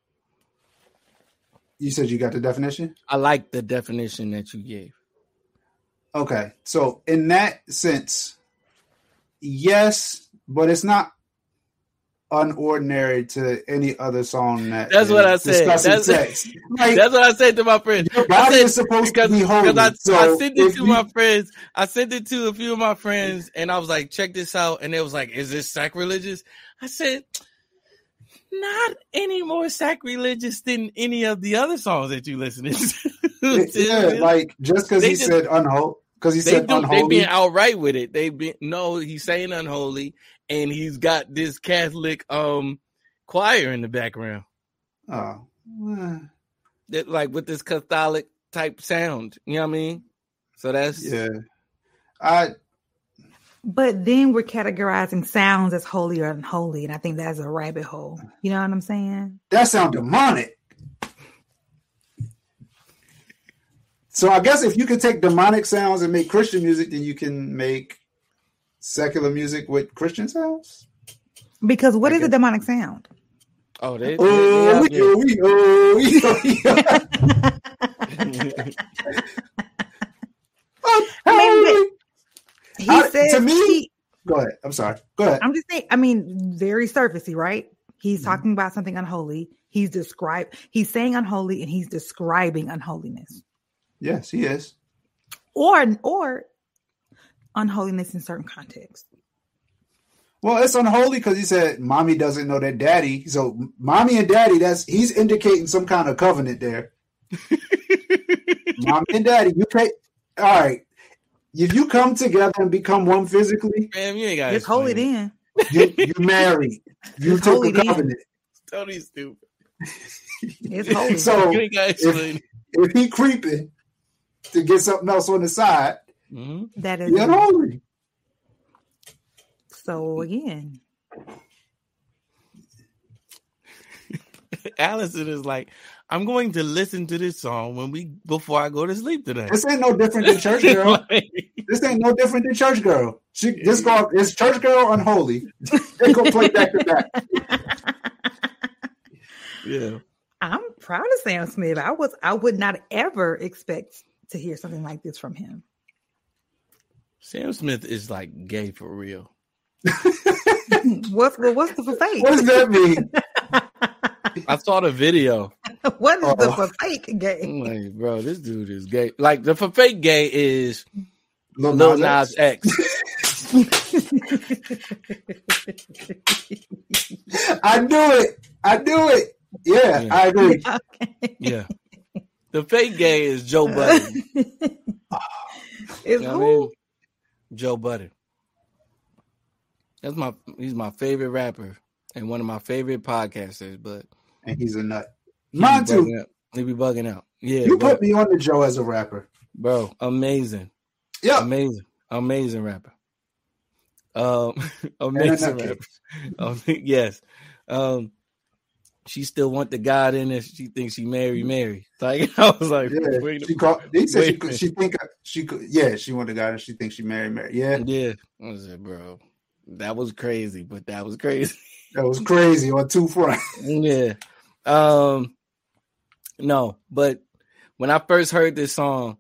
You said you got the definition. I like the definition that you gave. Okay, so in that sense, yes, but it's not unordinary to any other song that. That's what I said. That's- Like, That's what I said to my friends. your I body said- is supposed because, to be holy. I, so I sent it to you- my friends. I sent it to a few of my friends, and I was like, "Check this out," and they was like, "Is this sacrilegious?" I said, "Not any more sacrilegious than any of the other songs that you listening to." yeah, like just because he just- said unholy, because he they said do, they unholy. being outright with it. They be no, he's saying unholy, and he's got this Catholic um choir in the background, oh, that like with this Catholic type sound. You know what I mean? So that's yeah. I But then we're categorizing sounds as holy or unholy, and I think that's a rabbit hole. You know what I'm saying? that sound demonic. So I guess if you can take demonic sounds and make Christian music, then you can make secular music with Christian sounds. Because what I is a demonic sound? oh they. Oh, they- we, they- oh, we, oh, we, oh, I mean, He I- says to me- he- Go ahead. I'm sorry. Go ahead. I'm just saying. I mean, very surfacey, right? He's Mhm. talking about something unholy. He's describe. He's saying unholy, and he's describing unholiness, Yes, he is. or or unholiness in certain contexts. Well, it's unholy because he said mommy doesn't know that daddy. So mommy and daddy, that's he's indicating some kind of covenant there. mommy and daddy, you can't. All right, if you come together and become one physically, Man, you ain't got It's holy then. you you married. You It's took a then. covenant. Totally stupid. It's holy. So You ain't got if he creeping to get something else on the side, Mhm. that is he unholy. so again. Allison is like, I'm going to listen to this song when we before I go to sleep today. This ain't no different than church girl. This ain't no different than church girl. She this girl is church girl unholy. they go play back to back. yeah. I'm proud of Sam Smith. I was I would not ever expect to hear something like this from him. Sam Smith is like gay for real. What's well, what's the for fake? What does that mean? I saw the video. what is the Oh. for fake gay? I'm like, bro, this dude is gay. Like the for fake gay is Lil Lil Nas Nas X? X. I knew it. I knew it. Yeah, Yeah. I agree. Okay. Yeah. The fake gay is Joe Budden. It's You know what I mean? Joe Budden. That's my he's my favorite rapper and one of my favorite podcasters, but And he's a nut. Mine too. He be bugging out. Yeah, You but, put me on the Joe as a rapper. bro, amazing. Yeah. Amazing. Amazing rapper. Um amazing rapper. Um, yes. Um she still want the God in it. She thinks she Mary Mary. Like I was like, Yeah, wait she called. They said she, could, she think she could. Yeah, she wanted a guy. and She thinks she married Mary. Yeah, Yeah. I said, bro, that was crazy, but that was crazy. that was crazy on two fronts. yeah. Um no, but when I first heard this song,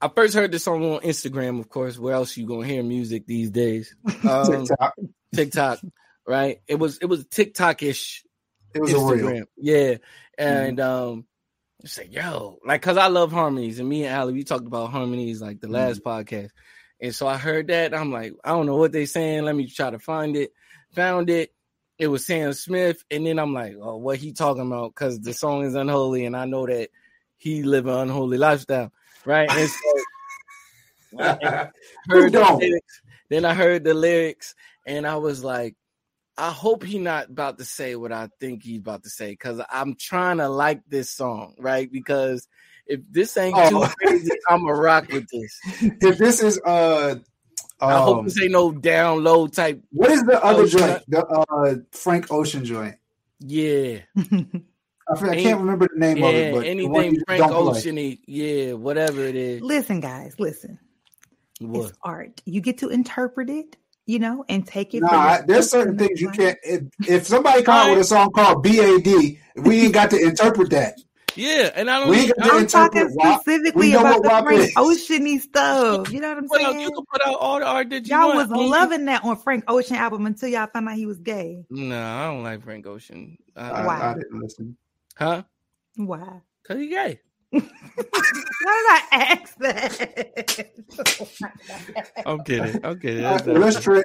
I first heard this song on Instagram, of course. Where else you gonna hear music these days? Um, TikTok. TikTok, right? It was it was TikTok-ish It was. Instagram. Yeah. And um I said, yo, like cause I love harmonies. And me and Aly, we talked about harmonies like the last podcast. And so I heard that. I'm like, I don't know what they saying. Let me try to find it. Found it. It was Sam Smith. And then I'm like, oh, what he talking about? Because the song is unholy, and I know that he live an unholy lifestyle. Right. And so heard the lyrics. Then I heard the lyrics, and I was like, I hope he not about to say what I think he's about to say because I'm trying to like this song, right? Because if this ain't Oh. too crazy, I'm a rock with this. If this is uh, I hope um, this ain't no down low type. what is the other joint? shut- The uh Frank Ocean joint. Yeah, I, forget- I Ain't- can't remember the name of it, but anything Frank don't. Ocean, yeah, whatever it is. listen, guys, listen. What? It's art. You get to interpret it, you know, and take it. Nah, for I, yourself there's certain things you can't. If, if somebody come out with a song called BAD, we ain't got to interpret that. Yeah, and I don't. We ain't got I to I'm talking specifically We about the Frank. Oceany stuff. You know what I'm Put out- saying? you can put out all the art that you Y'all want. was homie. loving that on Frank Ocean album until y'all found out he was gay. No, I don't like Frank Ocean. I, Why? I didn't listen. huh? Why? Cause he gay. Why did I ask that? I'm kidding. I'm kidding. That's well, let's tra-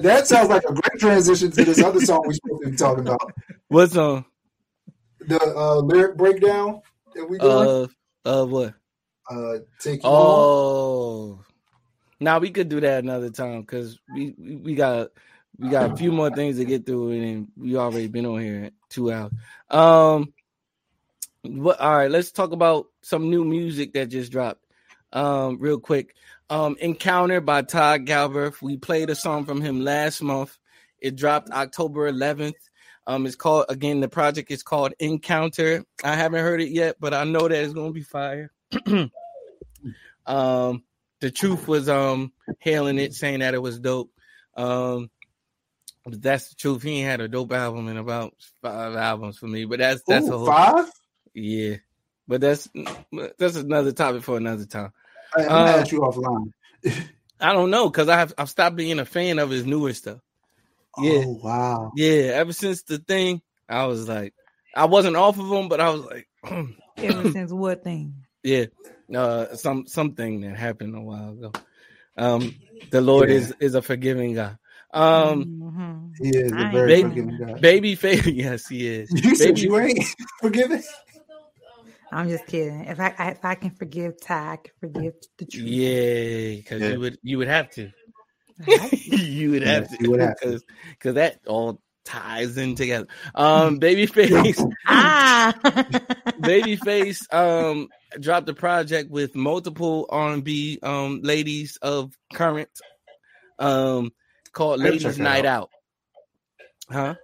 that sounds like a great transition to this other song we're supposed to be talking about. What's on? The uh, lyric breakdown that we doing. Uh, uh, what? Uh, take you. Oh, now we could do that another time because we, we we got we got a few more things to get through, and we already been on here two hours. Um, what? All right, let's talk about some new music that just dropped. Um, real quick. Um, Encounter by Todd Galberth. We played a song from him last month. It dropped October 11th. Um, it's called again. The project is called Encounter. I haven't heard it yet, but I know that it's gonna be fire. um, the truth was um hailing it, saying that it was dope. Um, that's the truth. He ain't had a dope album in about five albums for me, but that's that's a Ooh, whole five. Yeah. But that's that's another topic for another time. Hey, I'm Uh, ask you offline. I don't know because I have I've stopped being a fan of his newer stuff. Yeah, Oh wow. yeah. Ever since the thing, I was like, I wasn't off of him, but I was like, Ever since what thing? yeah, uh, some something that happened a while ago. Um, the Lord Yeah. is is a forgiving God. Um, Mhm. He is a I very ain't- forgiving guy. Babyface, yes, he is. You said you ain't forgiving. I'm just kidding. If I, I if I can forgive Ty, I can forgive the truth. Yeah, because Yeah. you would you would have to. You would have Yes, to you would have to. because because that all ties in together. Um, babyface, ah, babyface, um, dropped a project with multiple R and B um ladies of current, um, called I gotta check Ladies Night out. Out. Huh?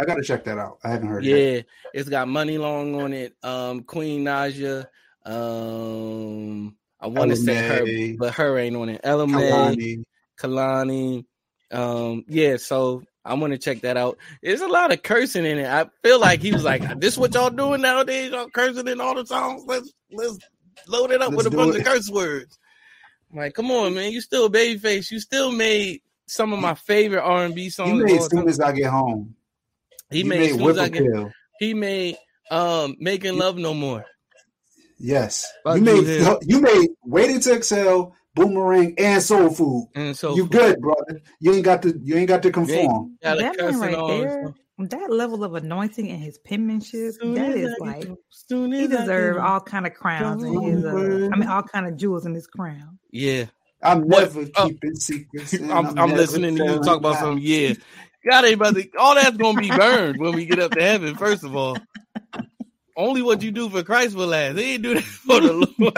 I gotta check that out. I haven't heard it. Yeah, it's got Muni Long on it. Um, Queen Naija. Um, I want to say her, but her ain't on it. Ella. Kehlani. Kehlani. Um, yeah, so I'm gonna check that out. There's a lot of cursing in it. I feel like he was like, "This is what y'all doing nowadays? Y'all cursing in all the songs. Let's let's load it up Let's with a bunch it." of curse words." Like, come on, man, you still babyface. You still made some of my favorite R and B songs. You made as soon as I get home. He you made, made Soon As I He made um making love no more. Yes, Fuck you you, made Hill. you made waiting to exhale, boomerang, and soul food. And so you good, brother. You ain't got to you ain't got to conform. got that man right there, that level of anointing and his penmanship, Soon that as is I like get- soon he as I deserved get- all kind of crowns in his. Uh, I mean, all kind of jewels in his crown. Yeah, I'm What? never Oh. keeping secrets. and I'm, I'm never listening to you talk about lies. something. Yeah, God ain't about to. All that's gonna be burned when we get up to heaven. First of all, only what you do for Christ will last. He ain't do that for the Lord.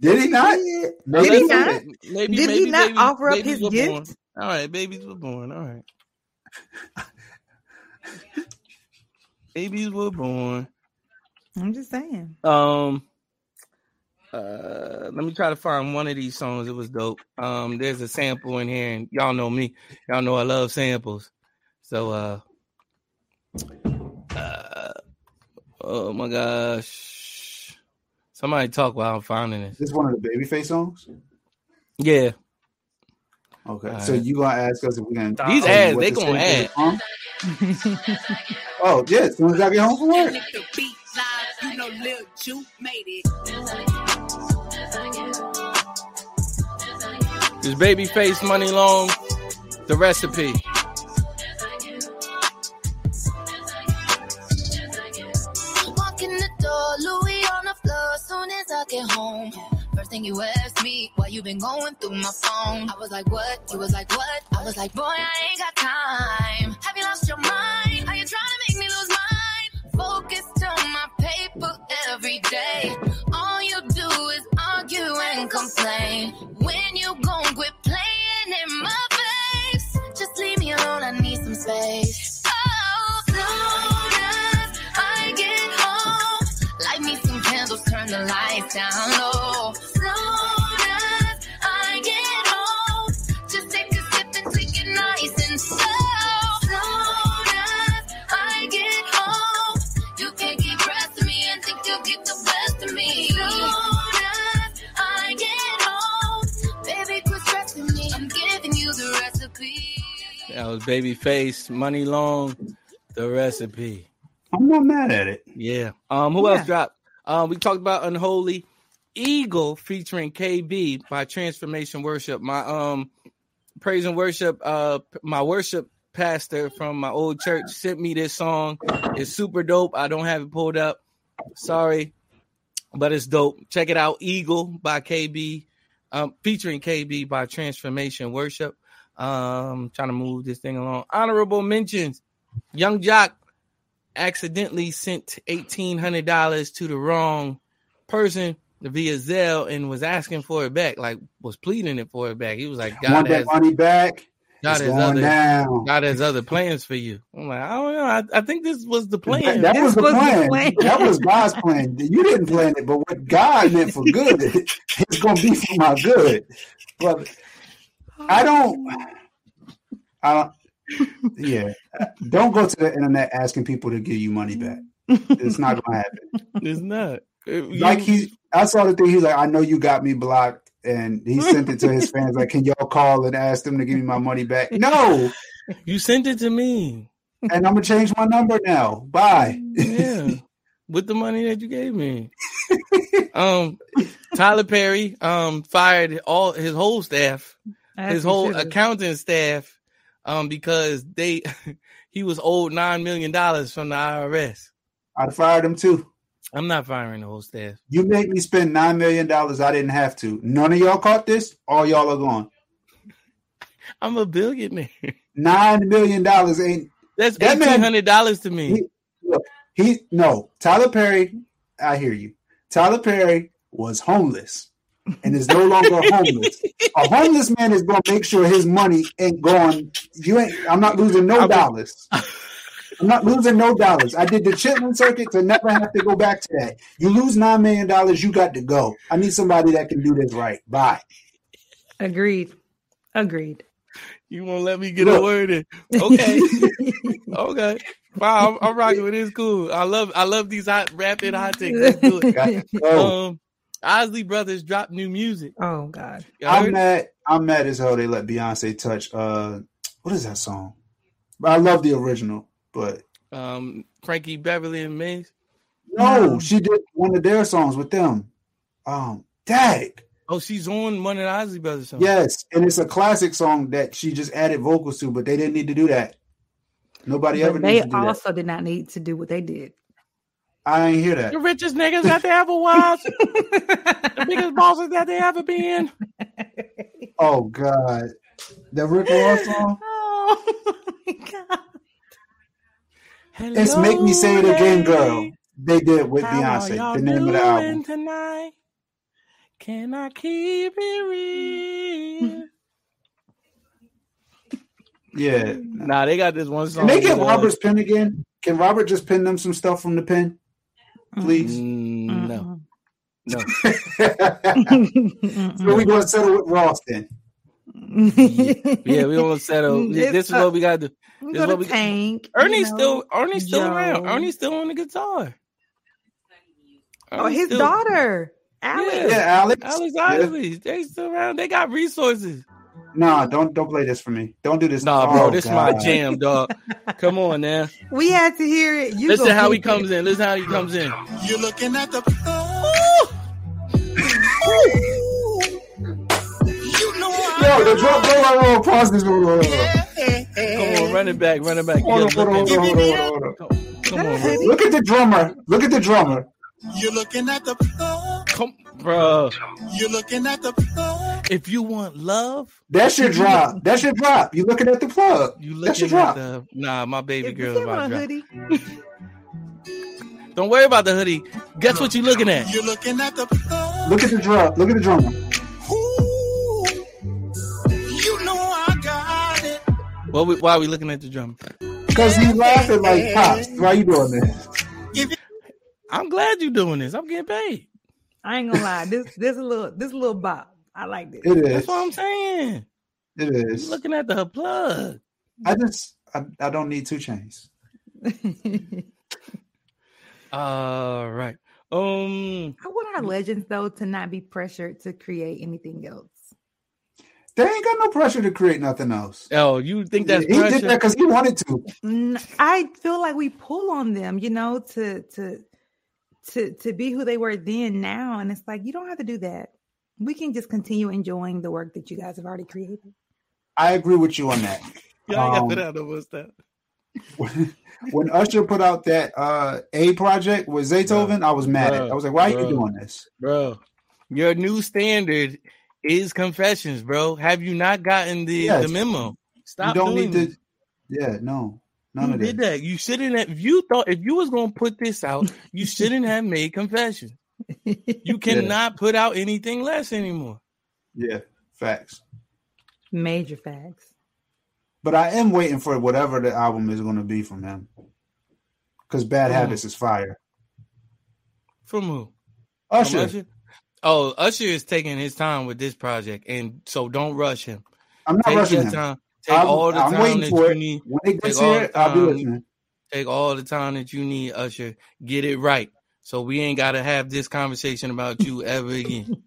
Did he not? Did he he not? did. Maybe, he not babies- offer up his gift? born. All right, babies were born. All right, babies were born. I'm just saying. Um, uh, let me try to find one of these songs. It was dope. Um, there's a sample in here, and y'all know me. Y'all know I love samples. So, uh, uh oh my gosh, somebody talk while I'm finding this. This one of the babyface songs. Yeah, Okay, All so right. you gonna ask us if we can? These tell you ads, they the gonna sample add. is from? Oh yeah, as soon as I get home from work. The floor. As soon as I get home, first thing you asked me, why you been going through my phone? I was like, what? You was like, what? I was like, boy, I ain't got time. Have you lost your mind? Are you trying to make me lose mine? Focused on my paper every day. All you do is argue and complain. Oh, I get home, light me some candles, turn the lights down low. Was babyface Muni Long, the recipe. I'm not mad at it. Yeah. Um, who else dropped? Um, we talked about Unholy Eagle featuring KB by Transformation Worship. My um praise and worship, uh my worship pastor from my old church sent me this song. It's super dope. I don't have it pulled up. Sorry, but it's dope. Check it out. Eagle by KB, um, featuring KB by Transformation Worship. Um, trying to move this thing along. Honorable mentions. Yung Joc accidentally sent eighteen hundred dollars to the wrong person via Zelle and was asking for it back, like was pleading it for it back. He was like, Want God that has, money back? God has other, down. God has other plans for you. I'm like, I don't know. I, I think this was the plan. that was the was the plan. plan. That was God's plan. You didn't plan it, but what God meant for good, it's going to be for my good. But I don't. I don't. Yeah, don't go to the internet asking people to give you money back. It's not to happen. it's not. Like he, I saw the thing. He's like, I know you got me blocked, and he sent it to his fans. Like, can y'all call and ask them to give me my money back? No, you sent it to me. and I'm gonna change my number now. Bye. Yeah. With the money that you gave me. um Tyler Perry um fired all his whole staff. As his whole should've. accounting staff um because they he was owed nine million dollars from the IRS. I'd fired him too. I'm not firing the whole staff. You made me spend nine million dollars. I didn't have to. None of y'all caught this. All y'all are gone. I'm a billionaire. Nine million dollars ain't. That's That man- eighteen hundred dollars to me. He, look, he no. Tyler Perry. I hear you. Tyler Perry was homeless and is no longer homeless. A homeless man is going to make sure his money ain't going. You ain't. I'm not losing no I was- dollars. I'm not losing no dollars. I did the Chitlin circuit to never have to go back to that. You lose nine million dollars, you got to go. I need somebody that can do this right. Bye. Agreed. Agreed. You won't let me get Look. a word in. Okay. okay. Wow, I'm, I'm rocking with this. Cool. I love I love these hot rapid hot takes. Let's do it. Got. Um, Isley Brothers dropped new music. Oh God. I'm mad. I'm mad as hell they let Beyonce touch. Uh, what is that song? I love the original, but Um, Frankie Beverly and Maze. no, No. she did one of their songs with them. Um, dag. Oh, she's on one of the Isley Brothers songs. Yes, and it's a classic song that she just added vocals to, but they didn't need to do that. Nobody ever they needs to do also did not need to do what they did. That. I ain't hear that. The richest niggas that they ever was. the biggest bosses that they ever been. Oh God, the Rick Ross song. Oh my God. It's "Make Me Say It Again, Girl." They did with How Beyonce. y'all The name of the doing album. Tonight? Can I keep it real? Yeah. nah, they got this one song. Can they get Robert's pen again? Can Robert just pin them some stuff from the pen, please? Mm, no, no. so we're gonna settle with Ross then. Yeah, we don't settle. It's This is what we got to do. This go is to what we- Tank. you Ernie's know. still Ernie's still around. Joe. Ernie's still on the guitar. Oh, Ernie's his still- daughter, Alex. Yeah. Yeah, Alex. Alex Yeah. Isley. They still around. They got resources. Nah, don't don't play this for me. Don't do this. Nah, bro, Oh, this is my jam, dog. Come on now. We had to hear it. You Listen how he it. comes in. Listen how he comes in. You're looking at the You know Yo, the drum. Hold on, hold on, pause this. Hold on, hold. Come on, run it back, run it back. Hold on, hold on, hold on, hold on. Come, come on. Look at the drummer. Look at the drummer. You're looking at the Come, bro. You're looking at the plug. If you want love, That's your drop. That's your drop. You're looking at the plug. you That's your looking at drop. the nah. My baby If girl you about a drop. hoodie, Don't worry about the hoodie. Guess what you're looking at? You're looking at the plug. Look at the drop. Look at the drummer. You know I got it. What? We, why are we looking at the drum? Because he's laughing like pops. Why are you doing this? I'm glad you're doing this. I'm getting paid. I ain't gonna lie. This this a little this a little bop. I like this. It That's what I'm saying. It is. You is. looking at the plug. I just I, I don't need two chains. All right. Um. I want our legends though to not be pressured to create anything else. They ain't got no pressure to create nothing else. Oh, you think that's he did that because he wanted to. I feel like we pull on them, you know, to to to to be who they were then now, and it's like you don't have to do that. We can just continue enjoying the work that you guys have already created. I agree with you on that. Yeah, I got Um, put out of that. when Usher put out that uh A project with Zaytoven, I was mad at. Bro, I was like, why are you doing this? bro. Your new standard is confessions, bro. Have you not gotten the Yes. the memo? Stop you don't doing need this. to. Yeah, no, none You of did that. that. You shouldn't have. You thought if you was gonna put this out, you shouldn't have made confession. You cannot put out anything less anymore. Yeah, facts. Major facts. But I am waiting for whatever the album is going to be from him. Because Bad Mm. Habits is fire. From who? From Usher. Usher? Oh, Usher is taking his time with this project, and so don't rush him. I'm not Take rushing your him. time. Take I'm, all the I'm time that for you it. need. When it gets here, the I'll be listening. Take all the time that you need, Usher. Get it right. So we ain't got to have this conversation about you ever again.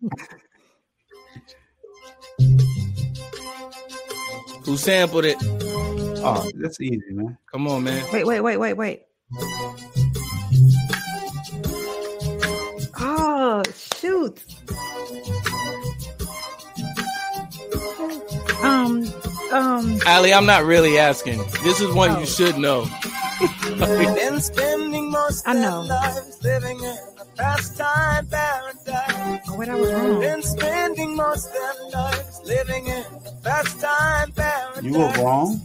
Who sampled it? Oh, that's easy, man. Come on, man. Wait, wait, wait, wait, wait. Oh shoot. Um, um, Aly, I'm not really asking. This is one you should know. Been spending most I know. their lives living in a pastime paradise. Oh, wait, I was wrong. Been spending most their lives living in a pastime paradise. You were wrong.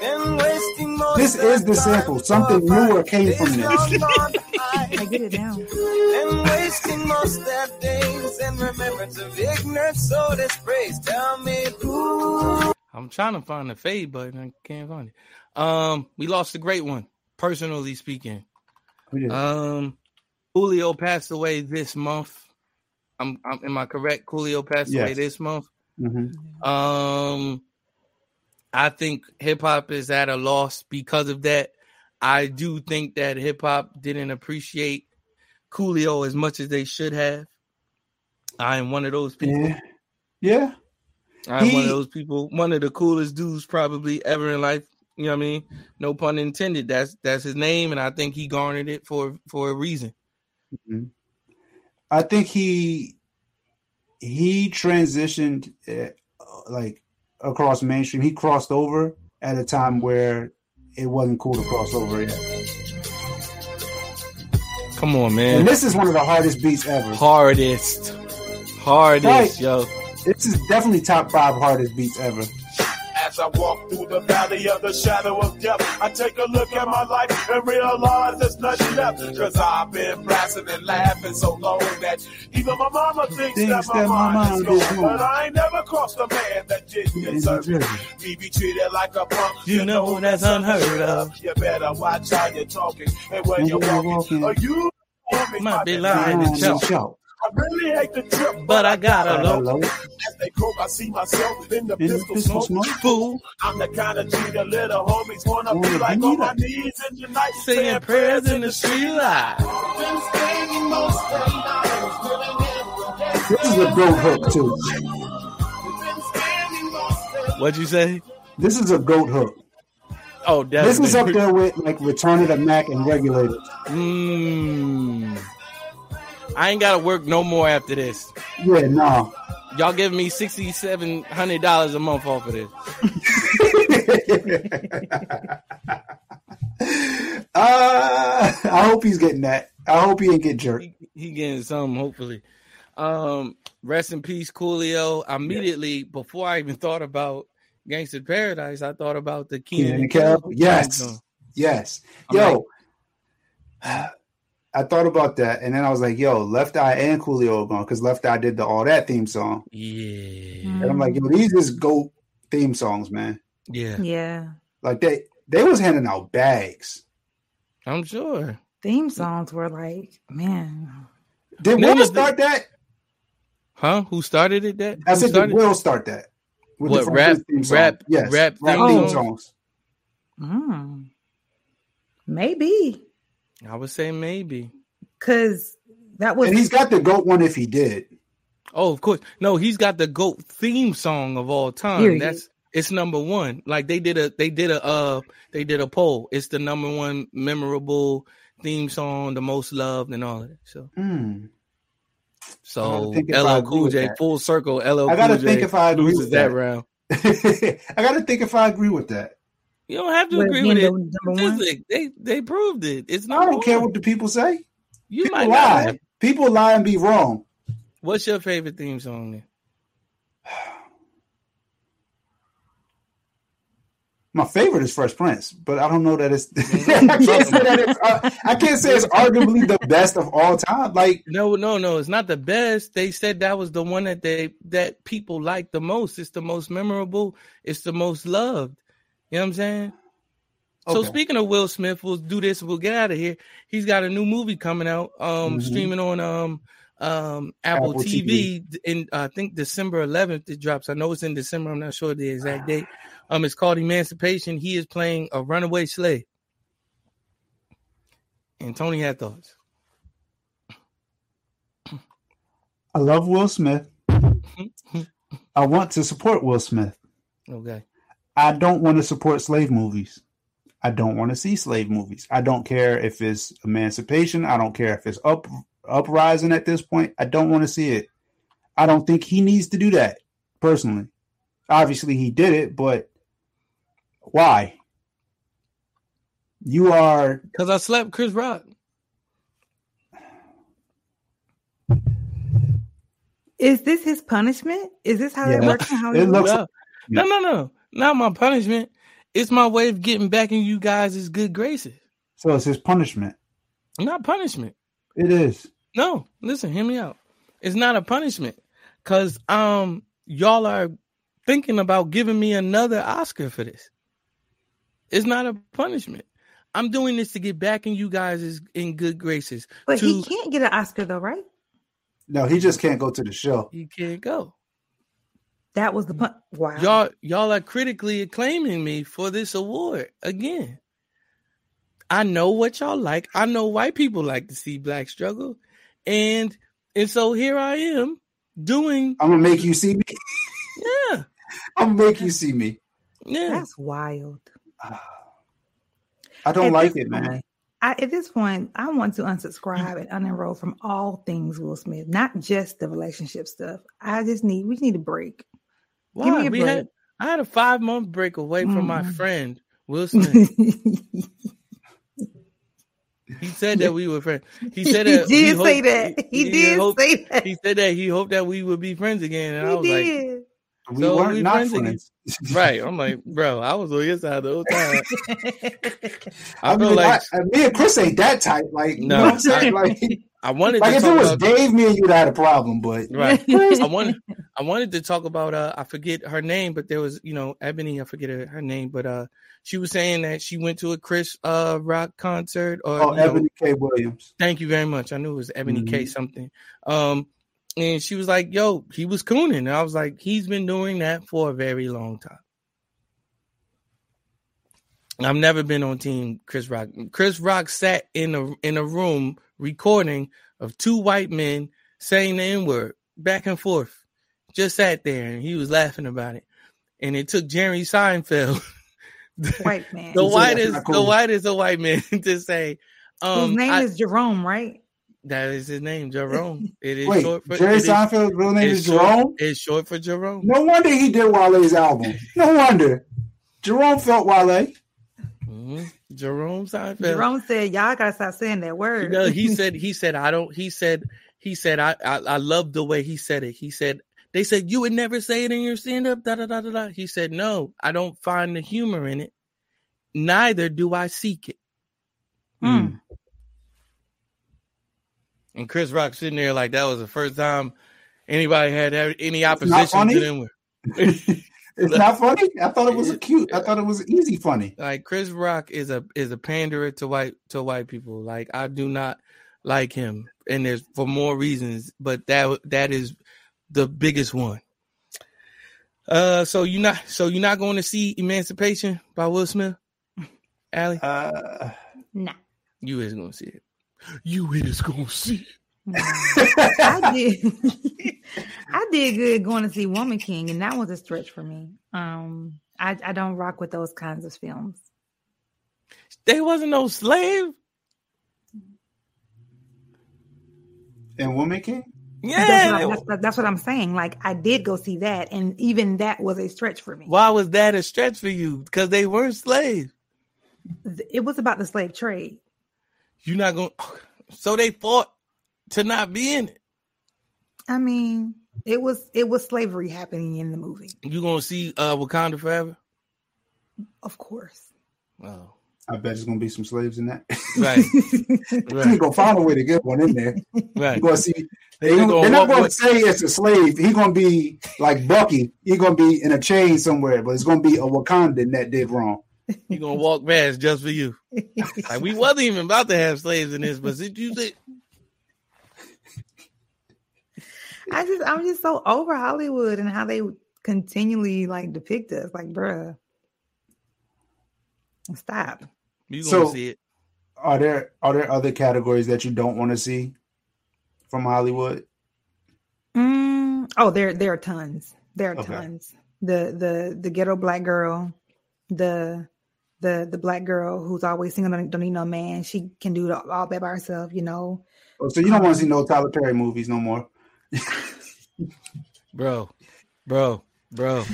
Been wasting most This is the sample. Something newer came from days this. long gone by. I get it now. Been wasting most their days in remembrance of ignorance. So this praise, tell me who. I'm trying to find the fade button. I can't find it. Um, we lost a great one, personally speaking. We did. Um, Coolio passed away this month. I'm, I'm am I correct? Coolio passed away this month. Mm-hmm. Um, I think hip hop is at a loss because of that. I do think that hip hop didn't appreciate Coolio as much as they should have. I am one of those people. Yeah, yeah. I'm one of those people. One of the coolest dudes probably ever in life. You know what I mean? No pun intended. That's that's his name, and I think he garnered it for for a reason. I think he he transitioned uh, like across mainstream. He crossed over at a time where it wasn't cool to cross over yet. Come on, man. And this is one of the hardest beats ever. Hardest, hardest, Right. yo. This is definitely top five hardest beats ever. As I walk through the valley of the shadow of death, I take a look at my life and realize there's nothing left. Cause I've been blasting and laughing so long that even my mama thinks Thinks that my that my mind is mind gone. is gone. But I ain't never crossed a man that didn't deserve it. Me be treated like a punk. You know that's unheard of. You better watch how you're talking and when When you're you're walking. walking. Or you Might be lying to Shout. Choke, I really hate the trip, but I gotta Hello. low. as they croak, I see myself in the In pistol pistol smoke. smoke. Fool, I'm the kind of G the little homies wanna be Wanna like be on my knees in the night, saying prayers in the street light. This is a goat hook too. What'd you say? This is a goat hook. Oh, This is up there with like Return of the Mack and Regulators. Mm. I ain't gotta work no more after this. Yeah, no. Y'all give me sixty seven hundred dollars a month off of this. uh, I hope he's getting that. I hope he ain't get jerked. He, he getting some, hopefully. Um, rest in peace, Coolio. Immediately before I even thought about Gangster Paradise, I thought about the Kenan Kenan and and Kel? Kel Yes. Yes. Yo, I thought about that, and then I was like, "Yo, Left Eye and Coolio are gone because Left Eye did the all that theme song." Yeah, And I'm like, "Yo, these is goat theme songs, man. yeah, Yeah. Like they they was handing out bags. I'm sure. Theme songs were like, man. Did Name Will of the- start that? Huh? Who started it? That I Who said, "Did started? Will start that?" With What, rap- theme song. rap- yes, rap rap theme theme songs? songs. Mm, maybe. I would say maybe. Cause that was And he's got the goat one if he did. Oh, of course. No, he's got the GOAT theme song of all time. Period. That's it's number one. Like they did a they did a uh they did a poll. It's the number one memorable theme song, the most loved and all of that. So Hmm. so think LL Cool J full circle. LL I gotta Cool J think if I agree loses with that that. round. I got to think if I agree with that. You don't have to With agree being with it. the number one? Statistic. They they proved it. It's not. I don't care what the people say. you People might lie. Have. People lie and be wrong. What's your favorite theme song? Then? My favorite is Fresh Prince, but I don't know that it's. I can't say that it's. Uh, I can't say it's arguably the best of all time. Like No, no, no. It's not the best. They said that was the one that they that people like the most. It's the most memorable. It's the most loved. You know what I'm saying? So speaking of Will Smith, we'll do this. We'll get out of here. He's got a new movie coming out, um, Mhm. streaming on um um Apple, Apple TV, in uh, I think December 11th. It drops. I know it's in December. I'm not sure the exact date. Um, it's called Emancipation. He is playing a runaway slave. And Tony had thoughts. I love Will Smith. I want to support Will Smith. Okay. I don't want to support slave movies. I don't want to see slave movies. I don't care if it's emancipation. I don't care if it's up uprising at this point. I don't want to see it. I don't think he needs to do that personally. Obviously he did it, but why? You are Because I slept Chris Rock. Is this his punishment? Is this how Yeah. it works in It Hollywood? looks- No, no, no, no. Not my punishment. It's my way of getting back in you guys' good graces. so it's his punishment. Not punishment. It is. No, listen, hear me out. It's not a punishment. Cause um y'all are thinking about giving me another Oscar for this. It's not a punishment. I'm doing this to get back in you guys' in good graces. But he can't get an Oscar though, right? No, he just can't go to the show. He can't go. That was the mm. pun. Wow. Y'all, y'all are critically acclaiming me for this award again. I know what y'all like. I know white people like to see black struggle, and and so here I am doing. I'm gonna make you see me. Yeah, I'm gonna make you see me. yeah. That's wild. I don't At like this it, man. point, I, at this point, I want to unsubscribe and unenroll from all things Will Smith, not just the relationship stuff. I just need we need a break. Why? we had I had a five month break away from my Mm. friend Will Smith. he said that we were friends. He said he that did hoped- say that. He, did hoped- say that. He said that he hoped that we would be friends again, and I He was like, did. We So weren't we not friends friends. right. I'm like, bro, I was on your side the whole time. I, I, feel mean, like I, me and Chris ain't that type. Like, you No, know what I'm saying? I- like, I wanted like to if it was about Dave, me and you'd had a problem, but right. I wanted I wanted to talk about uh I forget her name, but there was you know Ebony, I forget her, her name, but uh she was saying that she went to a Chris uh rock concert or oh, you know, Ebony K. Williams. Thank you very much. I knew it was Ebony K Mhm. something. Um, and she was like, "Yo, he was cooning." And I was like, "He's been doing that for a very long time." I've never been on team Chris Rock. Chris Rock sat in a in a room recording of two white men saying the N word back and forth. Just sat there and he was laughing about it. And it took Jerry Seinfeld, White man. the He said that's whitest, not the whitest of white men, to say, um, Whose name I- is Jerome, right? That is his name, Jerome. It is Wait, short for Jerry it is- Seinfeld's real name it's is short- Jerome. It's short for Jerome. No wonder he did Wale's album. No wonder. Jerome felt Wale. hmm Jerome Seinfeld. Jerome said, "Y'all gotta stop saying that You word." know, he said he said I don't. He said he said I I, I love the way he said it. He said they said you would never say it in your stand up. Da da da da da. He said no, I don't find the humor in it. Neither do I seek it. Mm. And Chris Rock sitting there like that was the first time anybody had any not opposition funny? to them. It's not funny. I thought it was a cute. I thought it was easy funny. like Chris Rock is a is a panderer to white to white people. Like I do not like him, and there's for more reasons, but that that is the biggest one. Uh, so you're not so you're not going to see Emancipation by Will Smith, Aly? Uh, Nah. You is going to see it. You is going to see. I did. I did good going to see Woman King, and that was a stretch for me. Um, I, I don't rock with those kinds of films. They wasn't no slave. and Woman King. Yeah. that's, they- what, that's, that's what I'm saying. Like I did go see that, and even that was a stretch for me. why was that a stretch for you? Because they weren't slaves. It was about the slave trade. You're not going. So they fought to not be in it. I mean, it was it was slavery happening in the movie, You gonna see uh Wakanda forever? of course. Oh, I bet there's gonna be some slaves in that. right, We're gonna find a way to get one in there. right. You're gonna see. They, They are gonna not going with- to say it's a slave. He's gonna be like Bucky. He's gonna be in a chain somewhere, but it's gonna be a Wakandan that did wrong. You gonna walk past just for you? Like we wasn't even about to have slaves in this, but since you say I just I'm just so over Hollywood and how they continually like depict us. Like, bruh, stop. you gonna So- see it, Are there are there other categories that you don't want to see from Hollywood? Mm, oh, there there are tons. There are Okay. tons. The the the ghetto black girl, the the the black girl who's always single, don't, don't need no man. She can do it all, all that by herself. You know. Oh, so you don't want to see no Tyler Perry movies no more? bro, bro, bro.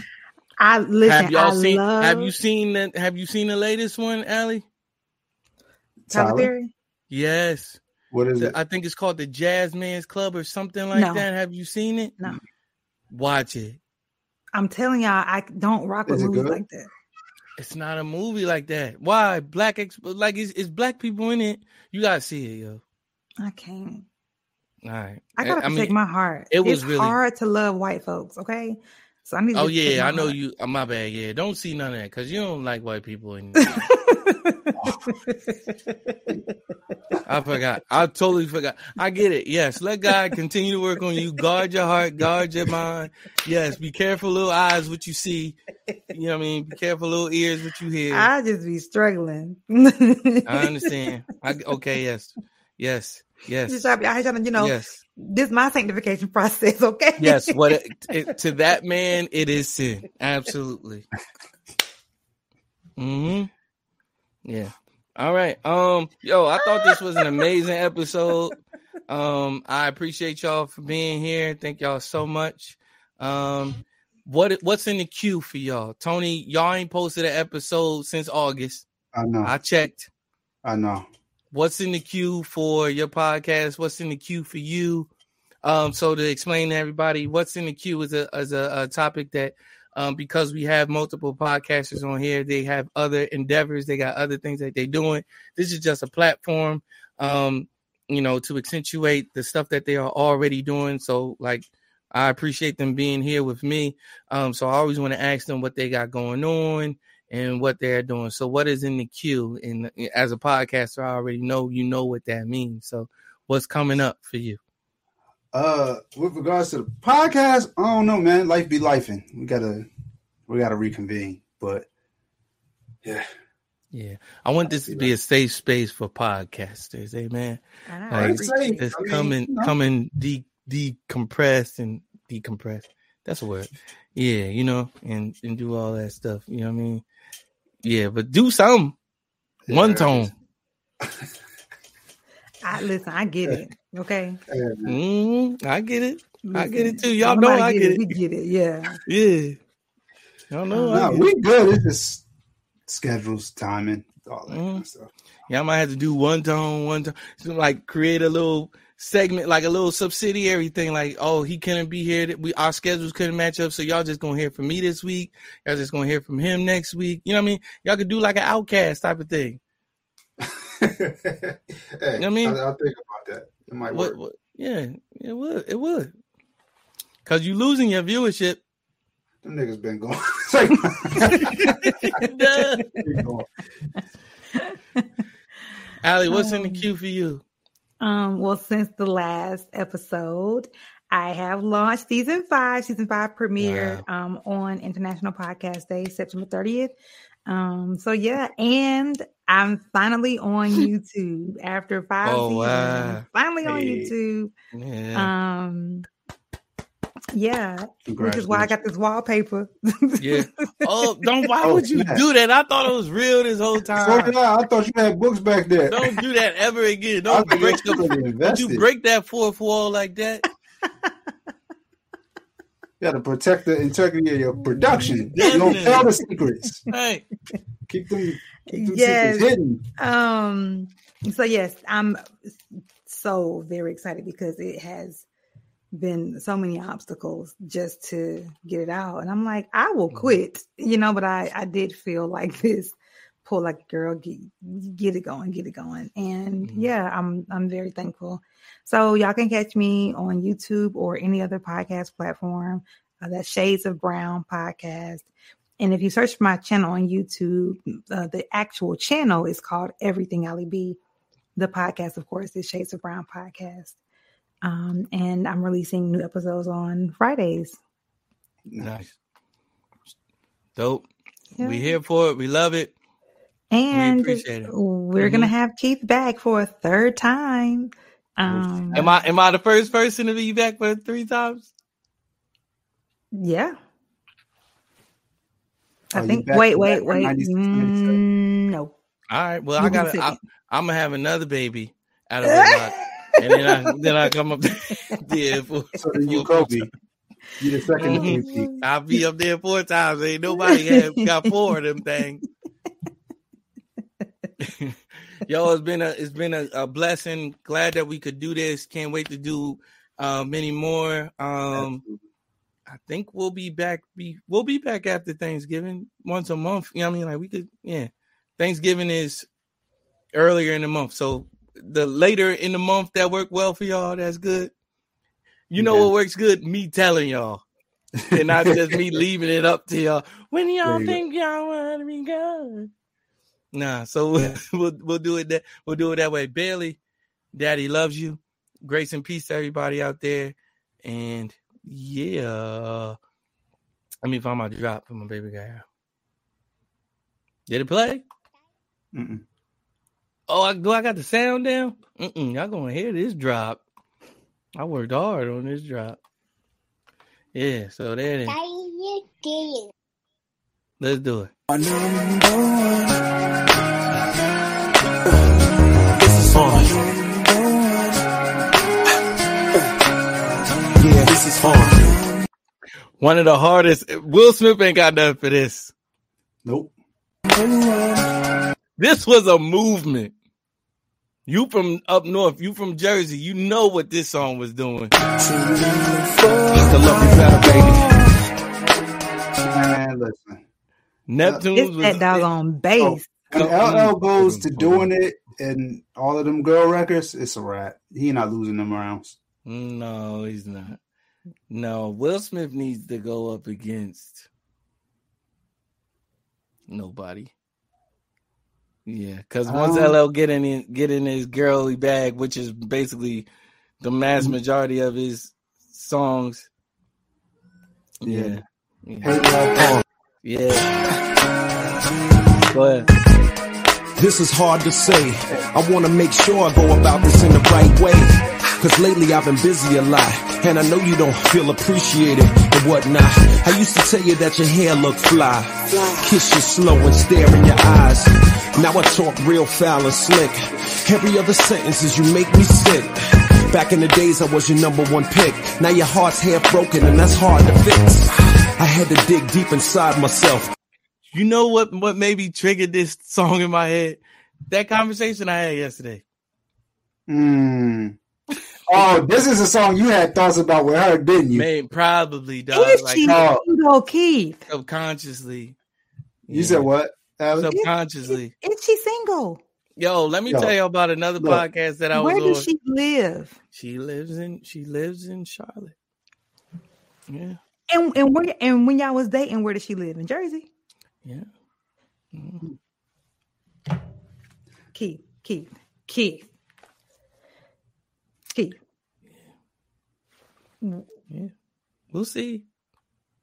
I listen. have y'all I seen? love Have you seen that? Have you seen the latest one, Aly? Tyler Tyler? Perry? Yes, What is The- it? I think it's called the Jazz Man's Club or something like No. that. Have you seen it? No. Watch it. I'm telling y'all, I don't rock with Is movies good? like that. It's not a movie like that. Why? Black ex like it's, it's black people in it. You gotta see it, yo. I can't. All right. I gotta I protect mean, my heart. it was it's really- hard to love white folks. Okay, so I need. Oh yeah, I know you. uh, my bad. Yeah, don't see none of that because you don't like white people. And I forgot. I totally forgot. I get it. Yes, let God continue to work on you. Guard your heart. Guard your mind. Yes, be careful, little eyes, what you see. You know what I mean. Be careful, little ears, what you hear. I, I just be struggling. I understand. I okay. Yes, Yes. Yes. Just I to, you know, yes. This my sanctification process, okay? Yes. What it, it- to that man, it is sin. Absolutely. Hmm. Yeah. All right. Um. Yo, I thought this was an amazing episode. Um. I appreciate y'all for being here. Thank y'all so much. Um. What What's in the queue for y'all, Tony? Y'all ain't posted an episode since August. I know. I checked. I know. What's in the queue for your podcast? What's in the queue for you? Um so to explain to everybody what's in the queue is a is a, a topic that um because we have multiple podcasters on here they have other endeavors they got other things that they're doing. This is just a platform um you know to accentuate the stuff that they are already doing. So like i appreciate them being here with me. Um so i always want to ask them what they got going on and what they're doing. So what is in the queue? And as a podcaster, I already know you know what that means. So what's coming up for you? Uh, with regards to the podcast, I don't know, man. Life be lifing. We gotta, we gotta reconvene. But yeah, Yeah, I want this to be a safe space for podcasters. Amen. I know. Like, It's safe. Just I mean, come you know. come and de decompress and decompress. That's a word. Yeah, you know, and and do all that stuff. You know what I mean? Yeah, but do something. One tone. I listen, I get it. Okay. Mm, I get it. I get it too. Y'all know I get it. We get it. Yeah. Yeah. Y'all know I Nah, get it. we good. It's just schedules, timing, all that Mhm. kind of stuff. Yeah, I might have to do one tone, one tone. So like create a little segment, like a little subsidiary thing. Like, oh, he couldn't be here. That we our schedules couldn't match up, so y'all just gonna hear from me this week. Y'all just gonna hear from him next week. You know what I mean? Y'all could do like an OutKast type of thing. hey, I mean- I, will think about that. It might What, work. what? Yeah, it would. It would. Cause you losing your viewership. Them niggas been going. It's like- Been going. Aly, what's in the Um, queue for you? Um, well, since the last episode, I have launched season five. Season five premiered um, on International Podcast Day, September 30th. Um, so yeah, and I'm finally on YouTube after five Oh, seasons. wow. Finally on Hey. YouTube. Yeah. Um, yeah, which is why I got this wallpaper. Yeah. Oh, don't. Why Oh, would you snap. do that? I thought it was real this whole So time. did I. I thought you had books back there. Don't do that ever again. Don't think break it's the. really Don't you break that fourth wall like that? You got to protect the integrity of your production. You don't tell the secrets. Hey, Keep them, keep them Yes. hidden. Um, so yes, I'm so very excited because it has been so many obstacles just to get it out. And I'm like, I will quit, you know, but I, I did feel like this pull like girl, get, get it going, get it going. And Mhm. yeah, I'm I'm very thankful. So y'all can catch me on YouTube or any other podcast platform. Uh, that's Shades of Brown podcast. And if you search for my channel on YouTube, uh, the actual channel is called Everything Aly B. The podcast, of course, is Shades of Brown podcast. Um, and I'm releasing new episodes on Fridays. nice, dope. Yeah. We here for it. We love it. And appreciate it. we're gonna Mhm. have Keith back for a third time. Um, Am I am I the first person to be back for three times? Yeah. Are I think. Wait, wait, wait. 96 minutes, sir? Mm, no. All right. Well, You I gotta. I'm gonna have another baby out of wedlock, and then I then I come up there for. So then you, Kobe. You the 2nd Mhm. MVP. I'll be up there four times. Ain't nobody have got four of them things. Yo, it's been a it's been a, a blessing. Glad that we could do this. Can't wait to do uh, many more. Um, I think we'll be back. Be we'll be back after Thanksgiving once a month. You know what I mean? Like we could, yeah. Thanksgiving is earlier in the month, so the later in the month that work well for y'all. That's good. You know Yeah. what works good? Me telling y'all, and not just me leaving it up to y'all. When y'all you go. think y'all want to be gone? Nah, so we'll we'll do it that we'll do it that way. Bailey, Daddy loves you. Grace and peace to everybody out there. And yeah, let me find my drop for my baby guy. Did it play? Mm-mm. Oh, I, do I got the sound down? Mm-mm, y'all gonna hear this drop. I worked hard on this drop. Yeah, so there it is. Let's do it. This is on. Yeah, this is on. One of the hardest. Will Smith ain't got nothing for this. Nope. This was a movement. You from up north, you from Jersey, you know what this song was doing. Just to love you better, baby. Man, listen. Neptune It's was that doggone bass. When Oh, LL goes to doing it and all of them girl records, it's a wrap. He not losing them rounds. No, he's not. No, Will Smith needs to go up against nobody. Yeah, because once Um, LL get in get in his girly bag, which is basically the mass majority of his songs. Yeah. Yeah. Yeah. Go ahead. This is hard to say. I wanna make sure I go about this in the right way. Cause lately I've been busy a lot. And I know you don't feel appreciated and whatnot. I used to tell you that your hair looked fly. Kiss you slow and stare in your eyes. Now I talk real foul and slick. Every other sentence is you make me sick. Back in the days I was your number one pick. Now your heart's half broken and that's hard to fix. I had to dig deep inside myself. You know what what maybe triggered this song in my head? That conversation I had yesterday. Mm. Oh, this is a song you had thoughts about with her, didn't you? Man, probably dog. Is Like she oh. though, Keith? subconsciously. You said what? Alex? Subconsciously. Is she single? Yo, let me Yo, tell you about another look, podcast that I was Where on. does she live? She lives in she lives in Charlotte. Yeah, And and where and when y'all was dating, where did she live? In Jersey? yeah. Mm-hmm. Keith, Keith, Keith, Keith. We'll see.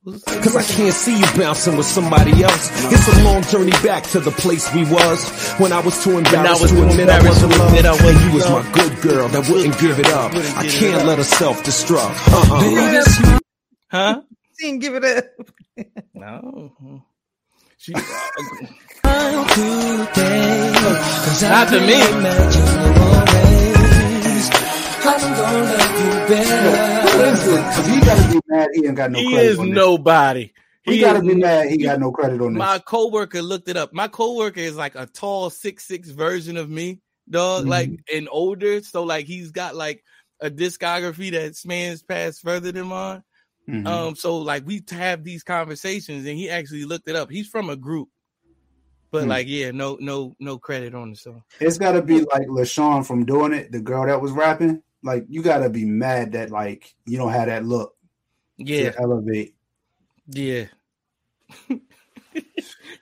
We'll see. Cause I can't see you bouncing with somebody else. It's a long journey back to the place we was when I was too embarrassed was to admit I embarrassed wasn't to loved. I And wasn't you was my good girl that wouldn't give it up. I can't let her self-destruct. Uh-uh. Huh? She didn't give it up. No. She, Not Not to me. Listen, 'cause he gotta be mad he ain't got no he credit. is on this. nobody. He, gotta is be mad he got no credit on this. My coworker looked it up. My coworker is like a tall six six version of me, dog. Mhm. Like and older. So like he's got like a discography that spans past further than mine. Mhm. Um, so like we have these conversations, and he actually looked it up. He's from a group, but Hmm. like yeah, no no no credit on the song. it's gotta be like LeShaun from doing it, the girl that was rapping. Like you gotta be mad that like you don't have that look Yeah, to elevate. yeah.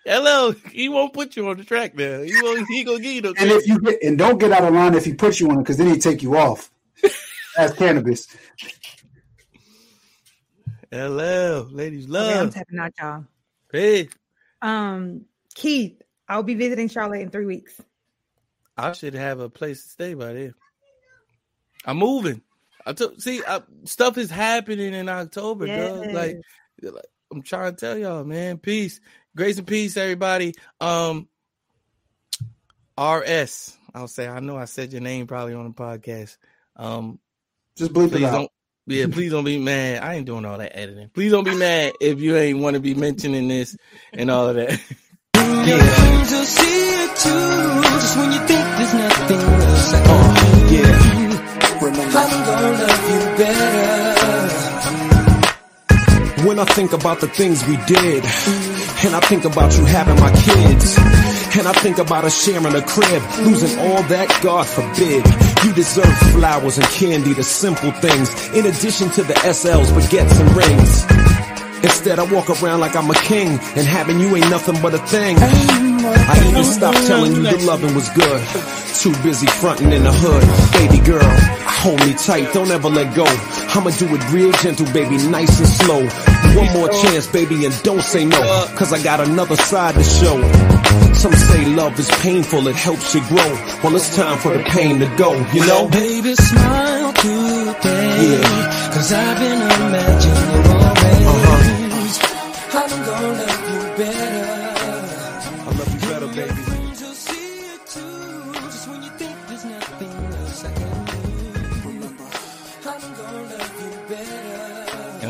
Hello, he won't put you on the track man. He won't. He gonna give you no. And if you get and don't get out of line if he puts you on it, because then he take you off. That's Canibus. Hello, ladies, Okay, I'm love. tapping out y'all. Hey, Um, Keith, I'll be visiting Charlotte in three weeks. I should have a place to stay by then. I'm moving. I took see I, stuff is happening in October, dog. Like, like, I'm trying to tell y'all, man. Peace, grace and peace, everybody. Um, RS. I'll say. I know I said your name probably on the podcast. Um, Just bleep it please out. don't. Yeah, please don't be mad. I ain't doing all that editing. Please don't be mad if you ain't want to be mentioning this and all of that. to I'm gonna love you better. When I think about the things we did, and I think about you having my kids, and I think about us sharing a crib, losing all that, God forbid. You deserve flowers and candy, the simple things, in addition to the SLs, baguettes and rings. Instead, I walk around like I'm a king, and having you ain't nothing but a thing. I even stopped telling you the loving was good. Too busy fronting in the hood. Baby girl, hold me tight, don't ever let go. I'ma do it real gentle, baby, nice and slow. One more chance, baby, and don't say no. Cause I got another side to show. Some say love is painful, it helps you grow. Well, it's time for the pain to go, you know? Baby, smile today. Yeah. Cause I've been imagining always.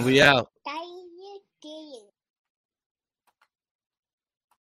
We out.